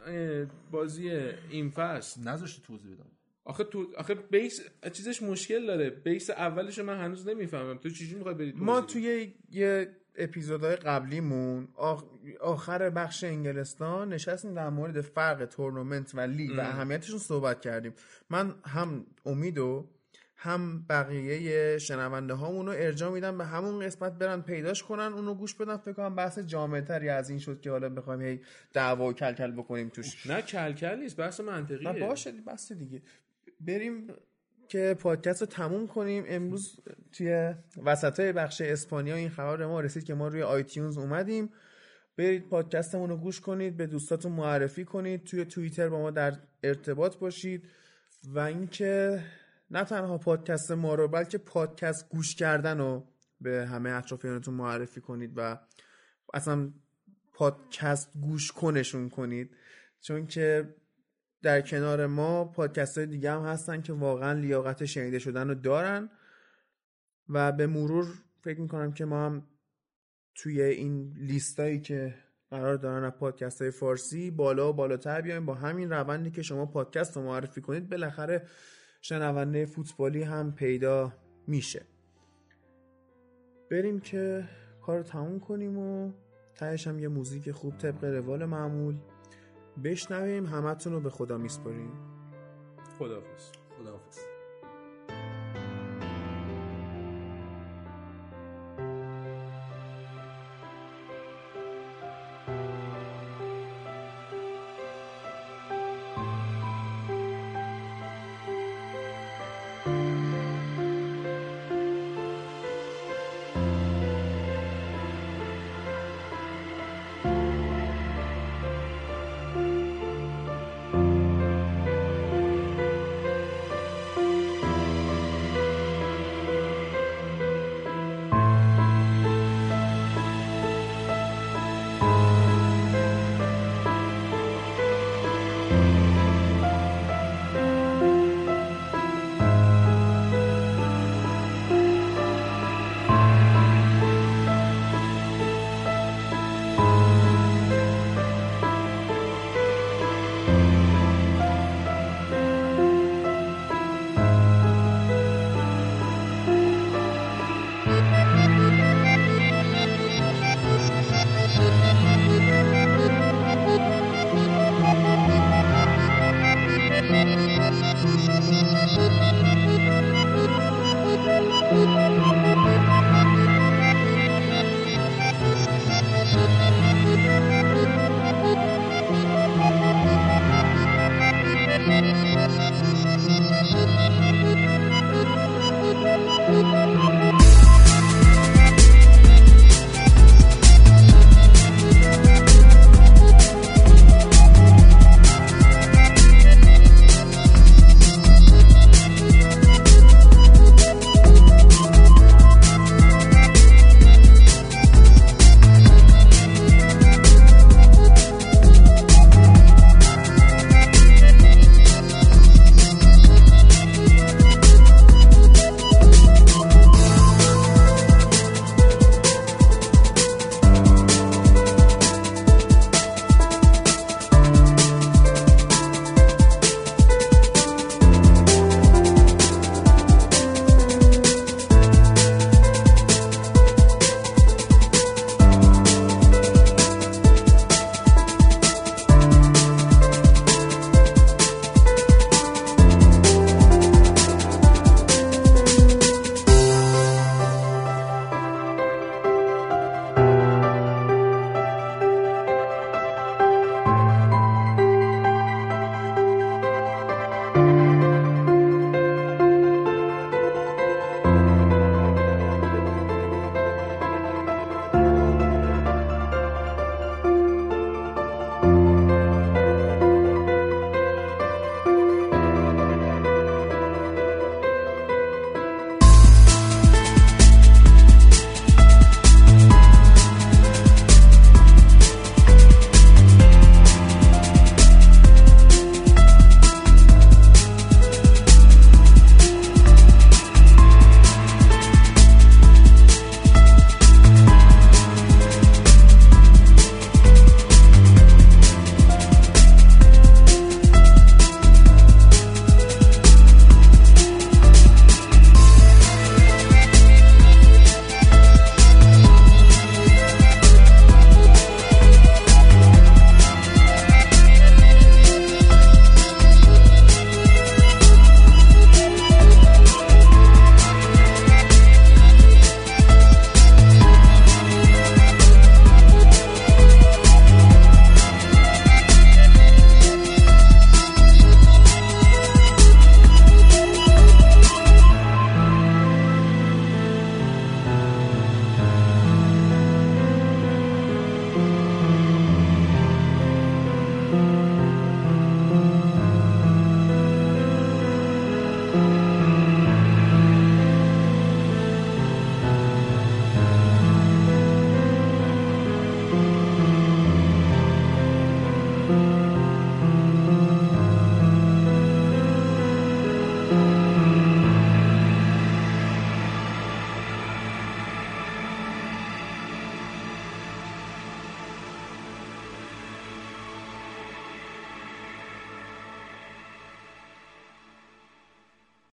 بازی این فصل نذاشتی توضیح بدم. آخه تو آخه بیس چیزش مشکل داره. بیس اولش من هنوز نمی‌فهمم. تو چجوری می‌خوای بری ما؟ توی یه اپیزودهای قبلیمون آخ... آخر بخش انگلستان نشستیم در مورد فرق تورنمنت و لیگ و اهمیتشون صحبت کردیم. من هم امید و هم بقیه شنونده هامون رو ارجاع میدن به همون قسمت برن پیداش کنن اونو گوش بدن. فکر کنم بحث جامعتری از این شد که حالا بخوایم هی دعوا و کلکل بکنیم توش. نه کلکل نیست. بحث منطقیه. باشه بس دیگه. بریم که پادکست رو تموم کنیم. امروز توی وسط های بخش اسپانیا این خبر ما رسید که ما روی آیتیونز اومدیم. برید پادکستمون رو گوش کنید به دوستاتون معرفی کنید توی توییتر با ما در ارتباط باشید. و اینکه نه تنها پادکست ما رو بلکه پادکست گوش کردن رو به همه اطرافیانتون معرفی کنید و اصلا پادکست گوش کنشون کنید. چون که در کنار ما پادکست های دیگه هم هستن که واقعا لیاقت شنیده شدن رو دارن و به مرور فکر می‌کنم که ما هم توی این لیستایی که قرار دارن از پادکست های فارسی بالا و بالاتر بیایم. با همین روندی که شما پادکست رو معرفی کنید بالاخره شنونده فوتبالی هم پیدا میشه. بریم که کار تموم کنیم و تهش هم یه موزیک خوب طبق روال معمول. بشنویم همتون رو به خدا میسپاریم. خداحافظ.